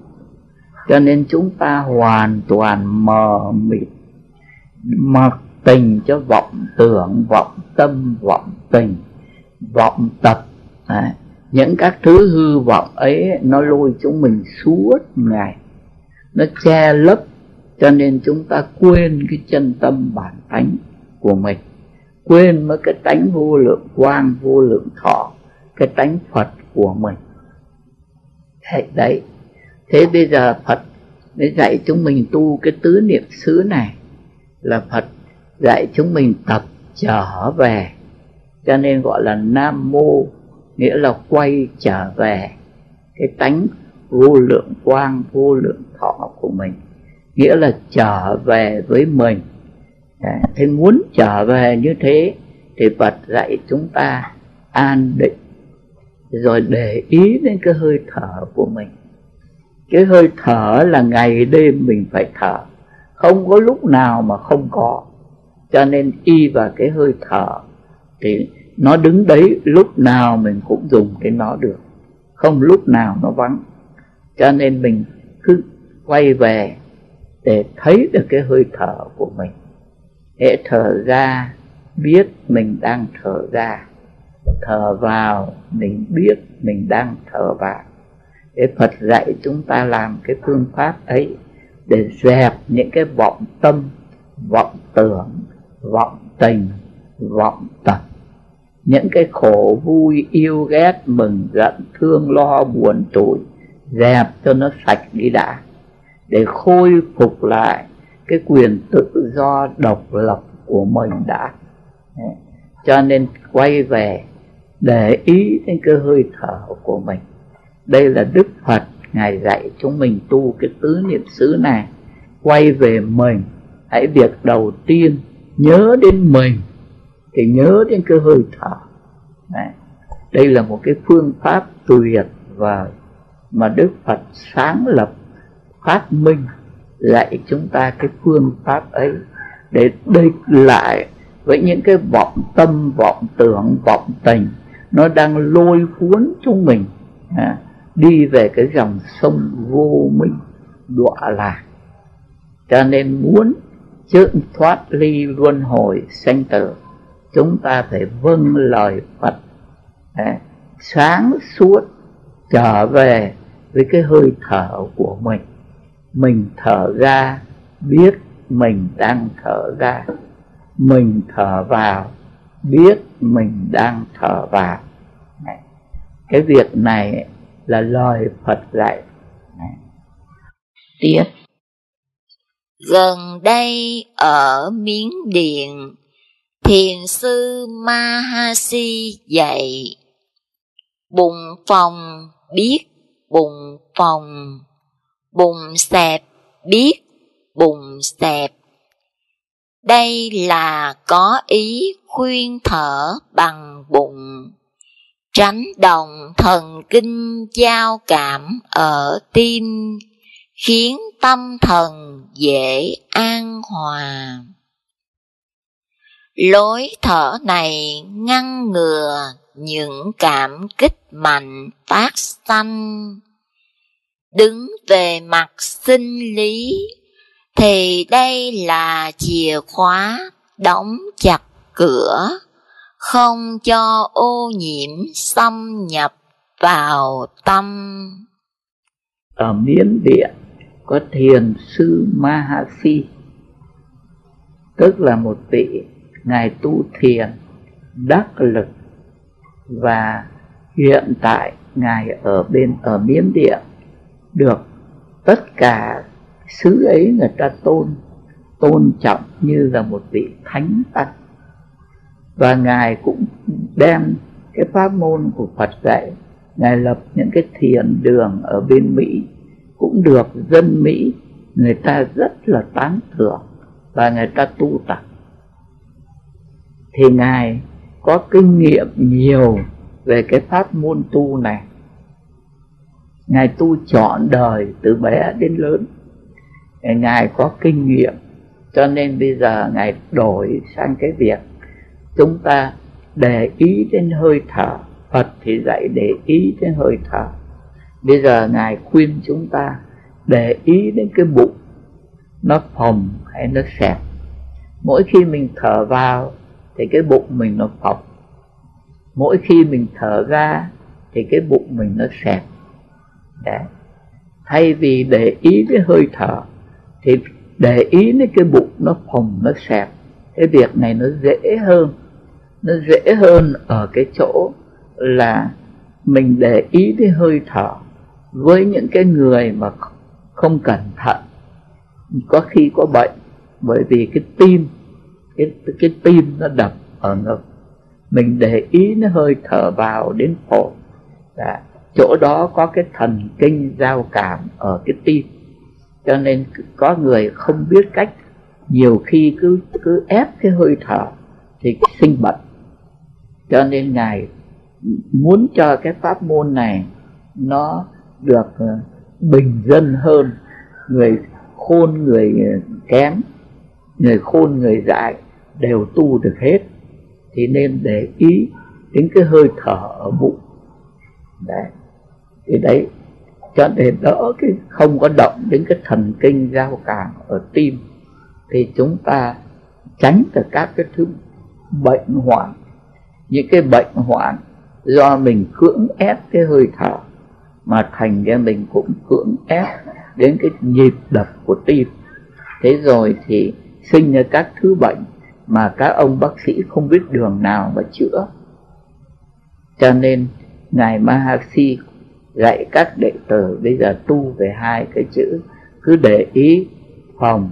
Cho nên chúng ta hoàn toàn mờ mịt, mặc tình cho vọng tưởng, vọng tâm, vọng tình vọng tập. À, những các thứ hư vọng ấy nó lôi chúng mình suốt ngày. Nó che lấp cho nên chúng ta quên cái chân tâm bản tánh của mình. Quên mất cái tánh vô lượng quang vô lượng thọ cái tánh phật của mình. Thế đấy. Thế bây giờ phật để dạy chúng mình tu cái tứ niệm xứ này là phật dạy chúng mình tập trở về cho nên gọi là nam mô, nghĩa là quay trở về cái tánh vô lượng quang, vô lượng thọ của mình. Nghĩa là trở về với mình. À, thế muốn trở về như thế thì Phật dạy chúng ta an định, rồi để ý đến cái hơi thở của mình. Cái hơi thở là ngày đêm mình phải thở, không có lúc nào mà không có. Cho nên y vào cái hơi thở thì nó đứng đấy, lúc nào mình cũng dùng đến nó được. Không lúc nào nó vắng. Cho nên mình cứ quay về để thấy được cái hơi thở của mình. Hễ thở ra, biết mình đang thở ra. Thở vào, mình biết mình đang thở vào. Để Phật dạy chúng ta làm cái phương pháp ấy để dẹp những cái vọng tâm, vọng tưởng, vọng tình, vọng tật những cái khổ vui, yêu, ghét, mừng, giận, thương, lo, buồn, tủi, dẹp cho nó sạch đi đã. Để khôi phục lại cái quyền tự do độc lập của mình đã. Cho nên quay về, để ý đến cái hơi thở của mình. Đây là đức phật, ngài dạy chúng mình tu cái tứ niệm xứ này. Quay về mình, hãy việc đầu tiên nhớ đến mình thì nhớ đến cái hơi thở. Đấy. đây là một cái phương pháp tuyệt vời mà đức phật sáng lập phát minh dạy chúng ta cái phương pháp ấy để địch lại với những cái vọng tâm vọng tưởng vọng tình. Nó đang lôi cuốn chúng mình à, đi về cái dòng sông vô minh đọa lạc. Cho nên muốn chữ thoát ly luân hồi sanh tử chúng ta phải vâng lời Phật. À, sáng suốt trở về với cái hơi thở của mình. Mình thở ra biết mình đang thở ra. Mình thở vào biết mình đang thở vào. Cái việc này là lời Phật dạy. Này. tiếp. Gần đây ở Miến Điện thiền sư Mahasi dạy bùng phòng biết bùng phòng bùng xẹp biết bùng xẹp. Đây là có ý khuyên thở bằng bụng, tránh đồng thần kinh giao cảm ở tim, khiến tâm thần dễ an hòa lối thở này ngăn ngừa những cảm kích mạnh phát sanh đứng về mặt sinh lý thì đây là chìa khóa đóng chặt cửa, không cho ô nhiễm xâm nhập vào tâm. Ở Miến Điện có thiền sư Mahasi, tức là một vị ngài tu thiền, đắc lực và hiện tại ngài ở bên, ở Miến Điện được tất cả xứ ấy người ta tôn tôn trọng như là một vị thánh tăng. Và ngài cũng đem cái pháp môn của Phật dạy, ngài lập những cái thiền đường ở bên Mỹ, cũng được dân Mỹ người ta rất là tán thưởng và người ta tu tập thì ngài có kinh nghiệm nhiều về cái pháp môn tu này. Ngài tu trọn đời từ bé đến lớn. Ngài có kinh nghiệm, cho nên bây giờ ngài đổi sang cái việc chúng ta để ý đến hơi thở. Phật thì dạy để ý đến hơi thở. Bây giờ ngài khuyên chúng ta để ý đến cái bụng, nó phồng hay nó xẹp. Mỗi khi mình thở vào thì cái bụng mình nó phồng mỗi khi mình thở ra, thì cái bụng mình nó xẹp. Đấy. thay vì để ý cái hơi thở, thì để ý đến cái bụng nó phồng, nó xẹp. Cái việc này nó dễ hơn. Nó dễ hơn ở cái chỗ là mình để ý đến hơi thở với những cái người mà không cẩn thận. Có khi có bệnh, bởi vì cái tim cái cái tim nó đập ở ngực. Mình để ý nó hơi thở vào đến phổi. Đã. chỗ đó có cái thần kinh giao cảm ở cái tim. Cho nên có người không biết cách, nhiều khi cứ cứ ép cái hơi thở thì sinh bệnh. Cho nên ngài muốn cho cái pháp môn này nó được ờ, bình dân hơn. Người khôn, người kém, người khôn, người dại đều tu được hết, thì nên để ý đến cái hơi thở ở bụng. Đấy. Thì đấy, cho nên đỡ cái, không có động đến cái thần kinh giao cảm ở tim, thì chúng ta tránh được các cái thứ bệnh hoạn. Những cái bệnh hoạn do mình cưỡng ép cái hơi thở, mà thành ra mình cũng cưỡng ép đến cái nhịp đập của tim. Thế rồi thì sinh ra các thứ bệnh mà các ông bác sĩ không biết đường nào mà chữa. Cho nên ngài Mahasi dạy các đệ tử bây giờ tu về hai cái chữ. Cứ để ý phòng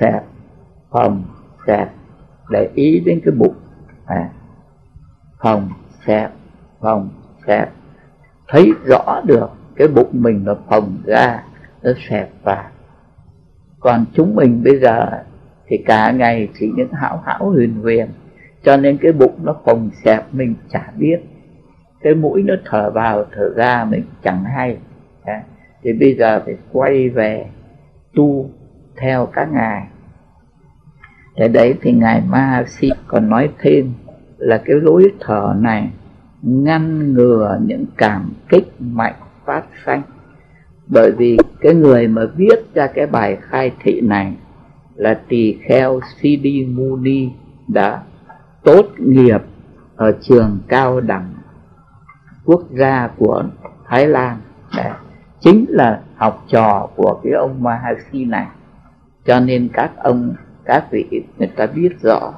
xẹp phòng xẹp. Để ý đến cái bụng. À, phòng xẹp phòng xẹp. Thấy rõ được cái bụng mình nó phồng ra nó xẹp vào còn chúng mình bây giờ thì cả ngày chỉ những hão hão huyền huyền, cho nên cái bụng nó phồng xẹp, mình chả biết. Cái mũi nó thở vào, thở ra mình chẳng hay. Thì bây giờ phải quay về tu theo các ngài. Để đấy thì ngài ma si còn nói thêm là cái lối thở này ngăn ngừa những cảm kích mạnh phát sanh. Bởi vì cái người mà viết ra cái bài khai thị này là tỳ kheo Sidi Muni đã tốt nghiệp ở trường cao đẳng quốc gia của Thái Lan Đấy. chính là học trò của cái ông Mahasi này cho nên các ông các vị người ta biết rõ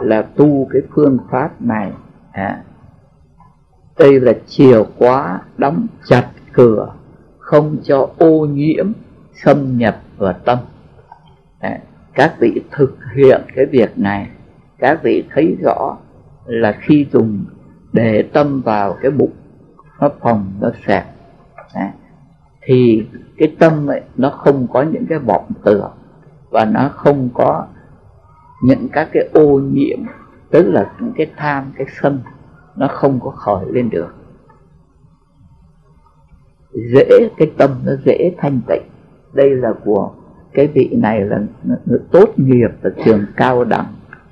là tu cái phương pháp này à, đây là chìa khóa đóng chặt cửa không cho ô nhiễm xâm nhập vào tâm các vị thực hiện cái việc này các vị thấy rõ là khi dùng để tâm vào cái bụng nó phòng nó sạc à, thì cái tâm ấy nó không có những cái vọng tưởng và nó không có những các cái ô nhiễm tức là những cái tham cái sân nó không có khởi lên được. Dễ cái tâm nó dễ thanh tịnh. Đây là của cái vị này là tốt nghiệp ở trường cao đẳng,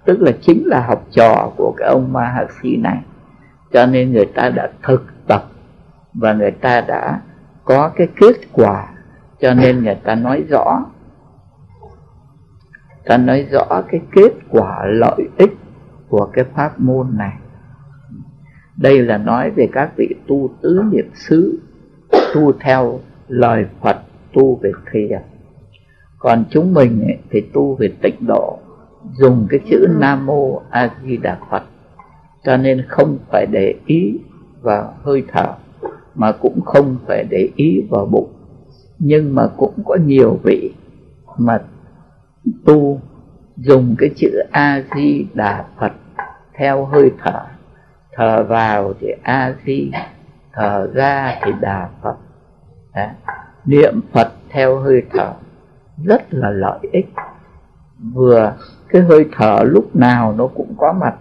tức là chính là học trò của cái ông Mahasi này. Cho nên người ta đã thực tập và người ta đã có cái kết quả. Cho nên người ta nói rõ, ta nói rõ cái kết quả lợi ích của cái pháp môn này. Đây là nói về các vị tu tứ niệm xứ, tu theo lời Phật, tu về thiền còn chúng mình ấy, thì tu về tịnh độ dùng cái chữ Nam Mô A Di Đà Phật. Cho nên không phải để ý vào hơi thở mà cũng không phải để ý vào bụng. Nhưng mà cũng có nhiều vị mà tu dùng cái chữ A Di Đà Phật theo hơi thở. Thở vào thì A Di thở ra thì Đà Phật. Đấy. niệm Phật theo hơi thở rất là lợi ích. Vừa cái hơi thở lúc nào nó cũng có mặt,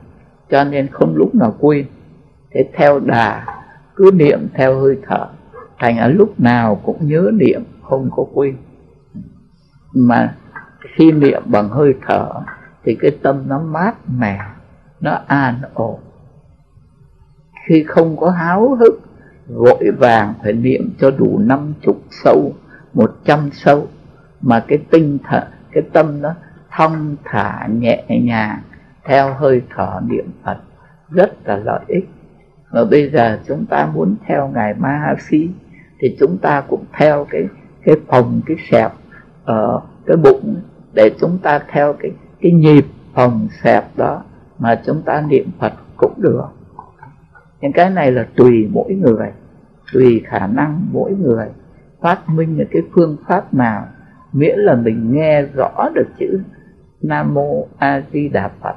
cho nên không lúc nào quên. Thế theo đà, cứ niệm theo hơi thở, thành ở lúc nào cũng nhớ niệm, không có quên. Mà khi niệm bằng hơi thở, thì cái tâm nó mát mẻ, nó an ổn. Khi không có háo hức, vội vàng phải niệm cho đủ năm chục sâu, một trăm sâu mà cái tinh thần, cái tâm nó thông thả nhẹ nhàng theo hơi thở niệm Phật rất là lợi ích. Và bây giờ chúng ta muốn theo ngài Mahasi thì chúng ta cũng theo cái cái phòng, cái sẹp ở cái bụng để chúng ta theo cái cái nhịp phòng sẹp đó mà chúng ta niệm Phật cũng được. Những cái này là tùy mỗi người, tùy khả năng mỗi người phát minh những cái phương pháp nào miễn là mình nghe rõ được chữ Nam Mô A Di Đà Phật.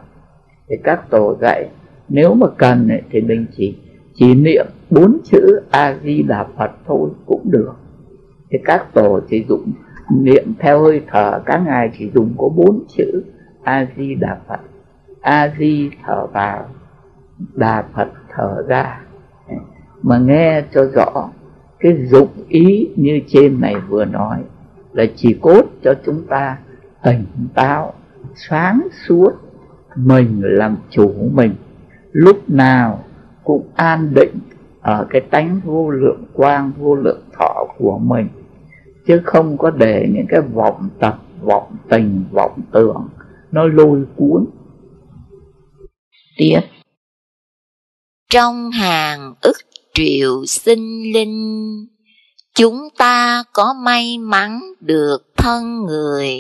Thì các tổ dạy nếu mà cần ấy, thì mình chỉ chỉ niệm bốn chữ A Di Đà Phật thôi cũng được. Thì các tổ chỉ dùng niệm theo hơi thở các ngài chỉ dùng có bốn chữ A Di Đà Phật. A Di thở vào Đà Phật thở ra. Mà nghe cho rõ cái dụng ý như trên này vừa nói là chỉ cốt cho chúng ta tỉnh táo sáng suốt mình làm chủ mình. Lúc nào cũng an định ở cái tánh vô lượng quang vô lượng thọ của mình. Chứ không có để những cái vọng tập vọng tình vọng tưởng nó lôi cuốn. Tiếp. Trong hàng ức triệu sinh linh chúng ta có may mắn được thân người,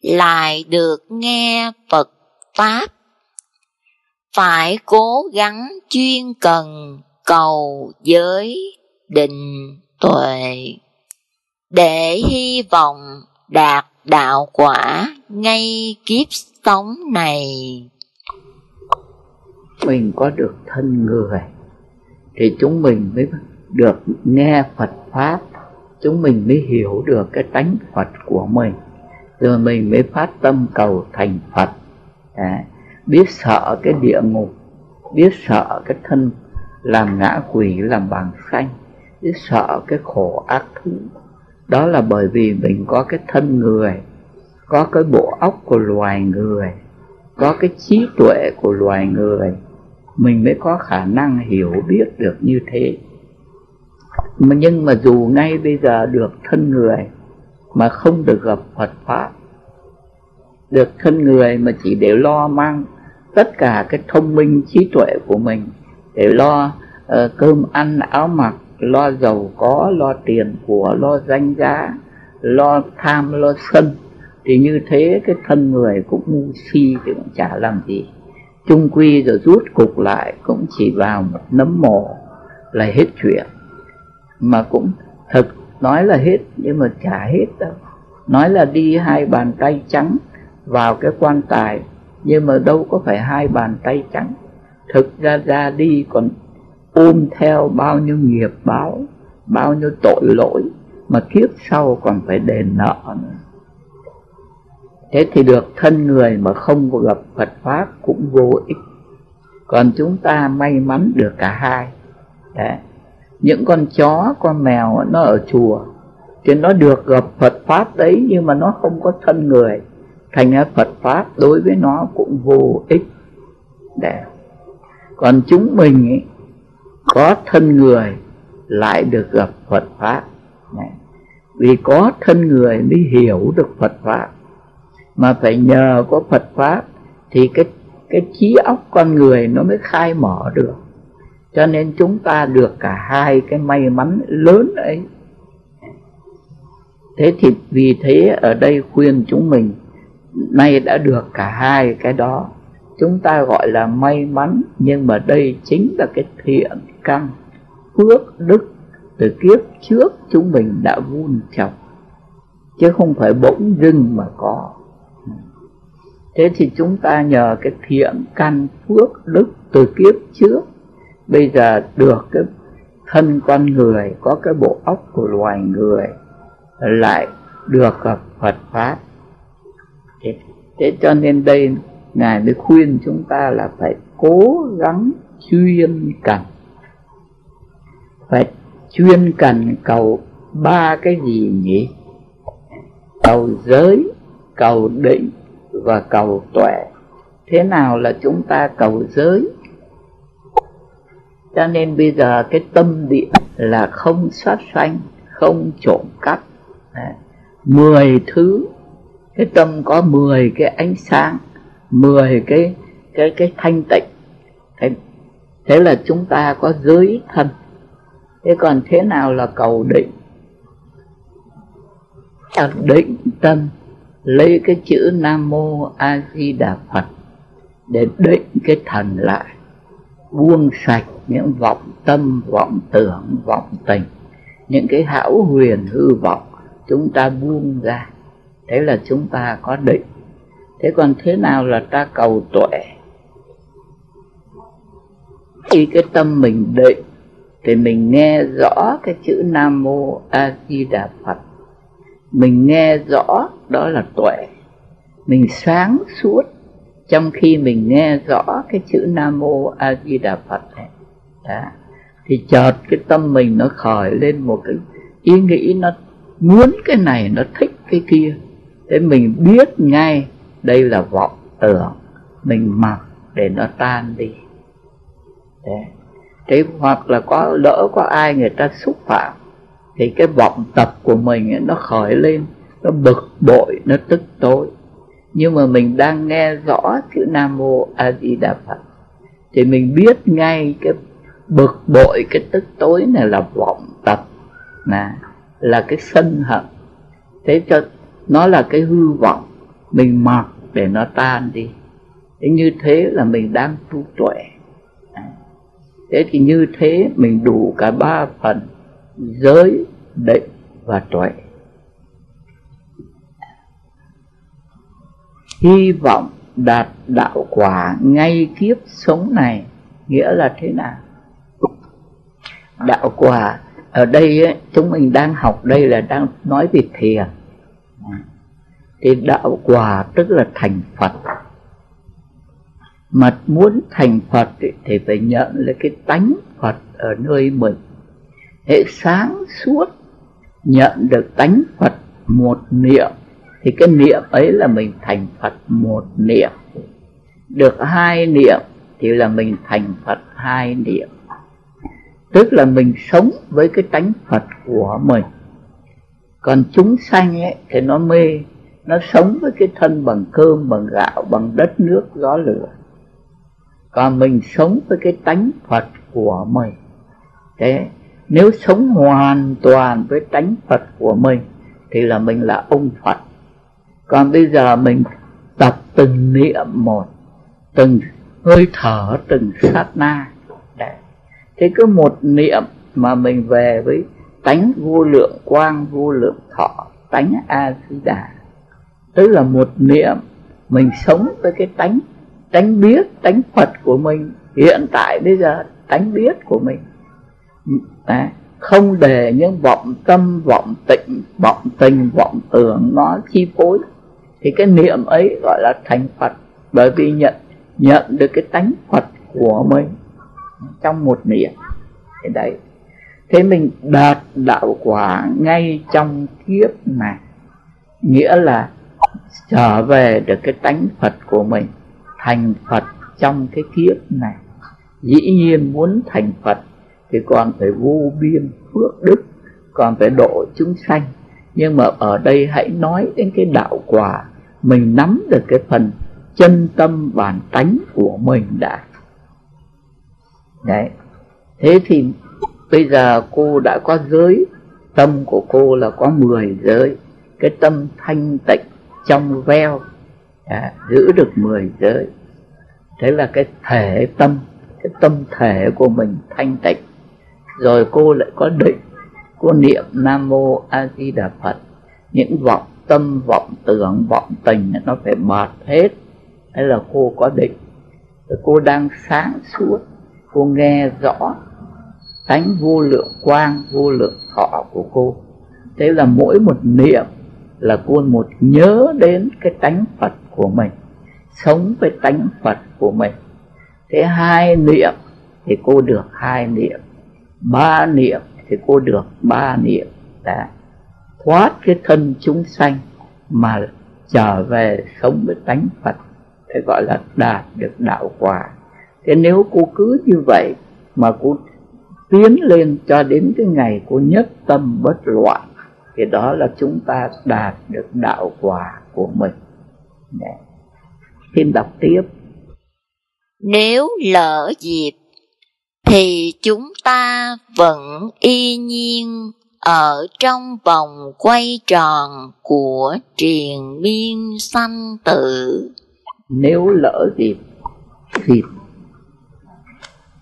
lại được nghe Phật Pháp. Phải cố gắng chuyên cần cầu giới định tuệ, để hy vọng đạt đạo quả ngay kiếp sống này. Mình có được thân người thì chúng mình mới được nghe Phật Pháp, chúng mình mới hiểu được cái tánh Phật của mình. Rồi mình mới phát tâm cầu thành Phật. À, biết sợ cái địa ngục biết sợ cái thân làm ngã quỷ làm bằng xanh biết sợ cái khổ ác thú đó là bởi vì mình có cái thân người có cái bộ óc của loài người có cái trí tuệ của loài người. Mình mới có khả năng hiểu biết được như thế mà nhưng mà dù ngay bây giờ được thân người mà không được gặp Phật Pháp được thân người mà chỉ để lo mang tất cả cái thông minh trí tuệ của mình để lo uh, cơm ăn áo mặc lo giàu có lo tiền của lo danh giá lo tham lo sân thì như thế cái thân người cũng ngu si thì cũng chả làm gì. Chung quy rồi rút cục lại cũng chỉ vào một nấm mồ là hết chuyện mà cũng thật nói là hết, nhưng mà chả hết đâu. Nói là đi hai bàn tay trắng vào cái quan tài, nhưng mà đâu có phải hai bàn tay trắng. Thực ra ra đi còn ôm theo bao nhiêu nghiệp báo, bao nhiêu tội lỗi, mà kiếp sau còn phải đền nợ nữa. Thế thì được thân người mà không gặp Phật pháp cũng vô ích. Còn chúng ta may mắn được cả hai. Đấy những con chó con mèo nó ở chùa thì nó được gặp Phật pháp đấy nhưng mà nó không có thân người. Thành ra Phật pháp đối với nó cũng vô ích. Để. Còn chúng mình ấy, có thân người lại được gặp Phật pháp. Này. vì có thân người mới hiểu được Phật pháp. Mà phải nhờ có Phật pháp thì cái cái trí óc con người nó mới khai mở được cho nên chúng ta được cả hai cái may mắn lớn ấy. Thế thì vì thế ở đây khuyên chúng mình, nay đã được cả hai cái đó. Chúng ta gọi là may mắn, nhưng mà đây chính là cái thiện căn, phước đức từ kiếp trước chúng mình đã vun trồng. Chứ không phải bỗng dưng mà có. Thế thì chúng ta nhờ cái thiện căn, phước đức từ kiếp trước bây giờ được cái thân con người có cái bộ óc của loài người lại được Phật pháp. Thế, thế cho nên đây ngài mới khuyên chúng ta là phải cố gắng chuyên cần. Phải chuyên cần cầu ba cái gì nhỉ? Cầu giới cầu định và cầu tuệ. Thế nào là chúng ta cầu giới? Cho nên bây giờ cái tâm địa là không sát sanh không trộm cắp. Mười thứ cái tâm có mười cái ánh sáng mười cái cái cái thanh tịnh. Thế, thế là chúng ta có giới thân. Thế còn thế nào là cầu định? Định tâm lấy cái chữ nam mô a di đà phật để định cái thần lại buông sạch những vọng tâm, vọng tưởng, vọng tình, những cái hão huyền hư vọng chúng ta buông ra. Thế là chúng ta có định. Thế còn thế nào là ta cầu tuệ? Khi cái tâm mình định, thì mình nghe rõ cái chữ nam mô a di đà phật. Mình nghe rõ đó là tuệ. Mình sáng suốt trong khi mình nghe rõ cái chữ nam mô a di đà phật này đó. thì chợt cái tâm mình nó khởi lên một cái ý nghĩ nó muốn cái này nó thích cái kia thế mình biết ngay đây là vọng tưởng mình mặc để nó tan đi Đấy. thế hoặc là có lỡ có ai người ta xúc phạm thì cái vọng tập của mình ấy, nó khởi lên nó bực bội nó tức tối nhưng mà mình đang nghe rõ chữ nam mô a di đà phật. Thì mình biết ngay cái bực bội, cái tức tối này là vọng tập là là cái sân hận. Thế cho nó là cái hư vọng, mình mặc để nó tan đi. Thế như thế là mình đang tu tuệ. Thế thì như thế mình đủ cả ba phần, giới, định và tuệ. Hy vọng đạt đạo quả ngay kiếp sống này. Nghĩa là thế nào? Đạo quả ở đây ấy, chúng mình đang học đây là đang nói về thiền. Thì đạo quả tức là thành phật. Mà muốn thành phật thì phải nhận lấy cái tánh phật ở nơi mình. Hệ sáng suốt nhận được tánh phật một niệm thì cái niệm ấy là mình thành phật một niệm. Được hai niệm thì là mình thành phật hai niệm. Tức là mình sống với cái tánh phật của mình. Còn chúng sanh ấy, thì nó mê, nó sống với cái thân bằng cơm, bằng gạo, bằng đất, nước, gió, lửa. Còn mình sống với cái tánh phật của mình. Thế, nếu sống hoàn toàn với tánh phật của mình, thì là mình là ông phật còn bây giờ mình tập từng niệm một, từng hơi thở, từng sát na Đấy. thế cứ một niệm mà mình về với tánh vô lượng quang, vô lượng thọ, tánh a di đà tức là một niệm mình sống với cái tánh tánh biết, tánh phật của mình. Hiện tại bây giờ tánh biết của mình. Đấy. không để những vọng tâm, vọng tịnh, vọng tình, vọng tưởng nó chi phối thì cái niệm ấy gọi là thành phật. Bởi vì nhận nhận được cái tánh phật của mình trong một niệm. Thế đấy. Thế mình đạt đạo quả ngay trong kiếp này. Nghĩa là trở về được cái tánh phật của mình, thành phật trong cái kiếp này. Dĩ nhiên muốn thành phật thì còn phải vô biên phước đức, còn phải độ chúng sanh nhưng mà ở đây hãy nói đến cái đạo quả. Mình nắm được cái phần chân tâm bản tánh của mình đã. Đấy. Thế thì bây giờ cô đã có giới. Tâm của cô là có 10 giới. Cái tâm thanh tịnh trong veo. À, giữ được 10 giới. Thế là cái thể tâm cái tâm thể của mình thanh tịnh. Rồi cô lại có định cô niệm nam mô a di đà phật. Những vọng tâm, vọng tưởng, vọng tình nó phải bạt hết. Hay là cô có định? Cô đang sáng suốt. Cô nghe rõ tánh vô lượng quang, vô lượng thọ của cô. Thế là mỗi một niệm là cô một nhớ đến cái tánh phật của mình, sống với tánh phật của mình. Thế hai niệm thì cô được hai niệm, ba niệm thì cô được ba niệm đã thoát cái thân chúng sanh mà trở về sống với tánh phật thì gọi là đạt được đạo quả. Thế nếu cô cứ như vậy mà cô tiến lên cho đến cái ngày cô nhất tâm bất loạn, thì đó là chúng ta đạt được đạo quả của mình. Đấy. xin đọc tiếp. Nếu lỡ dịp thì chúng ta vẫn y nhiên ở trong vòng quay tròn của triền miên sanh tử. Nếu lỡ dịp thì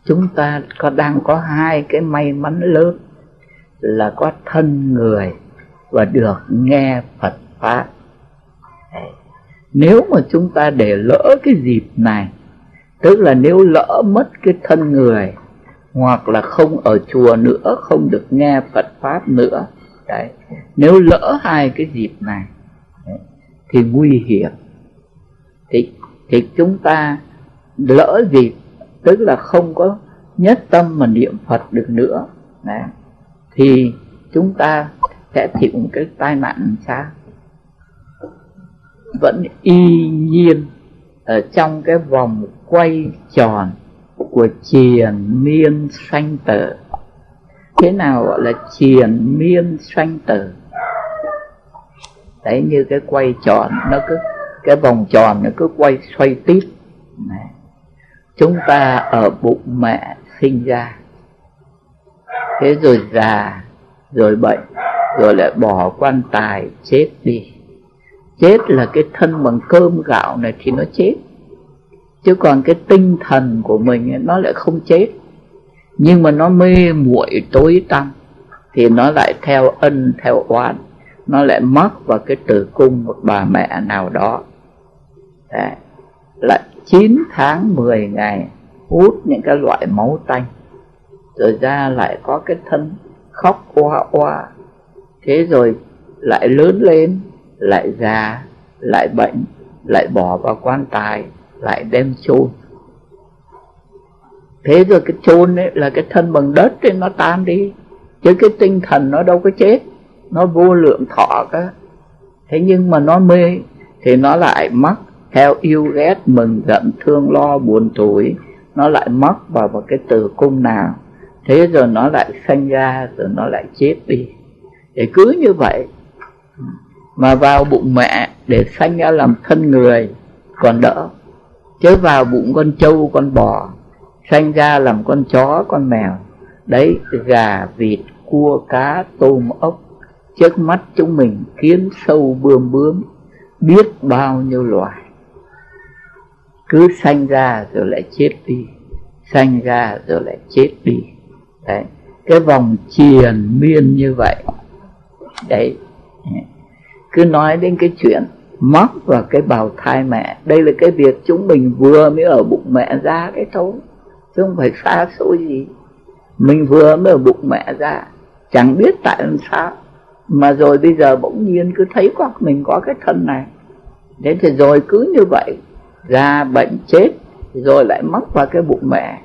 chúng ta có đang có hai cái may mắn lớn là có thân người và được nghe Phật pháp. Nếu mà chúng ta để lỡ cái dịp này, tức là nếu lỡ mất cái thân người hoặc là không ở chùa nữa không được nghe Phật pháp nữa. Đấy. Nếu lỡ hai cái dịp này đấy, thì nguy hiểm. Thì thì chúng ta lỡ dịp tức là không có nhất tâm mà niệm Phật được nữa đấy, thì chúng ta sẽ chịu một cái tai nạn sao vẫn y nhiên ở trong cái vòng quay tròn của triền miên sanh tử. Thế nào gọi là triền miên sanh tử? Đấy, như cái quay tròn, nó cứ, cái vòng tròn nó cứ quay xoay tiếp. Này. chúng ta ở bụng mẹ sinh ra. Thế rồi già, rồi bệnh, rồi lại bỏ quan tài chết đi. Chết là cái thân bằng cơm gạo này thì nó chết chứ còn cái tinh thần của mình nó lại không chết. Nhưng mà nó mê muội tối tăm, thì nó lại theo ân, theo oán. Nó lại mắc vào cái tử cung một bà mẹ nào đó. Đấy. lại 9 tháng 10 ngày, hút những cái loại máu tanh. Rồi ra lại có cái thân khóc oa oa. Thế rồi lại lớn lên, lại già, lại bệnh, lại bỏ vào quan tài lại đem chôn. Thế rồi cái chôn ấy là cái thân bằng đất thì nó tan đi. Chứ cái tinh thần nó đâu có chết, nó vô lượng thọ cả. Thế nhưng mà nó mê, thì nó lại mắc theo yêu ghét, mừng giận, thương lo, buồn tuổi nó lại mắc vào một cái tử cung nào. Thế rồi nó lại sanh ra, rồi nó lại chết đi. Để cứ như vậy. Mà vào bụng mẹ để sanh ra làm thân người, còn đỡ chớ vào bụng con trâu, con bò, sanh ra làm con chó, con mèo. Đấy, gà, vịt, cua, cá, tôm, ốc. Trước mắt chúng mình kiến sâu bươm bướm, biết bao nhiêu loài. Cứ sanh ra rồi lại chết đi, sanh ra rồi lại chết đi. Đấy, cái vòng triền miên như vậy. Đấy, cứ nói đến cái chuyện mắc vào cái bào thai mẹ. Đây là cái việc chúng mình vừa mới ở bụng mẹ ra cái thôi. Chứ không phải xa xôi gì. Mình vừa mới ở bụng mẹ ra. Chẳng biết tại làm sao. Mà rồi bây giờ bỗng nhiên cứ thấy có, mình có cái thân này. Thế thì rồi cứ như vậy. Ra bệnh chết, rồi lại mắc vào cái bụng mẹ.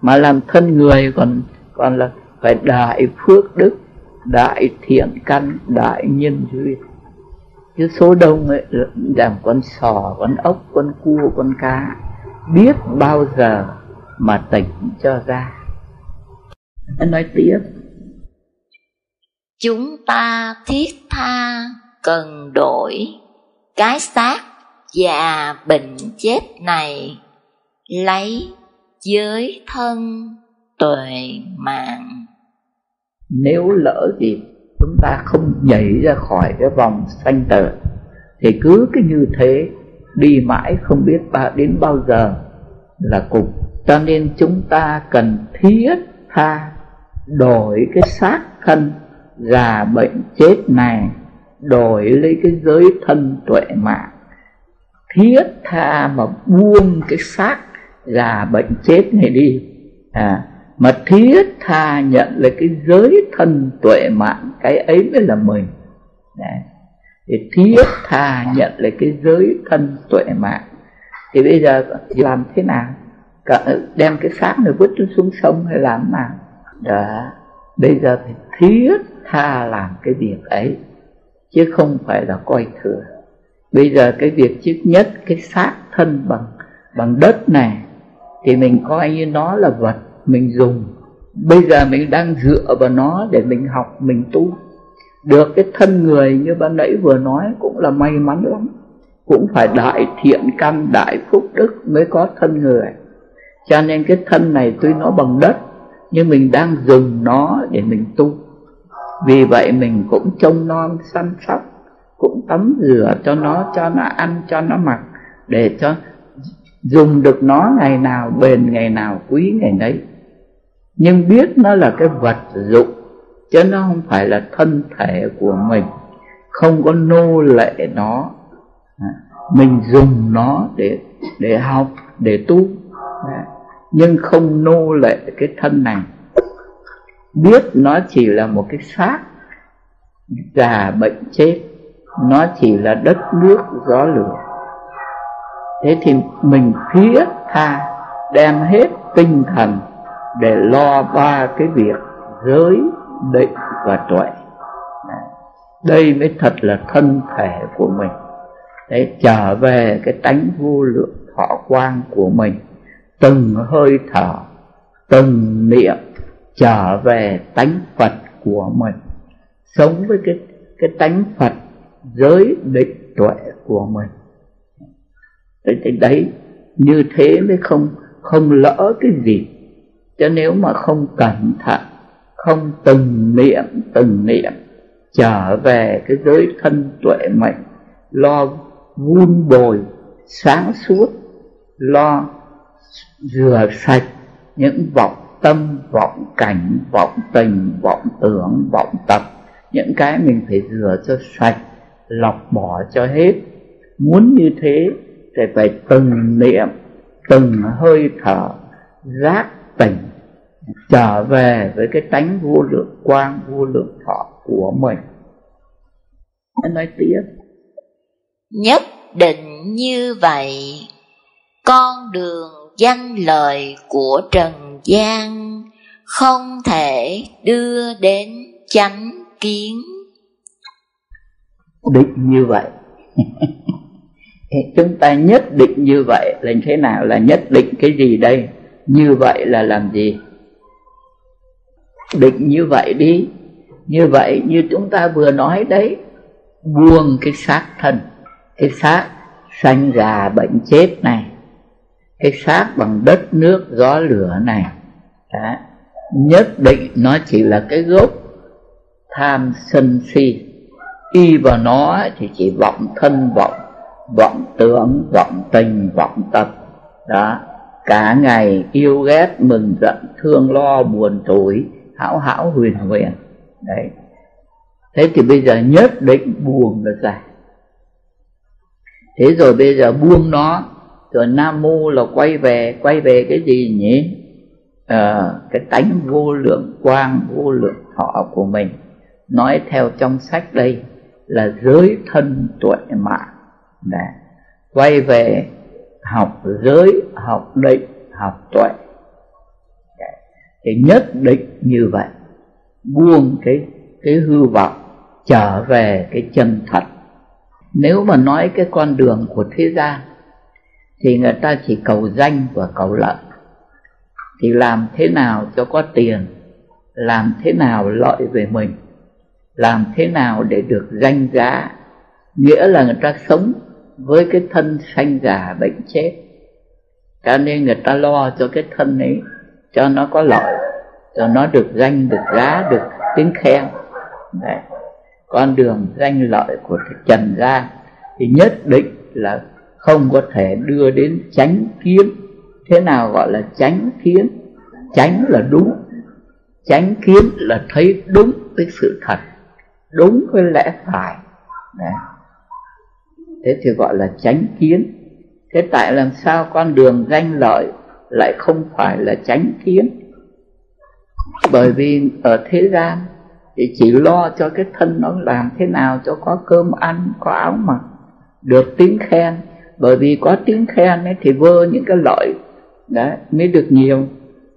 Mà làm thân người còn còn là phải đại phước đức, đại thiện căn, đại nhân duyên chứ số đông ấy làm con sò con ốc con cua con cá biết bao giờ mà tỉnh cho ra. Anh nói tiếp. Chúng ta thiết tha cần đổi cái xác và bệnh chết này lấy giới thân tuệ mạng. Nếu lỡ chúng ta không nhảy ra khỏi cái vòng sanh tử, thì cứ cái như thế đi mãi không biết ba đến bao giờ là cùng. Cho nên chúng ta cần thiết tha đổi cái xác thân, già bệnh chết này, đổi lấy cái giới thân tuệ mạng. Thiết tha mà buông cái xác già bệnh chết này đi. À mà thiết tha nhận lấy cái giới thân tuệ mạng, cái ấy mới là mình. Đấy. thì thiết tha nhận lấy cái giới thân tuệ mạng. Thì bây giờ làm thế nào? Đem cái xác này vứt xuống sông hay làm nào? Đó. Bây giờ phải thiết tha làm cái việc ấy, chứ không phải là coi thừa bây giờ cái việc trước nhất, cái xác thân bằng bằng đất này, thì mình coi như nó là vật mình dùng. Bây giờ mình đang dựa vào nó để mình học, mình tu. Được cái thân người như ban nãy vừa nói cũng là may mắn lắm. Cũng phải đại thiện căn, đại phúc đức mới có thân người. Cho nên cái thân này tuy nó bằng đất, nhưng mình đang dùng nó để mình tu. Vì vậy mình cũng trông non, săn sóc, cũng tắm rửa cho nó cho nó ăn, cho nó mặc, để cho dùng được nó ngày nào, bền ngày nào, quý ngày đấy nhưng biết nó là cái vật dụng, chứ nó không phải là thân thể của mình. Không có nô lệ nó. À, mình dùng nó để để học, để tu. À, nhưng không nô lệ cái thân này. Biết nó chỉ là một cái xác già bệnh chết. Nó chỉ là đất nước gió lửa. Thế thì mình thiết tha đem hết tinh thần để lo ba cái việc giới định và tuệ. Đây mới thật là thân thể của mình. Để trở về cái tánh vô lượng thọ quang của mình. Từng hơi thở từng niệm trở về tánh phật của mình. Sống với cái cái tánh phật giới định tuệ của mình. Đấy, đấy như thế mới không không lỡ cái gì cho nếu mà không cẩn thận, không từng niệm từng niệm, trở về cái giới thân tuệ mệnh, lo vun bồi, sáng suốt, lo rửa sạch những vọng tâm, vọng cảnh, vọng tình, vọng tưởng, vọng tập. Những cái mình phải rửa cho sạch, lọc bỏ cho hết. Muốn như thế thì phải từng niệm, từng hơi thở giác tỉnh trở về với cái tánh vô lượng quang vô lượng thọ của mình. Anh nói tiếp. Nhất định như vậy con đường danh lời của trần gian không thể đưa đến chánh kiến. Định như vậy. Chúng ta nhất định như vậy là thế nào? Là nhất định cái gì đây như vậy là làm gì? Định như vậy đi. Như vậy như chúng ta vừa nói đấy, buông cái xác thân, cái xác sanh già bệnh chết này, cái xác bằng đất nước gió lửa này. Đó. nhất định nó chỉ là cái gốc tham sân si. Y vào nó thì chỉ vọng thân, vọng vọng tưởng, vọng tình, vọng tập. Đó cả ngày yêu ghét mừng giận thương lo buồn tủi hão hão huyền huyền. Đấy. Thế thì bây giờ nhất định buông được ra. Thế rồi bây giờ buông nó rồi nam mô là quay về quay về cái gì nhỉ? À, cái tánh vô lượng quang vô lượng thọ của mình. Nói theo trong sách đây là giới thân tuệ mạng. Để quay về học giới, học định, học tuệ. Cái thì nhất định như vậy. Buông cái cái hư vọng, trở về cái chân thật. Nếu mà nói cái con đường của thế gian, thì người ta chỉ cầu danh và cầu lợi. Thì làm thế nào cho có tiền, làm thế nào lợi về mình, làm thế nào để được danh giá, nghĩa là người ta sống với cái thân sanh già bệnh chết. Cho nên người ta lo cho cái thân ấy, cho nó có lợi, cho nó được danh, được giá, được tiếng khen. Đấy. con đường danh lợi của trần gian thì nhất định là không có thể đưa đến chánh kiến. Thế nào gọi là chánh kiến? Chánh là đúng. Chánh kiến là thấy đúng với sự thật, đúng với lẽ phải. Đấy thế thì gọi là chánh kiến. Thế tại làm sao con đường danh lợi lại không phải là chánh kiến? Bởi vì ở thế gian thì chỉ lo cho cái thân nó làm thế nào cho có cơm ăn có áo mặc được tiếng khen. Bởi vì có tiếng khen ấy thì vơ những cái lợi đấy mới được nhiều.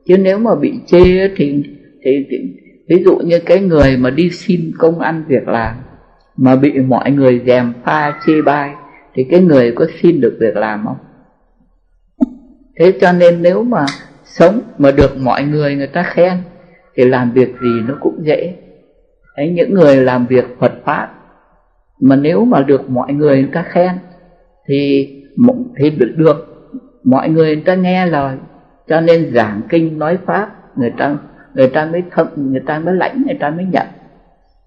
Chứ nếu mà bị chê thì thì, thì ví dụ như cái người mà đi xin công ăn việc làm mà bị mọi người dèm pha chê bai thì cái người có xin được việc làm không? Thế cho nên nếu mà sống mà được mọi người người ta khen thì làm việc gì nó cũng dễ. Đấy, những người làm việc Phật pháp mà nếu mà được mọi người người ta khen thì thì được được mọi người người ta nghe lời. Cho nên giảng kinh nói pháp người ta người ta mới thận người ta mới lãnh người ta mới nhận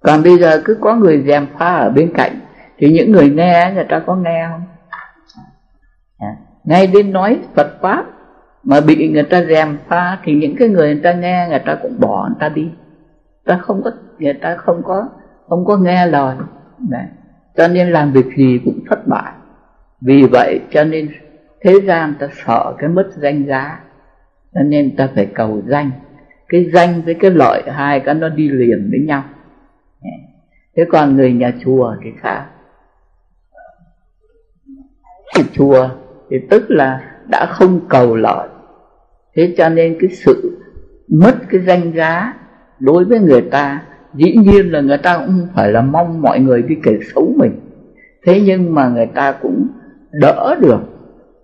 còn bây giờ cứ có người dèm pha ở bên cạnh thì những người nghe người ta có nghe không? À, ngay đến nói Phật pháp mà bị người ta dèm pha thì những cái người người ta nghe người ta cũng bỏ người ta đi. Ta không có người ta không có không có nghe lời. Đấy. cho nên làm việc gì cũng thất bại. Vì vậy cho nên thế gian ta sợ cái mất danh giá. Cho nên ta phải cầu danh. Cái danh với cái lợi hai cái nó đi liền với nhau thế còn người nhà chùa thì khác. Nhà chùa thì tức là đã không cầu lợi. Thế cho nên cái sự mất cái danh giá đối với người ta dĩ nhiên là người ta cũng không phải là mong mọi người đi kể xấu mình. Thế nhưng mà người ta cũng đỡ được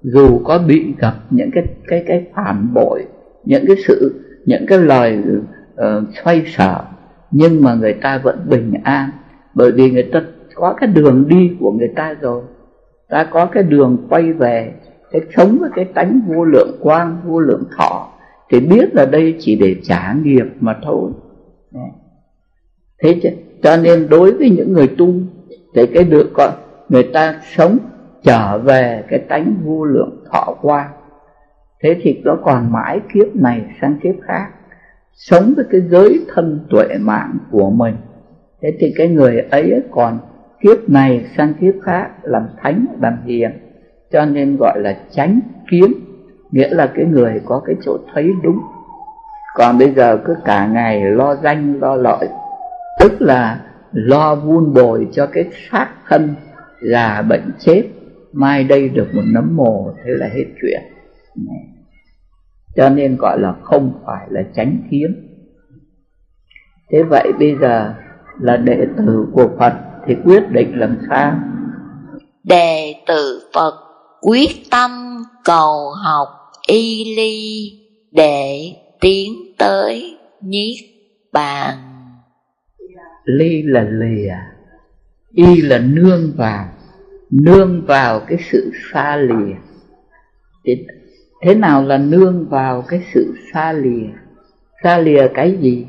dù có bị gặp những cái cái cái phản bội những cái sự những cái lời uh, xoay sở nhưng mà người ta vẫn bình an bởi vì người ta có cái đường đi của người ta rồi. Ta có cái đường quay về cái sống với cái tánh vô lượng quang vô lượng thọ thì biết là đây chỉ để trả nghiệp mà thôi. Thế chứ, cho nên đối với những người tu thì cái được gọi người ta sống trở về cái tánh vô lượng thọ quang. Thế thì nó còn mãi kiếp này sang kiếp khác sống với cái giới thân tuệ mạng của mình. Thế thì cái người ấy còn kiếp này sang kiếp khác làm thánh, làm hiền. Cho nên gọi là tránh kiến, nghĩa là cái người có cái chỗ thấy đúng. Còn bây giờ cứ cả ngày lo danh, lo lợi, tức là lo vun bồi cho cái xác thân già bệnh chết. Mai đây được một nấm mồ, thế là hết chuyện cho nên gọi là không phải là tránh kiến thế vậy bây giờ là đệ tử của phật thì quyết định làm sao? Đệ tử phật quyết tâm cầu học y ly để tiến tới niết bàn. Ly là lìa y là nương vào. Nương vào cái sự xa lìa thế, nào là nương vào cái sự xa lìa? Xa lìa cái gì?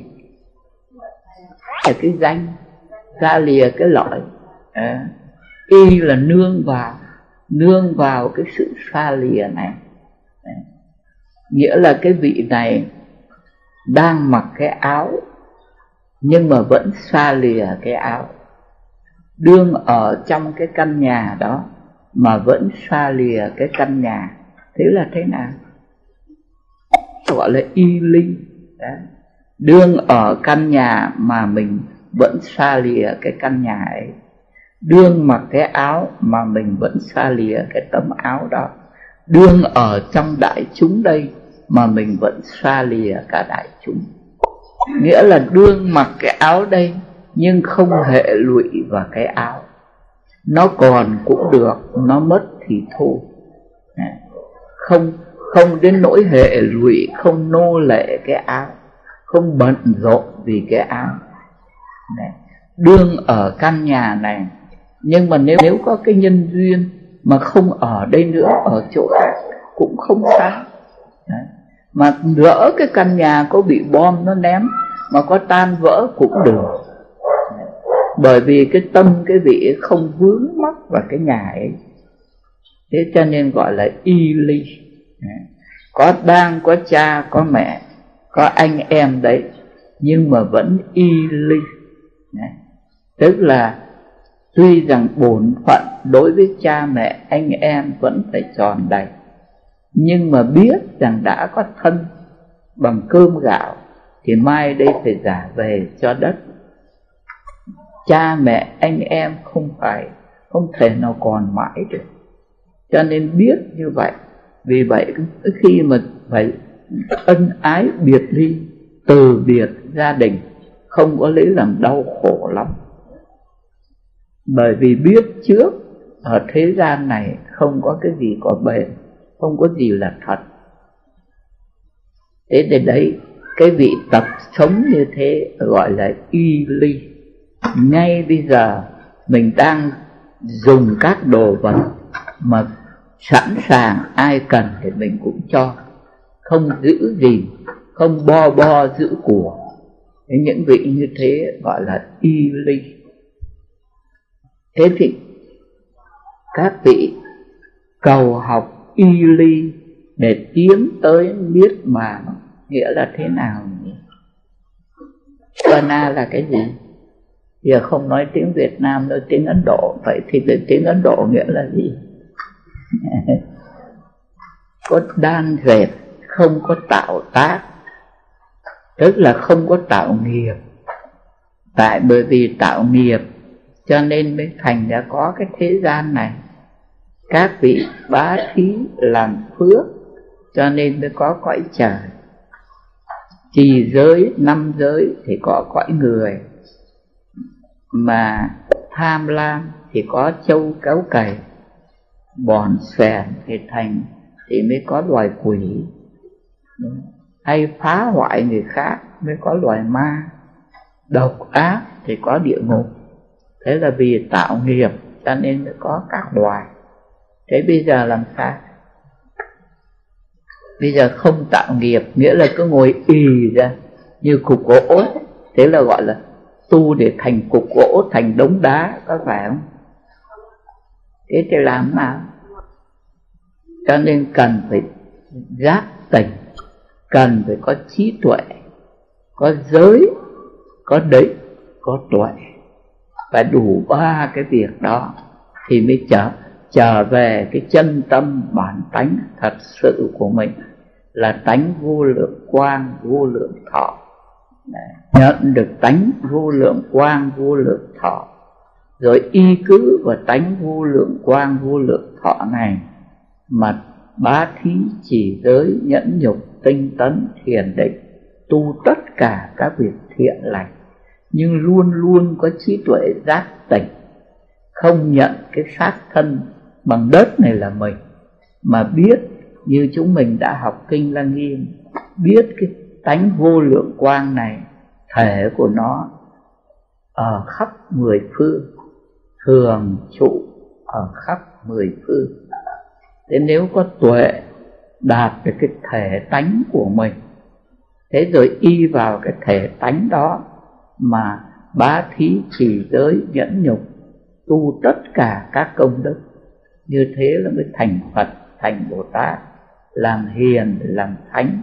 Là cái danh. Xa lìa cái loại à, y là nương vào. Nương vào cái sự xa lìa này. À, nghĩa là cái vị này đang mặc cái áo nhưng mà vẫn xa lìa cái áo. Đương ở trong cái căn nhà đó mà vẫn xa lìa cái căn nhà thế là thế nào? Gọi là y ly đó. đương ở căn nhà mà mình vẫn xa lìa cái căn nhà ấy, đương mặc cái áo mà mình vẫn xa lìa cái tấm áo đó, đương ở trong đại chúng đây mà mình vẫn xa lìa cả đại chúng. Nghĩa là đương mặc cái áo đây nhưng không hệ lụy vào cái áo. Nó còn cũng được, nó mất thì thôi không không đến nỗi hệ lụy không nô lệ cái áo, không bận rộn vì cái áo. Đương ở căn nhà này, nhưng mà nếu nếu có cái nhân duyên mà không ở đây nữa, ở chỗ khác cũng không sao. Đấy. mà lỡ cái căn nhà có bị bom nó ném, mà có tan vỡ cũng được. Bởi vì cái tâm, cái vị không vướng mắc vào cái nhà ấy thế cho nên gọi là y ly có đang, có cha, có mẹ, có anh em đấy, nhưng mà vẫn y ly tức là, tuy rằng bổn phận đối với cha mẹ, anh em vẫn phải tròn đầy, nhưng mà biết rằng đã có thân bằng cơm gạo, thì mai đây phải giả về cho đất. Cha mẹ, anh em không phải, không thể nào còn mãi được cho nên biết như vậy. Vì vậy khi mà phải ân ái biệt ly, từ biệt gia đình, không có lấy làm đau khổ lắm. Bởi vì biết trước, ở thế gian này không có cái gì có bền, không có gì là thật. Thế để đấy, cái vị tập sống như thế gọi là y ly. Ngay bây giờ mình đang dùng các đồ vật mà sẵn sàng, ai cần thì mình cũng cho không giữ gì, không bo bo giữ của những vị như thế gọi là y ly thế thì các vị cầu học y ly để tiến tới biết mà nghĩa là thế nào nhỉ? Vana là cái gì? Giờ không nói tiếng Việt Nam, nói tiếng Ấn Độ Vậy thì tiếng Ấn Độ nghĩa là gì? có đan dệt, không có tạo tác. Tức là không có tạo nghiệp. Tại bởi vì tạo nghiệp, cho nên mới thành đã có cái thế gian này. Các vị bá thí làm phước, cho nên mới có cõi trời. Trì giới, năm giới thì có cõi người. Mà tham lam thì có châu cáo cày bòn xèn thì thành thì mới có loài quỷ. Hay phá hoại người khác mới có loài ma. Độc ác thì có địa ngục. Thế là vì tạo nghiệp, cho nên mới có các loài. Thế bây giờ làm sao? Bây giờ không tạo nghiệp, nghĩa là cứ ngồi ì ra như cục gỗ, thế là gọi là tu để thành cục gỗ, thành đống đá, có phải không? Thế thì làm nào? Cho nên cần phải giác tỉnh, cần phải có trí tuệ, có giới, có định, có tuệ. Và đủ ba cái việc đó thì mới trở trở về cái chân tâm bản tánh thật sự của mình. Là tánh vô lượng quang, vô lượng thọ. Nhận được tánh vô lượng quang, vô lượng thọ rồi y cứ vào tánh vô lượng, quang vô lượng thọ này, mà bá thí chỉ giới nhẫn nhục, tinh tấn, thiền định, tu tất cả các việc thiện lành. Nhưng luôn luôn có trí tuệ giác tỉnh, không nhận cái xác thân bằng đất này là mình, mà biết như chúng mình đã học kinh lăng nghiêm, biết cái tánh vô lượng quang này, thể của nó ở khắp mười phương thường trụ ở khắp mười phương. Thế nếu có tuệ đạt được cái thể tánh của mình, thế rồi y vào cái thể tánh đó mà bá thí trì giới nhẫn nhục, tu tất cả các công đức, như thế là mới thành phật, thành bồ tát, làm hiền, làm thánh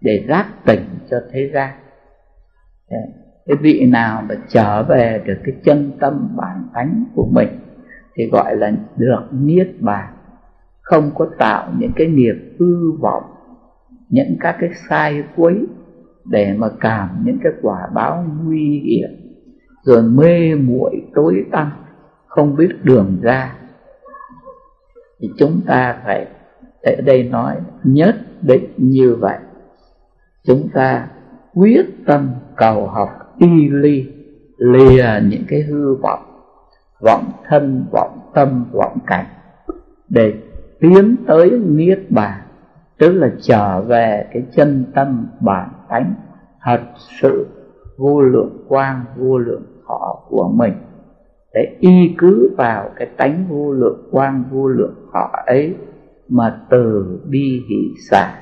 để giác tỉnh cho thế gian cái vị nào mà trở về được cái chân tâm bản tánh của mình, thì gọi là được niết bàn. Không có tạo những cái nghiệp hư vọng, những các cái sai quấy để mà cảm những cái quả báo nguy hiểm, rồi mê muội tối tăm, không biết đường ra. Thì chúng ta phải ở đây nói, nhất định như vậy. Chúng ta quyết tâm cầu học y ly, lìa những cái hư vọng vọng thân, vọng tâm, vọng cảnh, để tiến tới niết bàn, tức là trở về cái chân tâm bản tánh, thật sự vô lượng quang, vô lượng thọ của mình. Để y cứ vào cái tánh vô lượng quang, vô lượng họ ấy mà từ bi hỷ xả,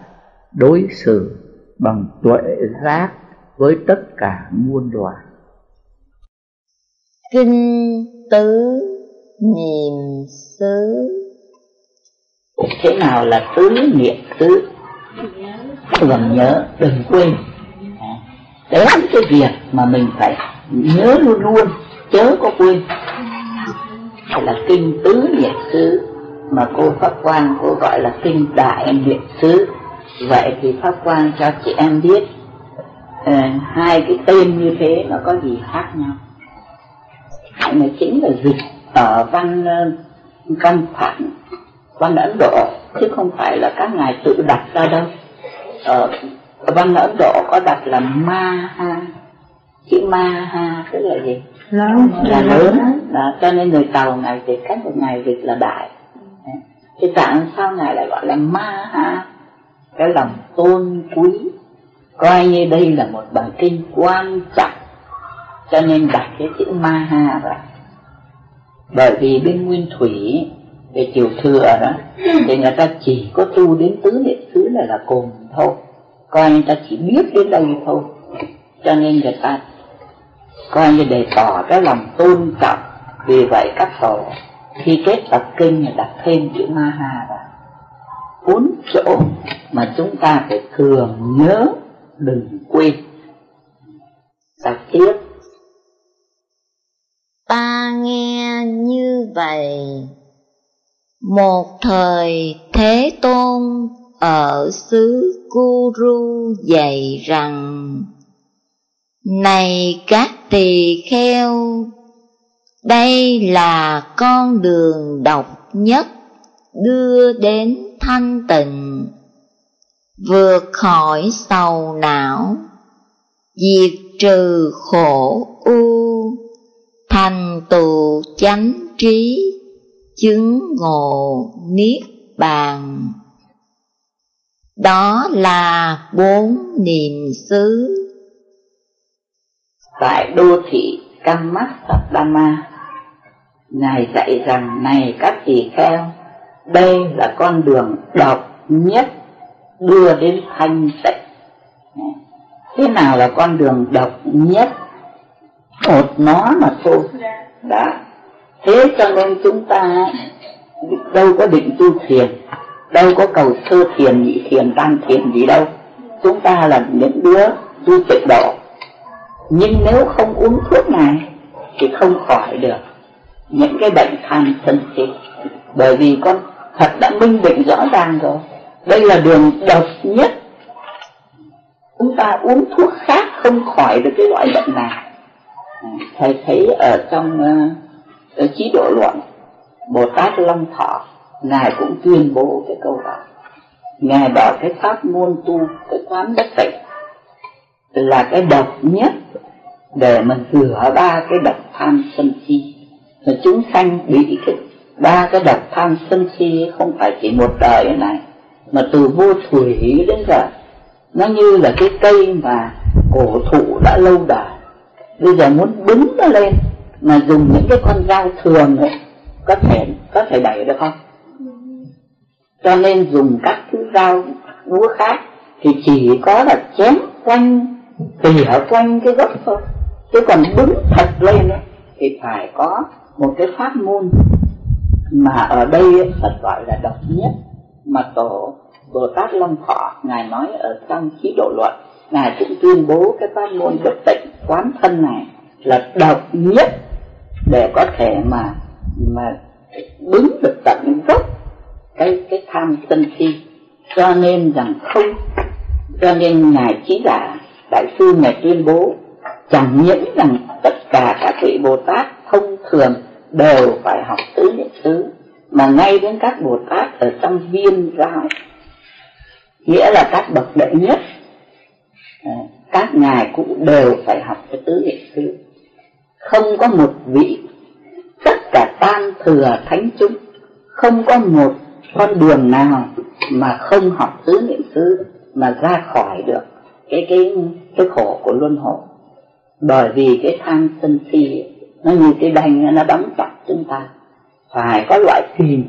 đối xử bằng tuệ giác với tất cả muôn loài. Kinh tứ niệm xứ. Thế nào là tứ niệm xứ? Đừng nhớ đừng quên. Đấy là cái việc mà mình phải nhớ luôn luôn chớ có quên. Hay là kinh tứ niệm xứ mà cô pháp quan cô gọi là kinh đại niệm xứ. Vậy thì pháp quan cho chị em biết uh, hai cái tên như thế nó có gì khác nhau? Mà chính là dịch ở văn căn phản văn ấn độ chứ không phải là các ngài tự đặt ra đâu. Ở văn ấn độ có đặt là ma ha chữ ma ha tức là gì? Lớn là lớn. đó, cho nên người tàu ngài dịch cách một ngài dịch là đại. Thì tại sao ngài lại gọi là ma ha cái lòng tôn quý coi như đây là một bài kinh quan trọng. Cho nên đặt cái chữ ma ha vào bởi vì bên nguyên thủy về triều thừa đó, thì người ta chỉ có tu đến tứ niệm xứ này là cùng thôi. Coi người ta chỉ biết đến đây thôi. Cho nên người ta coi như để tỏ cái lòng tôn trọng. Vì vậy các tổ khi kết tập kinh là đặt thêm chữ ma ha vào bốn chỗ mà chúng ta phải thường nhớ đừng quên. Ta tiếp. Ta nghe như vậy một thời thế tôn ở xứ Kuru dạy rằng Này các tỳ kheo, đây là con đường độc nhất đưa đến thanh tịnh, vượt khỏi sầu não, diệt trừ khổ u, thành tựu chánh trí, chứng ngộ niết bàn. Đó là bốn niệm xứ. Tại đô thị Kamasadama, Ngài dạy rằng này các tỳ kheo, đây là con đường độc nhất đưa đến thanh tịnh. Thế nào là con đường độc nhất? Một nó mà thôi. Đã. Thế cho nên chúng ta đâu có định tu thiền, đâu có cầu sơ thiền, nhị thiền, tam thiền gì đâu chúng ta là những đứa tu tịnh độ nhưng nếu không uống thuốc này thì không khỏi được những cái bệnh tham sân si bởi vì con thật đã minh định rõ ràng rồi đây là đường độc nhất. Chúng ta uống thuốc khác không khỏi được cái loại bệnh này. À, thầy thấy ở trong ờ, ở trí độ luận bồ tát long thọ, ngài cũng tuyên bố cái câu đó. Ngài bảo cái pháp môn tu, cái quán bất tịnh là cái độc nhất để mình rửa ba cái độc tham sân si. Mà chúng sanh bị cái ba cái độc tham sân si không phải chỉ một đời này mà từ vô thủy đến giờ nó như là cái cây mà cổ thụ đã lâu đời. Bây giờ muốn đứng nó lên mà dùng những cái con dao thường ấy có thể có thể đẩy được không? Cho nên dùng các thứ dao búa khác thì chỉ có là chém quanh tỉa quanh cái gốc thôi. Chứ còn đứng thật lên ấy, thì phải có một cái pháp môn mà ở đây Phật gọi là độc nhất mà tổ Bồ Tát Long Thọ, ngài nói ở trong khí độ luận, ngài cũng tuyên bố cái pháp môn bất tịnh quán thân này là độc nhất để có thể mà mà đứng được tận gốc cái cái tham sân si. Cho nên rằng không, cho nên ngài trí giả đại sư ngài tuyên bố chẳng những rằng tất cả các vị bồ tát thông thường đều phải học tứ niệm xứ mà ngay đến các bồ tát ở trong viên giáo nghĩa là các bậc đệ nhất à, các ngài cũng đều phải học cái tứ niệm xứ không có một vị, tất cả tam thừa thánh chúng, không có một con đường nào mà không học tứ niệm xứ mà ra khỏi được cái cái cái khổ của luân hồi. Bởi vì cái tham sân si nó như cái đành, nó đóng chặt chúng ta phải có loại kìm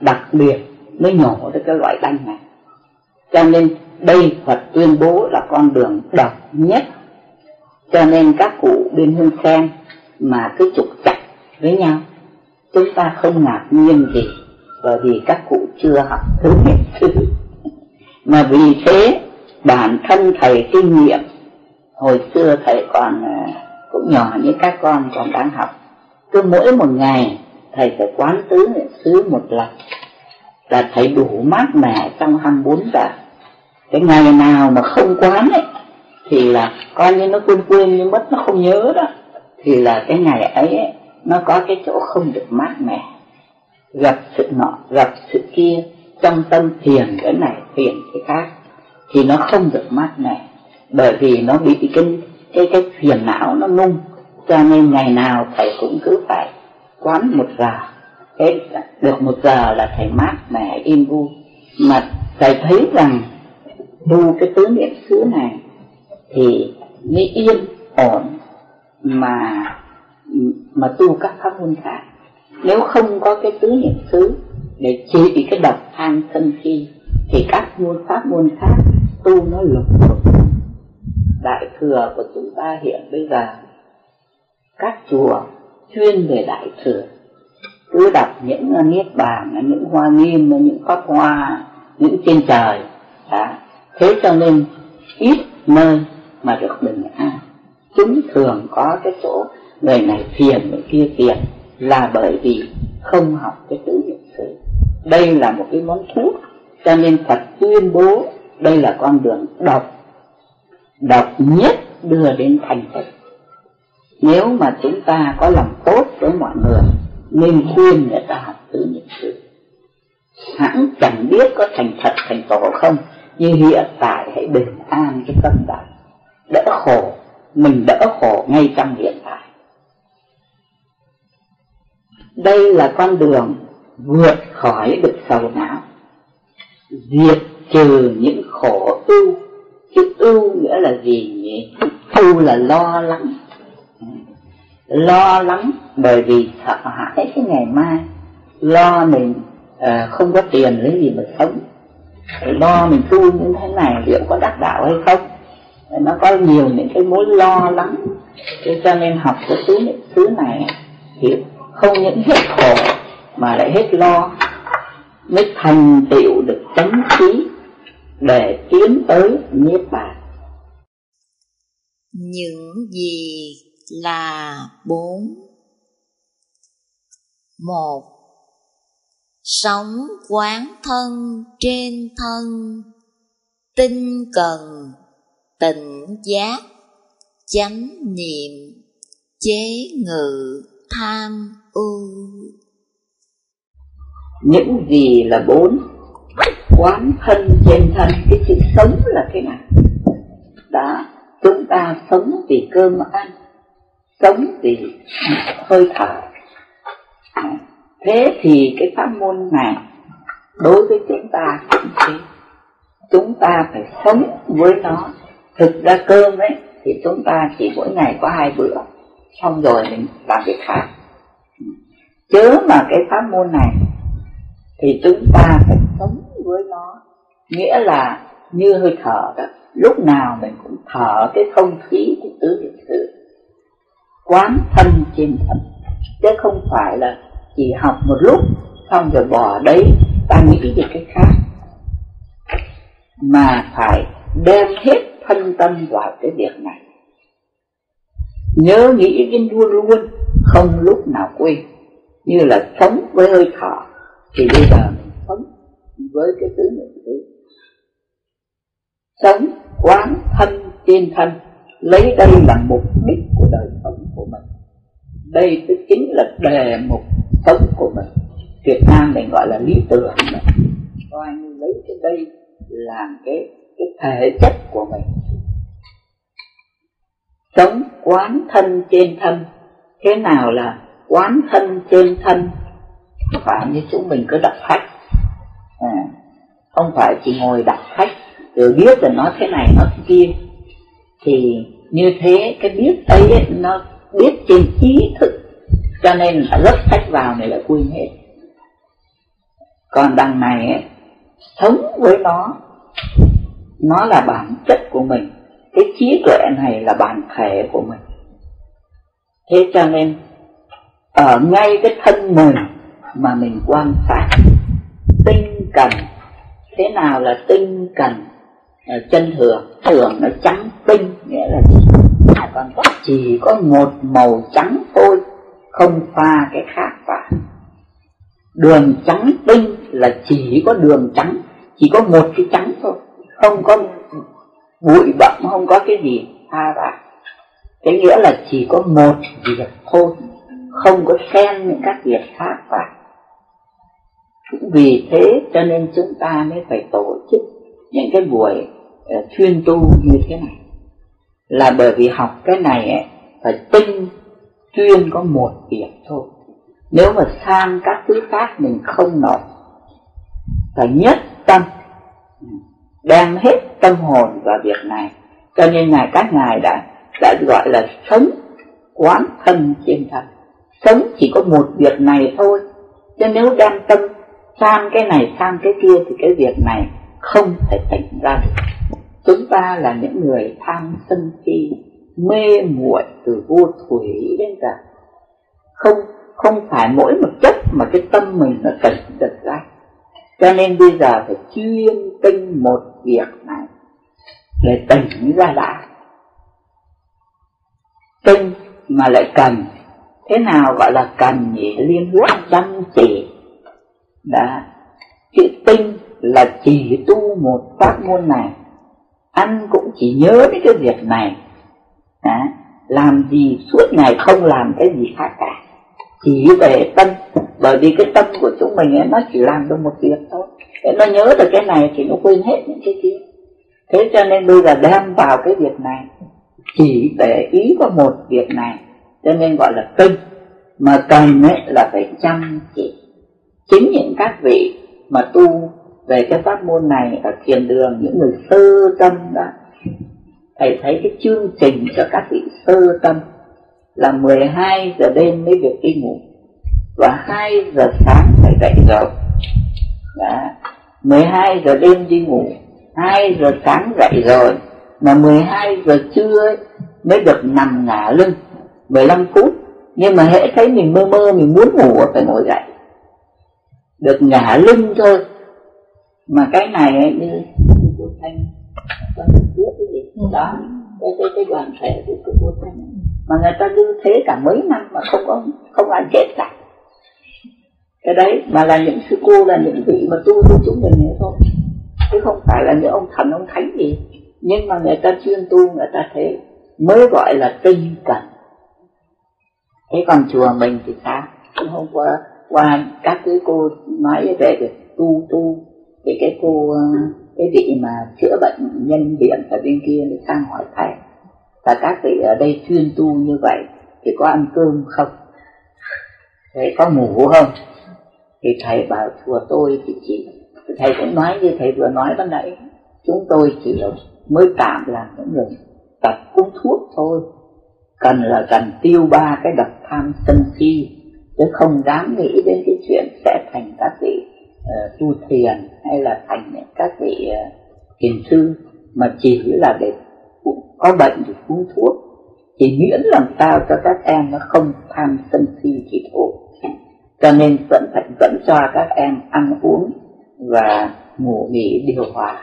đặc biệt mới nhổ được cái loại đanh này. Cho nên đây Phật tuyên bố là con đường độc nhất. Cho nên các cụ bên hương sen mà cứ trục chặt với nhau, chúng ta không ngạc nhiên gì, bởi vì các cụ chưa học thứ nghiệp sư mà vì thế, bản thân thầy kinh nghiệm hồi xưa thầy còn à, cũng nhỏ như các con còn đang học, cứ mỗi một ngày thầy phải quán tứ niệm xứ một lần là thầy đủ mát mẻ trong 24 giờ. Cái ngày nào mà không quán ấy thì là coi như nó quên quên nhưng mất nó không nhớ đó. Thì là cái ngày ấy, ấy nó có cái chỗ không được mát mẻ. Gặp sự nọ gặp sự kia trong tâm thiền cái này thiền cái khác thì nó không được mát mẻ. Bởi vì nó bị cái cái cái phiền não nó nung cho nên ngày nào thầy cũng cứ phải quán một giờ. Hết được một giờ là thầy mát mẻ yên vui mà thầy thấy rằng tu cái tứ niệm xứ này thì mới yên ổn mà mà tu các pháp môn khác. Nếu không có cái tứ niệm xứ để trị cái độc than sân si thì các môn pháp môn khác tu nó lục tục. Đại thừa của chúng ta hiện bây giờ, các chùa chuyên về đại thừa. Cứ đọc những à, niết bàn à, những hoa nghiêm à, những pháp hoa, những trên trời đó. thế cho nên ít nơi mà được bình an. Chúng thường có cái chỗ người này phiền người kia phiền là bởi vì không học cái tứ niệm xứ. Đây là một cái món thuốc, cho nên Phật tuyên bố đây là con đường độc độc nhất đưa đến thành tựu nếu mà chúng ta có lòng tốt với mọi người, nên khuyên người ta học tứ niệm xứ Hẳn chẳng biết có thành thật, thành tổ không, nhưng hiện tại hãy bình an cái tâm đạo đỡ khổ, mình đỡ khổ ngay trong hiện tại. Đây là con đường vượt khỏi được sầu não. Diệt trừ những khổ ưu. Chứ ưu nghĩa là gì nhỉ? Ưu là lo lắng lo lắng bởi vì sợ hãi. Cái ngày mai lo mình à, không có tiền lấy gì mà sống. Lo mình tu như thế này liệu có đắc đạo hay không? Nó có nhiều những cái mối lo lắng. Cho nên học cái thứ thứ này thì không những hết khổ mà lại hết lo. Mới thành tựu được chánh khí để tiến tới niết bàn. Những gì là bốn, một. Sống quán thân trên thân, tinh cần tịnh giác, chánh niệm, chế ngự, tham ưu những gì là bốn? Quán thân trên thân, cái chữ sống là cái nào? Đó, chúng ta sống vì cơm ăn sống vì hơi thở. Thế thì cái pháp môn này, đối với chúng ta cũng thế. Chúng ta phải sống với nó. Thực ra cơm ấy, thì chúng ta chỉ mỗi ngày có hai bữa. Xong rồi mình làm việc khác. Chớ mà cái pháp môn này, thì chúng ta phải sống với nó. Nghĩa là như hơi thở đó. Lúc nào mình cũng thở cái không khí của tứ niệm xứ quán thân trên thân chứ không phải là chỉ học một lúc, xong rồi bỏ đấy. Ta nghĩ về cái khác. Mà phải đem hết thân tâm vào cái việc này. Nhớ nghĩ đến luôn luôn, không lúc nào quên. Như là sống với hơi thở, thì bây giờ mình sống với cái tứ niệm xứ sống quán thân trên thân lấy đây là mục đích của đời sống của mình. Đây tức chính là đề mục sống của mình. Việt Nam mình gọi là lý tưởng mà. Coi như lấy cái đây làm cái cái thể chất của mình. Sống quán thân trên thân. Thế nào là quán thân trên thân? Không phải như chúng mình cứ đọc sách. À, không phải chỉ ngồi đọc sách rồi biết là nó thế này nó thế kia thì như thế cái biết ấy nó biết trên trí thức. Cho nên là rất sách vào này là quên hết. Còn đằng này ấy, sống với nó nó là bản chất của mình. Cái trí tuệ này là bản thể của mình. Thế cho nên ở ngay cái thân mình mà mình quan sát tinh cần. Thế nào là tinh cần? Ờ, chân thường thường nó trắng tinh, nghĩa là gì? Còn chỉ có một màu trắng thôi, không pha cái khác vào. Đường trắng tinh là chỉ có đường trắng, chỉ có một cái trắng thôi. Không có bụi bặm, không có cái gì pha vào. Cái nghĩa là chỉ có một việc thôi, không có xen những các việc khác vào. Cũng vì thế cho nên chúng ta mới phải tổ chức những cái buổi Ờ, chuyên tu như thế này. Là bởi vì học cái này ấy, phải tinh chuyên có một việc thôi. Nếu mà sang các thứ khác mình không nổi phải nhất tâm đem hết tâm hồn vào việc này. Cho nên ngài các ngài đã đã gọi là sống quán thân trên thân. Sống chỉ có một việc này thôi. Cho nếu đem tâm sang cái này sang cái kia thì cái việc này không thể tỉnh ra được chúng ta là những người tham sân si, mê muội từ vô thủy đến giờ. Không không phải mỗi một chất mà cái tâm mình nó cần được ra. Cho nên bây giờ phải chuyên tinh một việc này để tỉnh ra đã. Tinh mà lại cần. Thế nào gọi là cần nhỉ? Liên quan chăm chỉ đã. Chữ tinh là chỉ tu một pháp môn này ăn cũng chỉ nhớ đến cái việc này. À, làm gì suốt ngày không làm cái gì khác cả. Chỉ về tâm. Bởi vì cái tâm của chúng mình ấy, nó chỉ làm được một việc thôi. Để nó nhớ được cái này thì nó quên hết những cái kia. Thế cho nên bây giờ đem vào cái việc này. Chỉ để ý vào một việc này. Cho nên gọi là tinh mà cần ấy là phải chăm chỉ. Chính những các vị mà tu về cái pháp môn này ở thiền đường, những người sơ tâm đó, thầy thấy cái chương trình cho các vị sơ tâm là 12 giờ đêm mới được đi ngủ và 2 giờ sáng phải dậy rồi. Đó. 12 giờ đêm đi ngủ 2 giờ sáng dậy rồi mà 12 giờ trưa mới được nằm ngả lưng 15 phút. Nhưng mà hễ thấy mình mơ mơ, mình muốn ngủ phải ngồi dậy. Được ngả lưng thôi mà cái này ấy, như cô thanh con biết cái gì? Đó cái cái cái đoàn thể của cô thanh. Mà người ta như thế cả mấy năm mà không có không ai chết cả. Cái đấy mà là những sư cô là những vị mà tu tu chúng mình nữa thôi. Chứ không phải là những ông thần ông thánh gì. Nhưng mà người ta chuyên tu người ta thế mới gọi là tinh cần. Thế còn chùa mình thì sao? Hôm qua qua các cái cô nói về việc tu tu thì cái cô ờ, cái vị mà chữa bệnh nhân điện ở bên kia để sang hỏi thầy và các vị ở đây chuyên tu như vậy thì có ăn cơm không? Thế có ngủ không? Thì thầy bảo chùa tôi thì chỉ thầy cũng nói như thầy vừa nói ban nãy. Chúng tôi chỉ mới tạm làm những người tập uống thuốc thôi. Cần là cần tiêu ba cái độc tham sân si, chứ không dám nghĩ đến cái chuyện sẽ thành các vị uh, tu thiền hay là thành các vị uh, thiền sư mà chỉ là để có bệnh thì uống thuốc chỉ miễn làm sao cho các em nó không tham sân si thì thôi cho nên vẫn phải vẫn cho các em ăn uống và ngủ nghỉ điều hòa.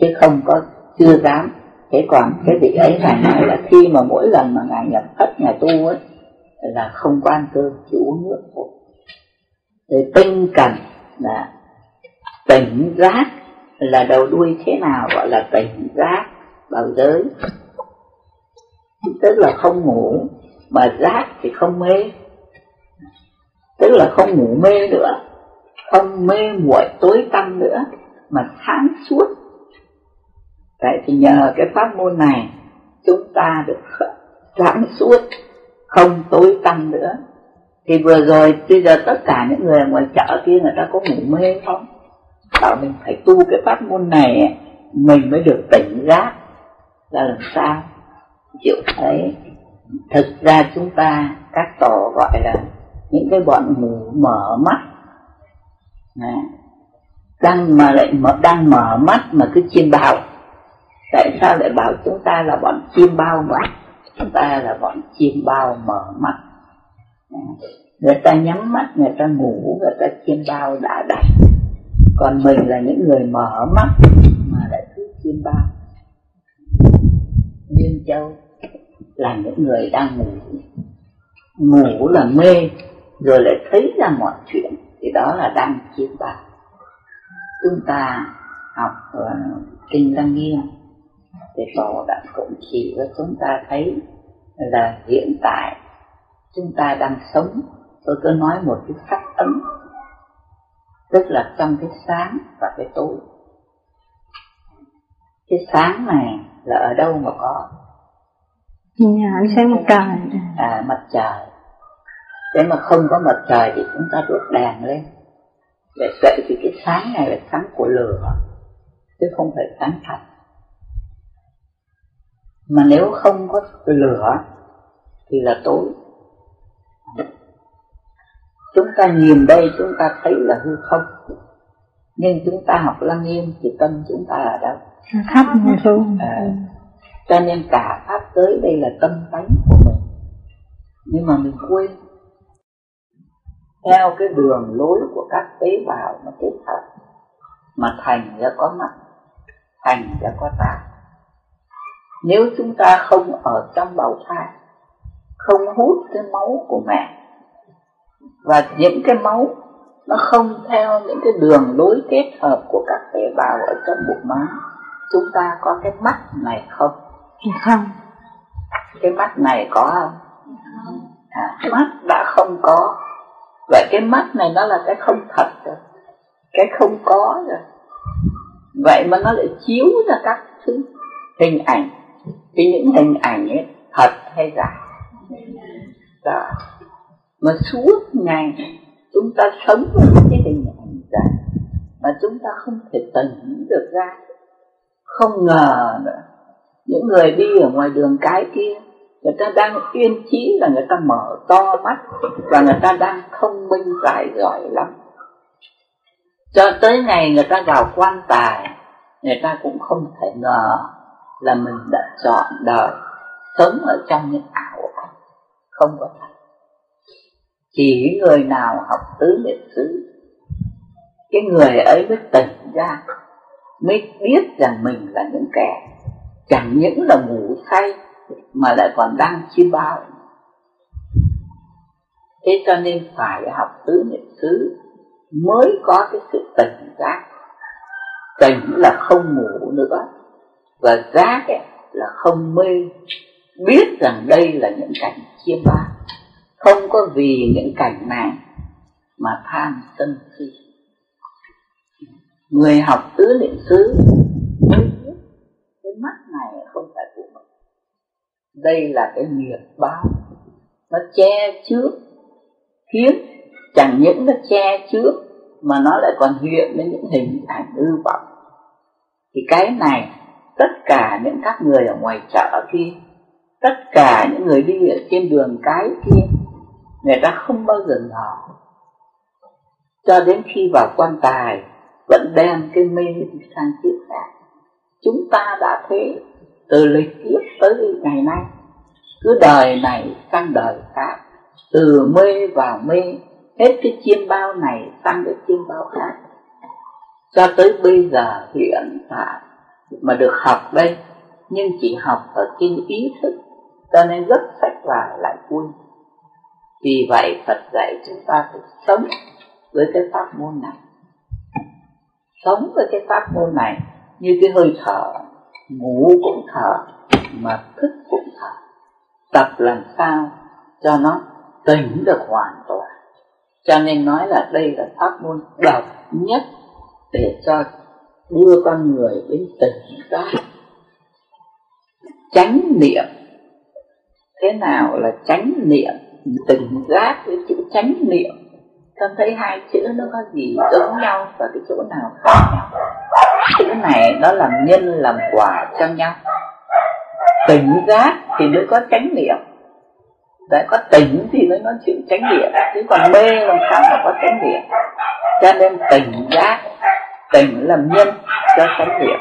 Chứ không có chưa dám. Thế còn cái vị ấy ngài nói là khi mà mỗi lần mà ngài nhập thất ngài tu ấy là không có ăn cơm chỉ uống nước thôi rồi tinh cần là tỉnh giác là đầu đuôi thế nào gọi là tỉnh giác bảo giới. Tức là không ngủ, mà giác thì không mê. Tức là không ngủ mê nữa, không mê muội tối tăm nữa, mà sáng suốt. Tại thì nhờ cái pháp môn này, chúng ta được sáng suốt, không tối tăm nữa thì vừa rồi bây giờ tất cả những người ngoài chợ kia người ta có ngủ mê không? Bảo mình phải tu cái pháp môn này mình mới được tỉnh giác. Là làm sao? Chịu thấy. Thực ra chúng ta các tổ gọi là những cái bọn ngủ mở mắt. À, đang mà lại mở, đang mở mắt mà cứ chiêm bao. Tại sao lại bảo chúng ta là bọn chiêm bao mà? Chúng ta là bọn chiêm bao mở mắt người ta nhắm mắt người ta ngủ người ta chiêm bao đã đặt. Còn mình là những người mở mắt mà lại cứ chiêm bao. Nguyên Châu là những người đang ngủ. Ngủ là mê rồi lại thấy ra mọi chuyện thì đó là đang chiêm bao. Chúng ta học uh, kinh lăng nghiêm thì tổ đã cũng chỉ cho chúng ta thấy là hiện tại chúng ta đang sống tôi cứ nói một cái sắc ấm tức là trong cái sáng và cái tối. Cái sáng này là ở đâu mà có? Nhà ánh sáng mặt trời. À mặt trời. Để mà không có mặt trời thì chúng ta đốt đèn lên. Để vậy thì cái sáng này là sáng của lửa chứ không phải sáng thật. Mà nếu không có lửa thì là tối chúng ta nhìn đây chúng ta thấy là hư không. Nhưng chúng ta học lăng nghiêm thì tâm chúng ta ở đâu ngồi xuống à, cho nên cả pháp giới đây là tâm tánh của mình. Nhưng mà mình quên. Theo cái đường lối của các tế bào nó kết hợp mà thành ra có mắt thành ra có tai nếu chúng ta không ở trong bào thai không hút cái máu của mẹ và những cái máu nó không theo những cái đường lối kết hợp của các tế bào ở trong bụng má. Chúng ta có cái mắt này không? Không. Cái mắt này có không? À, mắt đã không có. Vậy cái mắt này nó là cái không thật rồi. Cái không có rồi. Vậy mà nó lại chiếu ra các thứ. Hình ảnh. Thì những hình ảnh ấy thật hay giả? Đó mà suốt ngày chúng ta sống với cái hình ảnh giả mà chúng ta không thể tỉnh được ra. Không ngờ nữa, những người đi ở ngoài đường cái kia, người ta đang yên trí là người ta mở to mắt và người ta đang thông minh tài giỏi lắm. Cho tới ngày người ta vào quan tài, người ta cũng không thể ngờ là mình đã chọn đời, sống ở trong những ảo không có thật chỉ người nào học tứ niệm xứ cái người ấy mới tỉnh ra, mới biết rằng mình là những kẻ chẳng những là ngủ say mà lại còn đang chiêm bao. Thế cho nên phải học tứ niệm xứ mới có cái sự tỉnh giác. Tỉnh là không ngủ nữa và giác là không mê, biết rằng đây là những cảnh chiêm bao không có vì những cảnh này mà tham sân si. Người học tứ niệm xứ mới biết cái mắt này không phải của mình. Đây là cái nghiệp báo. Nó che trước, khiến chẳng những nó che trước mà nó lại còn hiện lên những hình ảnh ư vọng. Thì cái này, tất cả những các người ở ngoài chợ kia, tất cả những người đi ở trên đường cái kia người ta không bao giờ ngờ. Cho đến khi vào quan tài, vẫn đem cái mê sang kiếp khác. Chúng ta đã thế, từ lịch kiếp tới ngày nay. Cứ đời này sang đời khác. Từ mê vào mê, hết cái chiêm bao này sang cái chiêm bao khác. Cho tới bây giờ hiện tại mà được học đây, nhưng chỉ học ở trên ý thức, cho nên rất sách vào lại quên vì vậy Phật dạy chúng ta phải sống với cái pháp môn này. Sống với cái pháp môn này như cái hơi thở ngủ cũng thở mà thức cũng thở. Tập làm sao cho nó tỉnh được hoàn toàn. Cho nên nói là đây là pháp môn độc nhất để cho đưa con người đến tỉnh giác, chánh niệm. Thế nào là chánh niệm? Tỉnh giác với chữ chánh niệm. Con thấy hai chữ nó có gì giống nhau và cái chỗ nào khác nhau? Chữ này nó làm nhân, làm quả cho nhau. Tỉnh giác thì mới có chánh niệm. Đã có tỉnh thì mới nói chuyện chánh niệm. Chứ còn mê làm sao mà có chánh niệm? Cho nên tỉnh giác tỉnh làm nhân cho chánh niệm.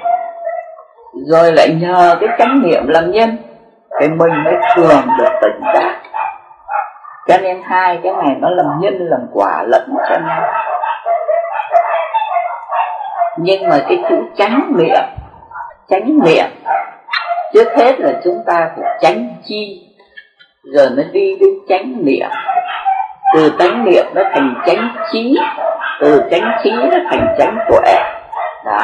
Rồi lại nhờ cái chánh niệm làm nhân, thì mình mới thường được tỉnh giác cho nên hai cái này nó làm nhân, làm quả, lẫn cho nhau. Nhưng mà cái chữ tránh miệng tránh miệng trước hết là chúng ta phải tránh chi, rồi mới đi đến tránh niệm. Từ tránh niệm nó thành tránh trí, từ tránh trí nó thành tránh tuệ. Đó.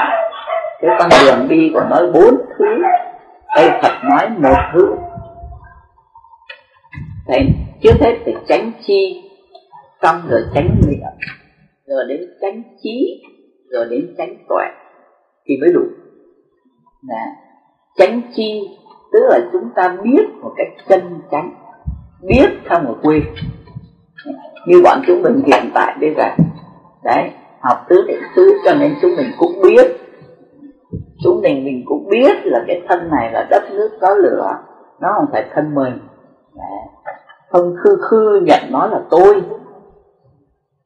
Cái con đường đi của nói bốn thứ. Đây Phật nói một thứ. Thầy trước hết phải tránh chi, xong rồi tránh niệm rồi đến tránh trí, rồi đến tránh tuệ, thì mới đủ. Là tránh chi, tức là chúng ta biết một cách chân chánh, biết không ở quên như bọn chúng mình hiện tại bây giờ, đấy, học tứ niệm tứ cho nên chúng mình cũng biết. Chúng mình mình cũng biết là cái thân này là đất nước có lửa, nó không phải thân mình. Đấy không khư khư nhận nó là tôi.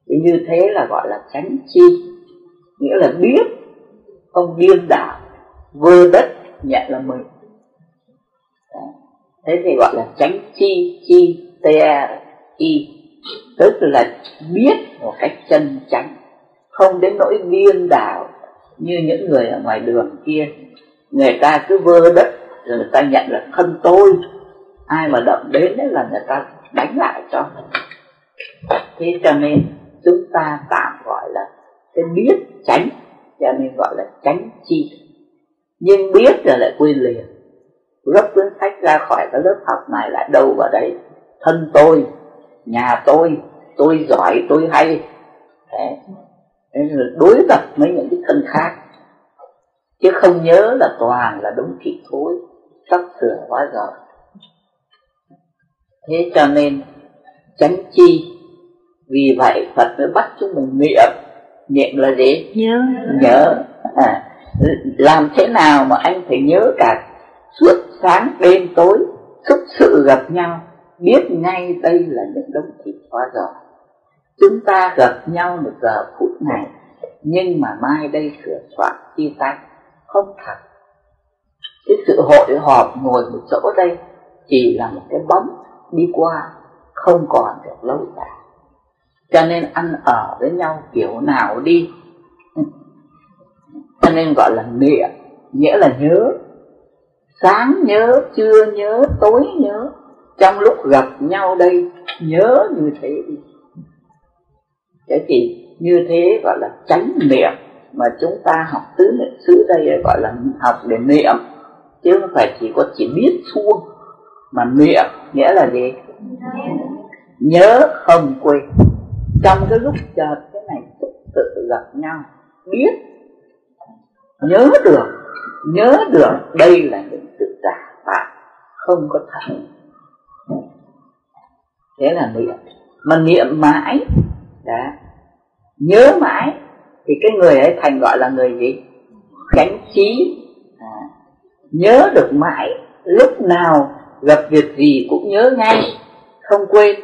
Thì như thế là gọi là tránh chi. Nghĩa là biết, không điên đảo, vơ đất, nhận là mình. Đấy. thế thì gọi là tránh chi chi t i. Tức là biết một cách chân chánh, không đến nỗi điên đảo như những người ở ngoài đường kia. Người ta cứ vơ đất, rồi người ta nhận là thân tôi. Ai mà động đến đấy là người ta đánh lại cho thế cho nên chúng ta tạm gọi là cái biết tránh cho nên gọi là tránh chi. Nhưng biết rồi lại quên liền. Gấp cuốn sách ra khỏi cái lớp học này lại đâu vào đấy thân tôi, nhà tôi tôi giỏi, tôi hay. Đấy. đối lập với những cái thân khác. Chứ không nhớ là toàn là đúng thịt thối sắp sửa quá rồi thế cho nên tránh chi vì vậy Phật mới bắt chúng mình niệm. Niệm là gì? Nhớ. Nhớ. À, làm thế nào mà anh phải nhớ cả suốt sáng đêm tối xúc sự gặp nhau biết ngay đây là những đống thịt hóa giò. Chúng ta gặp nhau một giờ phút này nhưng mà mai đây sửa soạn chia tay không thật. Cái sự hội họp ngồi một chỗ đây chỉ là một cái bóng đi qua, không còn được lâu dài cho nên ăn ở với nhau kiểu nào đi? Cho nên gọi là niệm, nghĩa là nhớ. Sáng nhớ, trưa nhớ, tối nhớ. Trong lúc gặp nhau đây, nhớ như thế. Đi thế thì như thế gọi là tránh niệm, mà chúng ta học tứ niệm xứ đây gọi là học để niệm. Chứ không phải chỉ có chỉ biết suông mà niệm nghĩa là gì? Nhớ không quên. Trong cái lúc chợt cái này tự gặp nhau biết nhớ được nhớ được đây là những sự giả và không có thật. Thế là niệm mà niệm mãi đã. Nhớ mãi thì cái người ấy thành gọi là người gì? Chánh trí à, nhớ được mãi lúc nào gặp việc gì cũng nhớ ngay. Không quên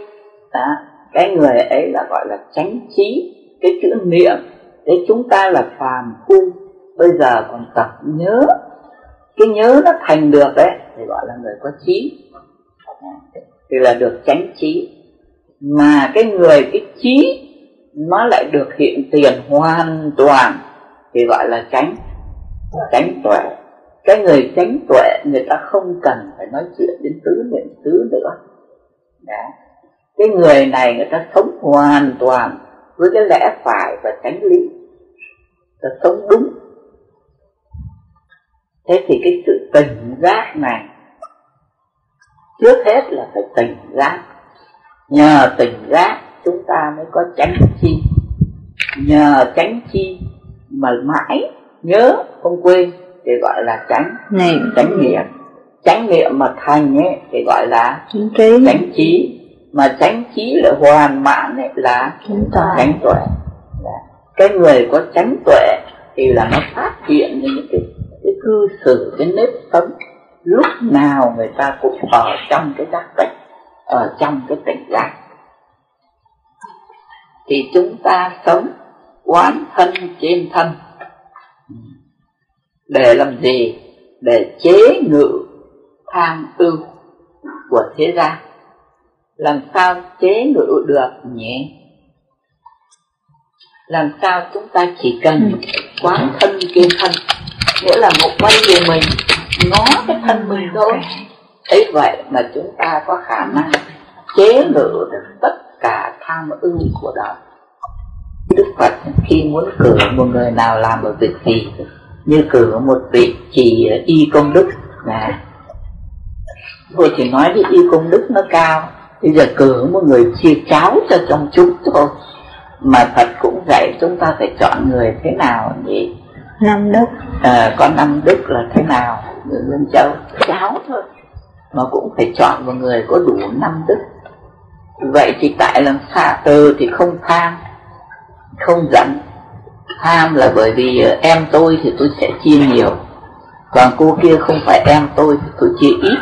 đó. cái người ấy là gọi là chánh trí cái chữ niệm, để chúng ta là phàm phu. Bây giờ còn tập nhớ. Cái nhớ nó thành được đấy, thì gọi là người có trí thì là được chánh trí mà cái người cái trí nó lại được hiện tiền hoàn toàn, thì gọi là tránh tránh tuệ cái người tránh tuệ, người ta không cần phải nói chuyện đến tứ niệm tứ nữa. Đó. cái người này người ta sống hoàn toàn với cái lẽ phải và tránh lý. Ta sống đúng. Thế thì cái sự tỉnh giác này, trước hết là phải tỉnh giác. Nhờ tỉnh giác, chúng ta mới có tránh chi. Nhờ tránh chi mà mãi nhớ không quên thì gọi là tránh niệm tránh niệm. Tránh niệm mà thành ấy thì gọi là chính trí. tránh trí. Mà tránh trí là hoàn mãn ấy là Chánh tuệ. tránh tuệ. Dạ. cái người có tránh tuệ thì là nó phát hiện những cái cái cư xử cái nếp sống lúc nào người ta cũng ở trong cái giác tịch ở trong cái tỉnh giác. Thì chúng ta sống quán thân trên thân để làm gì? Để chế ngự tham ưu của thế gian. Làm sao chế ngự được nhỉ? Làm sao chúng ta chỉ cần quán thân trên thân? Nghĩa là một quay về mình ngó cái thân mình thôi. ấy vậy mà chúng ta có khả năng chế ngự được tất cả tham ưu của đời Đức Phật khi muốn cử một người nào làm một việc gì như cử một vị chỉ y công đức là thôi chỉ nói đi y công đức nó cao. Bây giờ cử một người chia cháo cho trong chúng thôi mà Phật cũng dạy chúng ta phải chọn người thế nào nhỉ? Năm đức. À, có năm đức là thế nào? Người dân châu cháo thôi. Mà cũng phải chọn một người có đủ năm đức. Vậy thì tại làm sao? Từ thì không tham không giận ham là bởi vì ờ, em tôi thì tôi sẽ chia nhiều. Còn cô kia không phải em tôi thì tôi chia ít.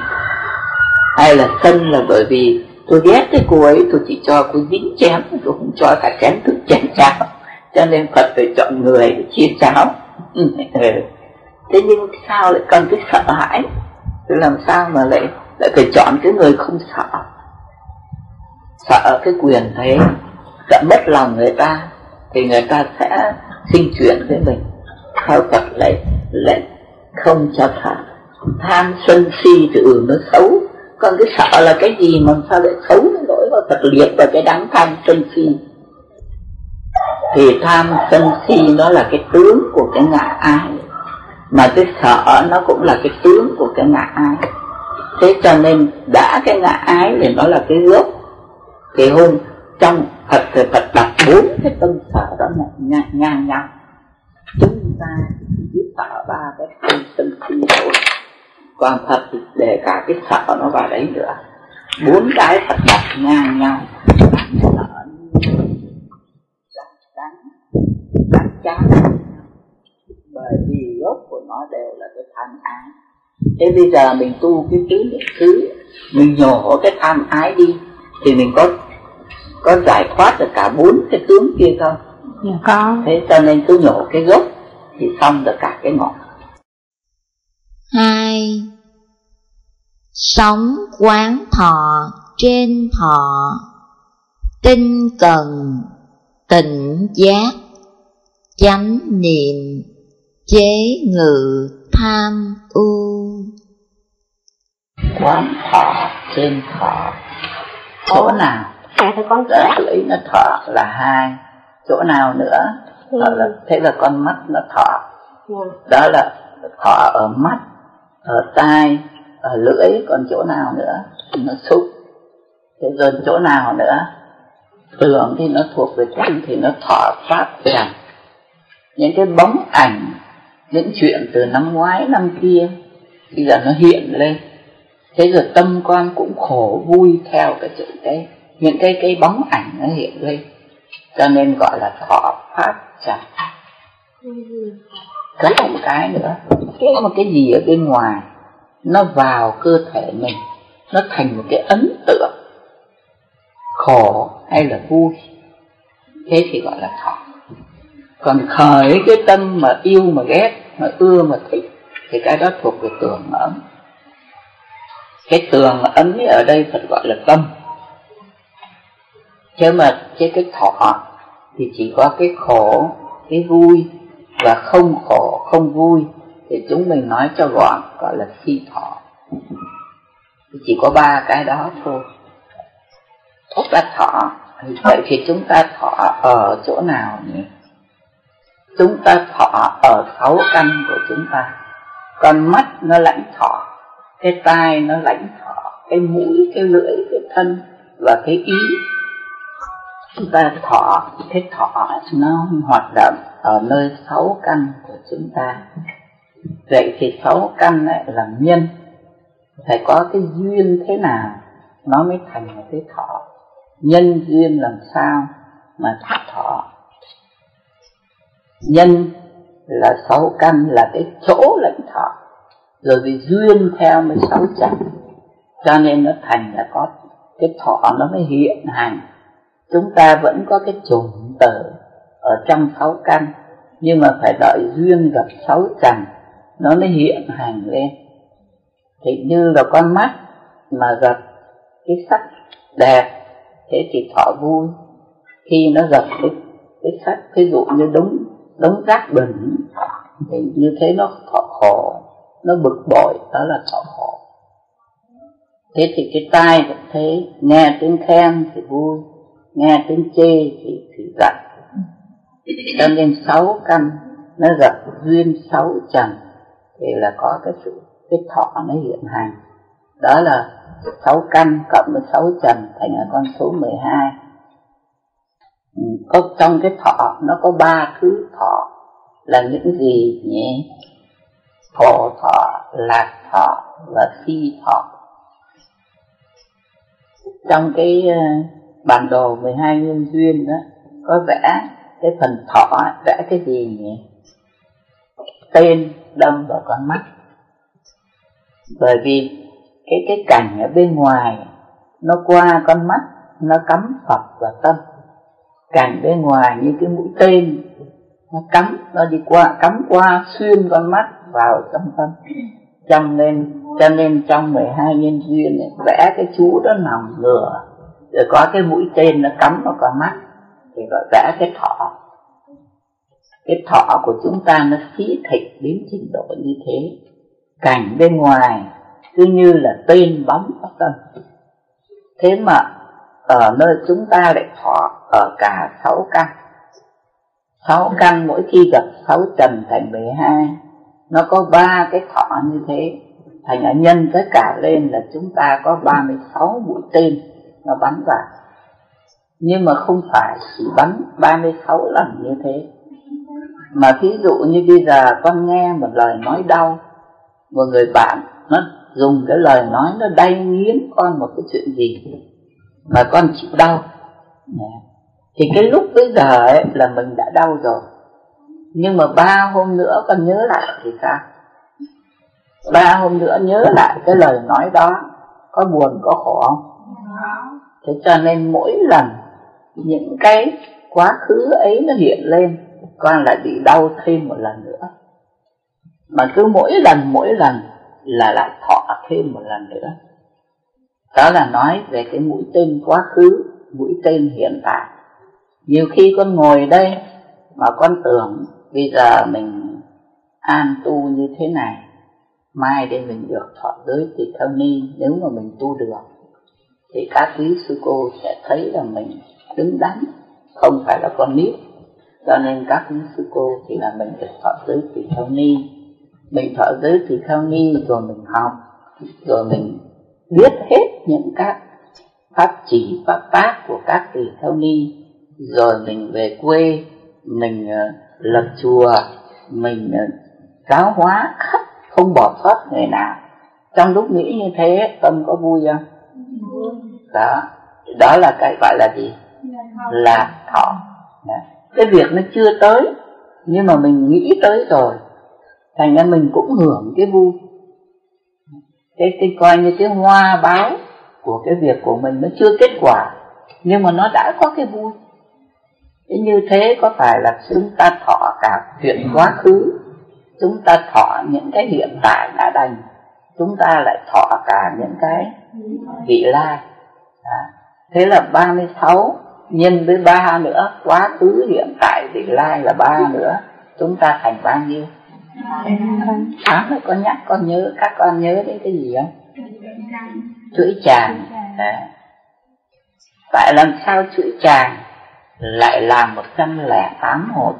Hay là sân là bởi vì tôi ghét cái cô ấy, tôi chỉ cho cô dính chén tôi không cho cả chén thức chén cháo. Cho nên phật phải chọn người để chia cháo. Ừ. thế nhưng sao lại cần cái sợ hãi? Thì làm sao mà lại lại phải chọn cái người không sợ? Sợ cái quyền thế, sợ mất lòng người ta, thì người ta sẽ sinh chuyển với mình. Theo Phật lại lại không cho tham tham sân si thì ừ nó xấu. Còn cái sợ là cái gì mà sao lại xấu nó lỗi vào Phật liệt vào cái đắng tham sân si. Thì tham sân si nó là cái tướng của cái ngã ai. Mà cái sợ nó cũng là cái tướng của cái ngã ai. Thế cho nên đã cái ngã ái thì nó là cái gốc. Thì hôm trong Phật thì Phật đặt bốn cái tâm sở đó là ngang, ngang nhau chúng ta chỉ biết tạo ba cái tâm sân si thôi. Còn Phật thì để cả cái sợ nó vào đấy nữa. Bốn cái Phật đặt ngang nhau sợ chắc chắn chắc bởi vì gốc của nó đều là cái tham ái. Thế bây giờ mình tu cái tứ niệm xứ mình nhổ cái tham ái đi thì mình có có giải thoát được cả bốn cái tướng kia không? Dạ có. Thế cho nên cứ nhổ cái gốc thì xong được cả cái ngọn. Hai. Sống quán thọ trên thọ. Tinh cần tịnh giác chánh niệm chế ngự tham ưu. Quán thọ trên thọ. Chỗ nào à thì con đã lấy nó thọ là hai. Chỗ nào nữa đó là thế là con mắt nó thọ. Đó là thọ ở mắt ở tai ở lưỡi còn chỗ nào nữa nó xúc. Thế rồi chỗ nào nữa? Tưởng thì nó thuộc về tâm thì nó thọ pháp rằng những cái bóng ảnh những chuyện từ năm ngoái năm kia bây giờ nó hiện lên. Thế rồi tâm con cũng khổ vui theo cái chuyện cái những cái cái bóng ảnh nó hiện lên. Cho nên gọi là thọ pháp chẳng có một cái nữa. Cái một cái gì ở bên ngoài, nó vào cơ thể mình. Nó thành một cái ấn tượng. Khổ hay là vui. Thế thì gọi là thọ. Còn khởi cái tâm mà yêu, mà ghét, mà ưa, mà thích, thì cái đó thuộc về tường ấn cái tường ấn ở đây Phật gọi là tâm chứ mà cái cái thọ, thì chỉ có cái khổ, cái vui và không khổ, không vui thì chúng mình nói cho gọn, gọi là phi thọ. Chỉ có ba cái đó thôi. Thốt ta thọ. Vậy thì chúng ta thọ ở chỗ nào nhỉ? Chúng ta thọ ở sáu căn của chúng ta. Con mắt nó lãnh thọ, cái tai nó lãnh thọ, cái mũi, cái lưỡi, cái thân và cái ý chúng ta thọ, cái thọ nó hoạt động ở nơi sáu căn của chúng ta. Vậy thì sáu căn lại là nhân. Phải có cái duyên thế nào nó mới thành một cái thọ? Nhân duyên làm sao mà thọ thọ? Nhân là sáu căn, là cái chỗ lãnh thọ. Rồi vì duyên theo mới sáu chánh cho nên nó thành là có, cái thọ nó mới hiện hành chúng ta vẫn có cái chủng tử ở trong sáu căn, nhưng mà phải đợi duyên gặp sáu trần, nó mới hiện hành lên. Thì như là con mắt mà gặp cái sắc đẹp, thế thì thọ vui. Khi nó gặp cái cái sắc, ví dụ như đống đống rác bẩn, thì như thế nó thọ khổ, nó bực bội, đó là thọ khổ. Thế thì cái tai cũng thế, nghe tiếng khen thì vui nghe tiếng chê thì thì giận. Cho nên sáu căn, nó gặp duyên sáu trần, thì là có cái sự, cái thọ nó hiện hành. Đó là sáu căn cộng với sáu trần thành là con số 12 ừ, có trong cái thọ, nó có ba thứ thọ. Là những gì nhỉ? Khổ thọ, lạc thọ và phi thọ. Trong cái ờ, bản đồ 12 nhân duyên đó có vẽ cái phần thọ vẽ cái gì nhỉ? Tên đâm vào con mắt. Bởi vì cái cái cảnh ở bên ngoài nó qua con mắt nó cắm phật vào tâm. Cảnh bên ngoài như cái mũi tên nó cắm nó đi qua cắm qua xuyên con mắt vào trong tâm. Cho nên cho nên trong 12 nhân duyên này, vẽ cái chú đó nòng lửa rồi có cái mũi tên nó cắm vào con mắt, thì gọi vẽ cái thọ cái thọ của chúng ta nó phí thịt đến trình độ như thế. Cảnh bên ngoài cứ như là tên bóng ở tâm thế mà ở nơi chúng ta lại thọ ở cả sáu căn. Sáu căn mỗi khi gặp sáu trần thành 12 nó có ba cái thọ như thế. Thành ở nhân tất cả lên là chúng ta có 36 mũi tên nó bắn vào. Nhưng mà không phải chỉ bắn 36 lần như thế. Mà thí dụ như bây giờ con nghe một lời nói đau một người bạn, nó dùng cái lời nói nó đay nghiến con một cái chuyện gì mà con chịu đau. Thì cái lúc bây giờ ấy là mình đã đau rồi. Nhưng mà ba hôm nữa con nhớ lại thì sao? Ba hôm nữa nhớ lại cái lời nói đó, có buồn có khổ không? Thế cho nên mỗi lần những cái quá khứ ấy nó hiện lên, con lại bị đau thêm một lần nữa. Mà cứ mỗi lần mỗi lần là lại thọ thêm một lần nữa. Đó là nói về cái mũi tên quá khứ, mũi tên hiện tại. Nhiều khi con ngồi đây mà con tưởng bây giờ mình an tu như thế này, mai đây mình được thọ giới tỳ kheo ni, nếu mà mình tu được thì các quý sư cô sẽ thấy là mình đứng đắn không phải là con nít. Cho nên các quý sư cô thì là mình được thọ giới tỳ kheo ni. Mình thọ giới tỳ kheo ni rồi mình học rồi mình biết hết những các pháp chỉ pháp tác của các tỳ kheo ni. Rồi mình về quê mình uh, lập chùa mình uh, giáo hóa khắp không bỏ sót người nào. Trong lúc nghĩ như thế tâm có vui không? Đó. Đó là cái gọi là gì? Là thọ. Cái việc nó chưa tới nhưng mà mình nghĩ tới rồi thành ra mình cũng hưởng cái vui. Cái, cái coi như cái hoa báo của cái việc của mình nó chưa kết quả nhưng mà nó đã có cái vui. Thế như thế có phải là chúng ta thọ cả chuyện quá khứ chúng ta thọ những cái hiện tại đã đành chúng ta lại thọ cả những cái vị lai à, thế là 36 nhân với ba nữa quá khứ hiện tại vị lai là ba nữa. Chúng ta thành bao nhiêu? Sáng rồi con nhắc con nhớ các con nhớ đến cái gì không? Chuỗi tràng à. tại làm sao chuỗi tràng lại làm một trăm lẻ tám hột?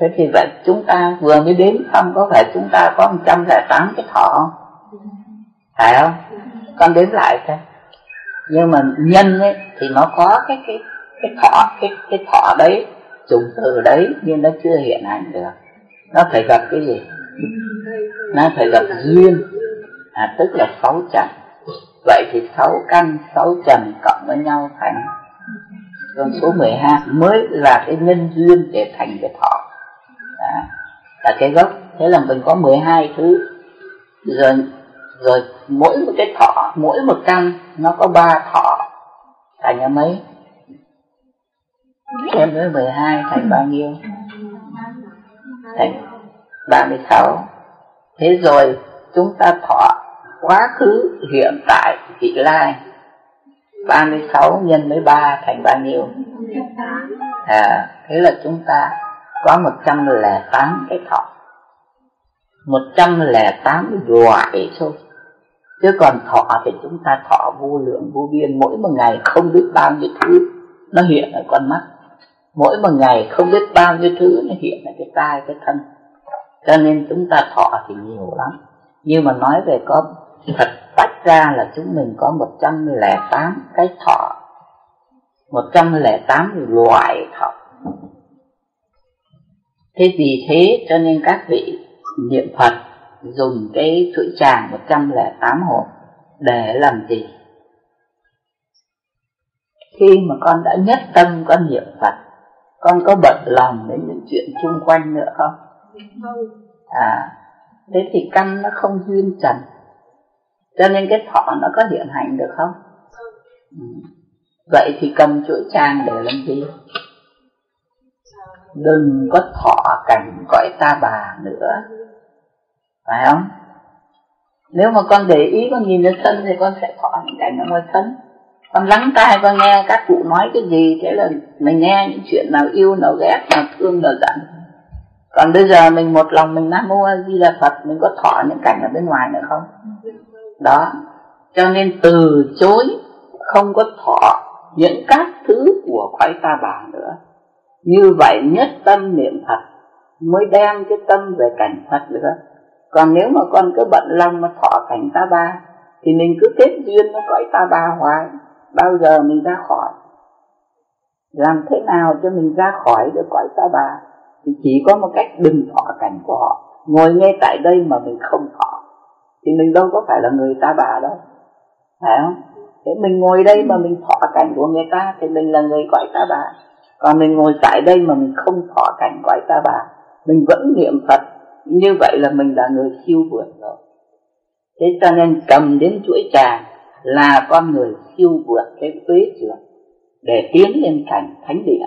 Thế thì vậy chúng ta vừa mới đến xong có phải chúng ta có một trăm lẻ tám cái thọ không? Phải không? Con đếm lại xem nhưng mà nhân ấy thì nó có cái cái cái thọ cái cái thọ đấy trùng từ đấy nhưng nó chưa hiện hành được. Nó phải gặp cái gì? Nó phải gặp duyên. À, tức là sáu trần. Vậy thì sáu căn sáu trần cộng với nhau thành con số 12 mới là cái nhân duyên để thành cái thọ. À, là cái gốc. Thế là mình có 12 thứ. Rồi rồi mỗi một cái thọ mỗi một căn nó có ba thọ. Thành là mấy? Thêm với 12 thành bao nhiêu? Thành 36 thế rồi chúng ta thọ quá khứ hiện tại vị lai. 36 nhân với 3 thành bao nhiêu? À thế là chúng ta có 108 cái thọ. 108 loại thôi chứ còn thọ thì chúng ta thọ vô lượng, vô biên. Mỗi một ngày không biết bao nhiêu thứ nó hiện ở con mắt. Mỗi một ngày không biết bao nhiêu thứ nó hiện ở cái tai, cái thân. Cho nên chúng ta thọ thì nhiều lắm. Nhưng mà nói về có thật tách ra là chúng mình có 108 cái thọ. 108 loại thọ. Thế vì thế cho nên các vị niệm Phật dùng cái chuỗi tràng 108 hộp để làm gì? Khi mà con đã nhất tâm, con niệm Phật, con có bận lòng đến những chuyện xung quanh nữa không? À thế thì căn nó không duyên trần, cho nên cái thọ nó có hiện hành được không? Ừ. vậy thì cầm chuỗi tràng để làm gì? Đừng có thọ cảnh cõi ta bà nữa phải không? Nếu mà con để ý, con nhìn đến thân thì con sẽ thọ những cảnh ở ngoài thân. Con lắng tai, con nghe các cụ nói cái gì, thế là mình nghe những chuyện nào yêu, nào ghét, nào thương, nào giận. Còn bây giờ mình một lòng mình nam mô a di đà phật, mình có thọ những cảnh ở bên ngoài nữa không? Đó. Cho nên từ chối, không có thọ những các thứ của cõi ta bà nữa. Như vậy nhất tâm niệm phật mới đem cái tâm về cảnh phật nữa còn nếu mà con cứ bận lòng mà thọ cảnh ta ba, thì mình cứ kết duyên với cõi ta ba hoài. Bao giờ mình ra khỏi? Làm thế nào cho mình ra khỏi được cõi ta bà thì chỉ có một cách đừng thọ cảnh của họ. Ngồi ngay tại đây mà mình không thọ. Thì mình đâu có phải là người ta bà đâu. Phải không? Thế mình ngồi đây mà mình thọ cảnh của người ta, thì mình là người cõi ta bà còn mình ngồi tại đây mà mình không thọ cảnh cõi ta bà mình vẫn niệm phật như vậy là mình là người siêu vượt rồi. Thế cho nên cầm đến chuỗi trà là con người siêu vượt cái tuế trượt để tiến lên thành thánh địa.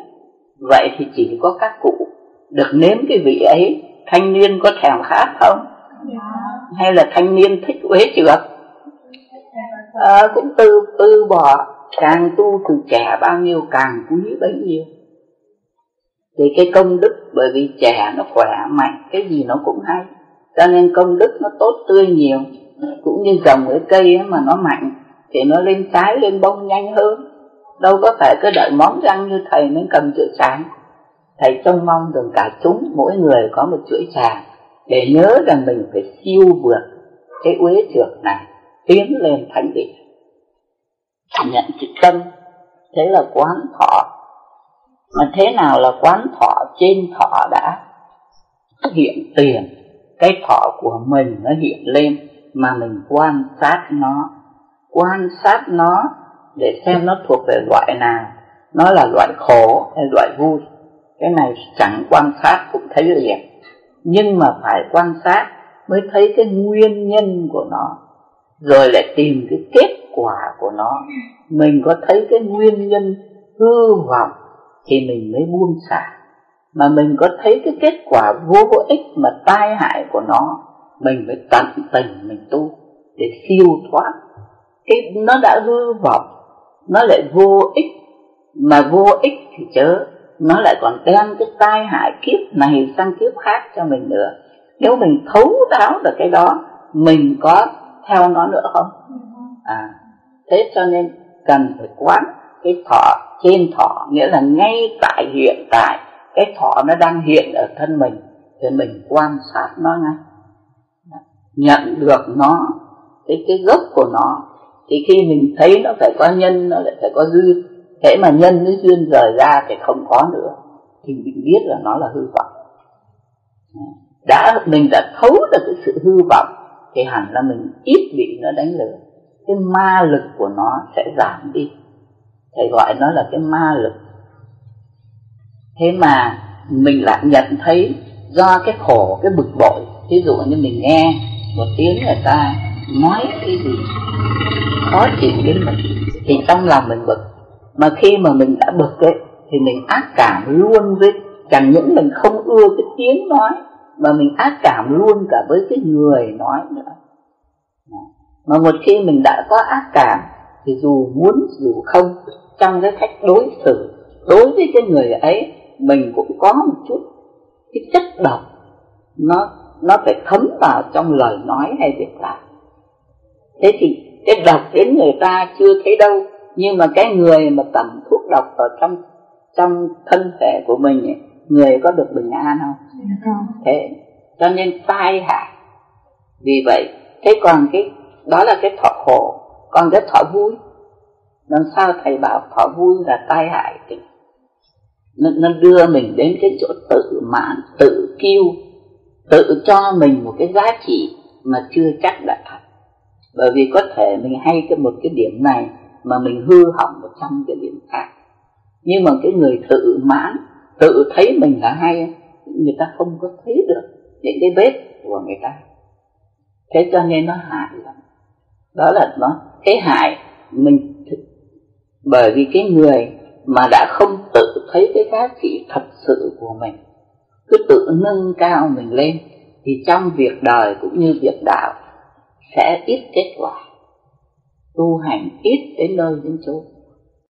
Vậy thì chỉ có các cụ được nếm cái vị ấy thanh niên có thèm khát không? Hay là thanh niên thích uế trượt à, cũng từ từ bỏ càng tu từ trẻ bao nhiêu càng quý bấy nhiêu thì cái công đức, bởi vì trẻ nó khỏe mạnh, cái gì nó cũng hay. Cho nên công đức nó tốt tươi nhiều, cũng như trồng cái cây ấy mà nó mạnh, thì nó lên trái, lên bông nhanh hơn. Đâu có phải cứ đợi móng răng như thầy mới cầm chuỗi tràng thầy trông mong rằng cả chúng, mỗi người có một chuỗi tràng để nhớ rằng mình phải siêu vượt cái uế trượt này, tiến lên thánh địa. Nhận chữ tâm, thế là quán thọ mà thế nào là quán thọ trên thọ đã hiện tiền? Cái thọ của mình nó hiện lên mà mình quan sát nó. Quan sát nó để xem nó thuộc về loại nào. Nó là loại khổ hay loại vui? Cái này chẳng quan sát cũng thấy liền. Nhưng mà phải quan sát mới thấy cái nguyên nhân của nó. Rồi lại tìm cái kết quả của nó. Mình có thấy cái nguyên nhân hư vọng thì mình mới buông xả. Mà mình có thấy cái kết quả vô ích mà tai hại của nó mình mới tận tình mình tu để siêu thoát. Cái nó đã hư vọng nó lại vô ích. Mà vô ích thì chớ nó lại còn đem cái tai hại kiếp này sang kiếp khác cho mình nữa. Nếu mình thấu đáo được cái đó mình có theo nó nữa không? À thế cho nên cần phải quán cái thọ, trên thọ, nghĩa là ngay tại hiện tại, cái thọ nó đang hiện ở thân mình, thì mình quan sát nó ngay. Nhận được nó, cái cái gốc của nó, thì khi mình thấy nó phải có nhân, nó lại phải có duyên. Thế mà nhân với duyên rời ra thì không có nữa, thì mình biết là nó là hư vọng. Đã, mình đã thấu được cái sự hư vọng, thì hẳn là mình ít bị nó đánh lừa. Cái ma lực của nó sẽ giảm đi thầy gọi nó là cái ma lực. Thế mà mình lại nhận thấy do cái khổ, cái bực bội ví dụ như mình nghe một tiếng người ta nói cái gì, khó chịu đến mình thì trong lòng mình bực. Mà khi mà mình đã bực ấy, thì mình ác cảm luôn với, chẳng những mình không ưa cái tiếng nói, mà mình ác cảm luôn cả với cái người nói nữa. Mà một khi mình đã có ác cảm, thì dù muốn dù không trong cái cách đối xử đối với cái người ấy mình cũng có một chút cái chất độc. Nó nó phải thấm vào trong lời nói hay việc làm. Thế thì cái độc đến người ta chưa thấy đâu nhưng mà cái người mà tẩm thuốc độc ở trong trong thân thể của mình ấy, người có được bình an không? Thế cho nên tai hại. Vì vậy thế còn cái đó là cái thọ khổ. Còn cái thọ vui làm sao thầy bảo thọ vui là tai hại thì nó, nó đưa mình đến cái chỗ tự mãn tự kiêu tự cho mình một cái giá trị mà chưa chắc đã thật. Bởi vì có thể mình hay cái một cái điểm này mà mình hư hỏng một trăm cái điểm khác. Nhưng mà cái người tự mãn tự thấy mình là hay người ta không có thấy được những cái vết của người ta. Thế cho nên nó hại lắm. Đó là nó cái hại mình bởi vì cái người mà đã không tự thấy cái giá trị thật sự của mình, cứ tự nâng cao mình lên, thì trong việc đời cũng như việc đạo sẽ ít kết quả, tu hành ít đến nơi đến chốn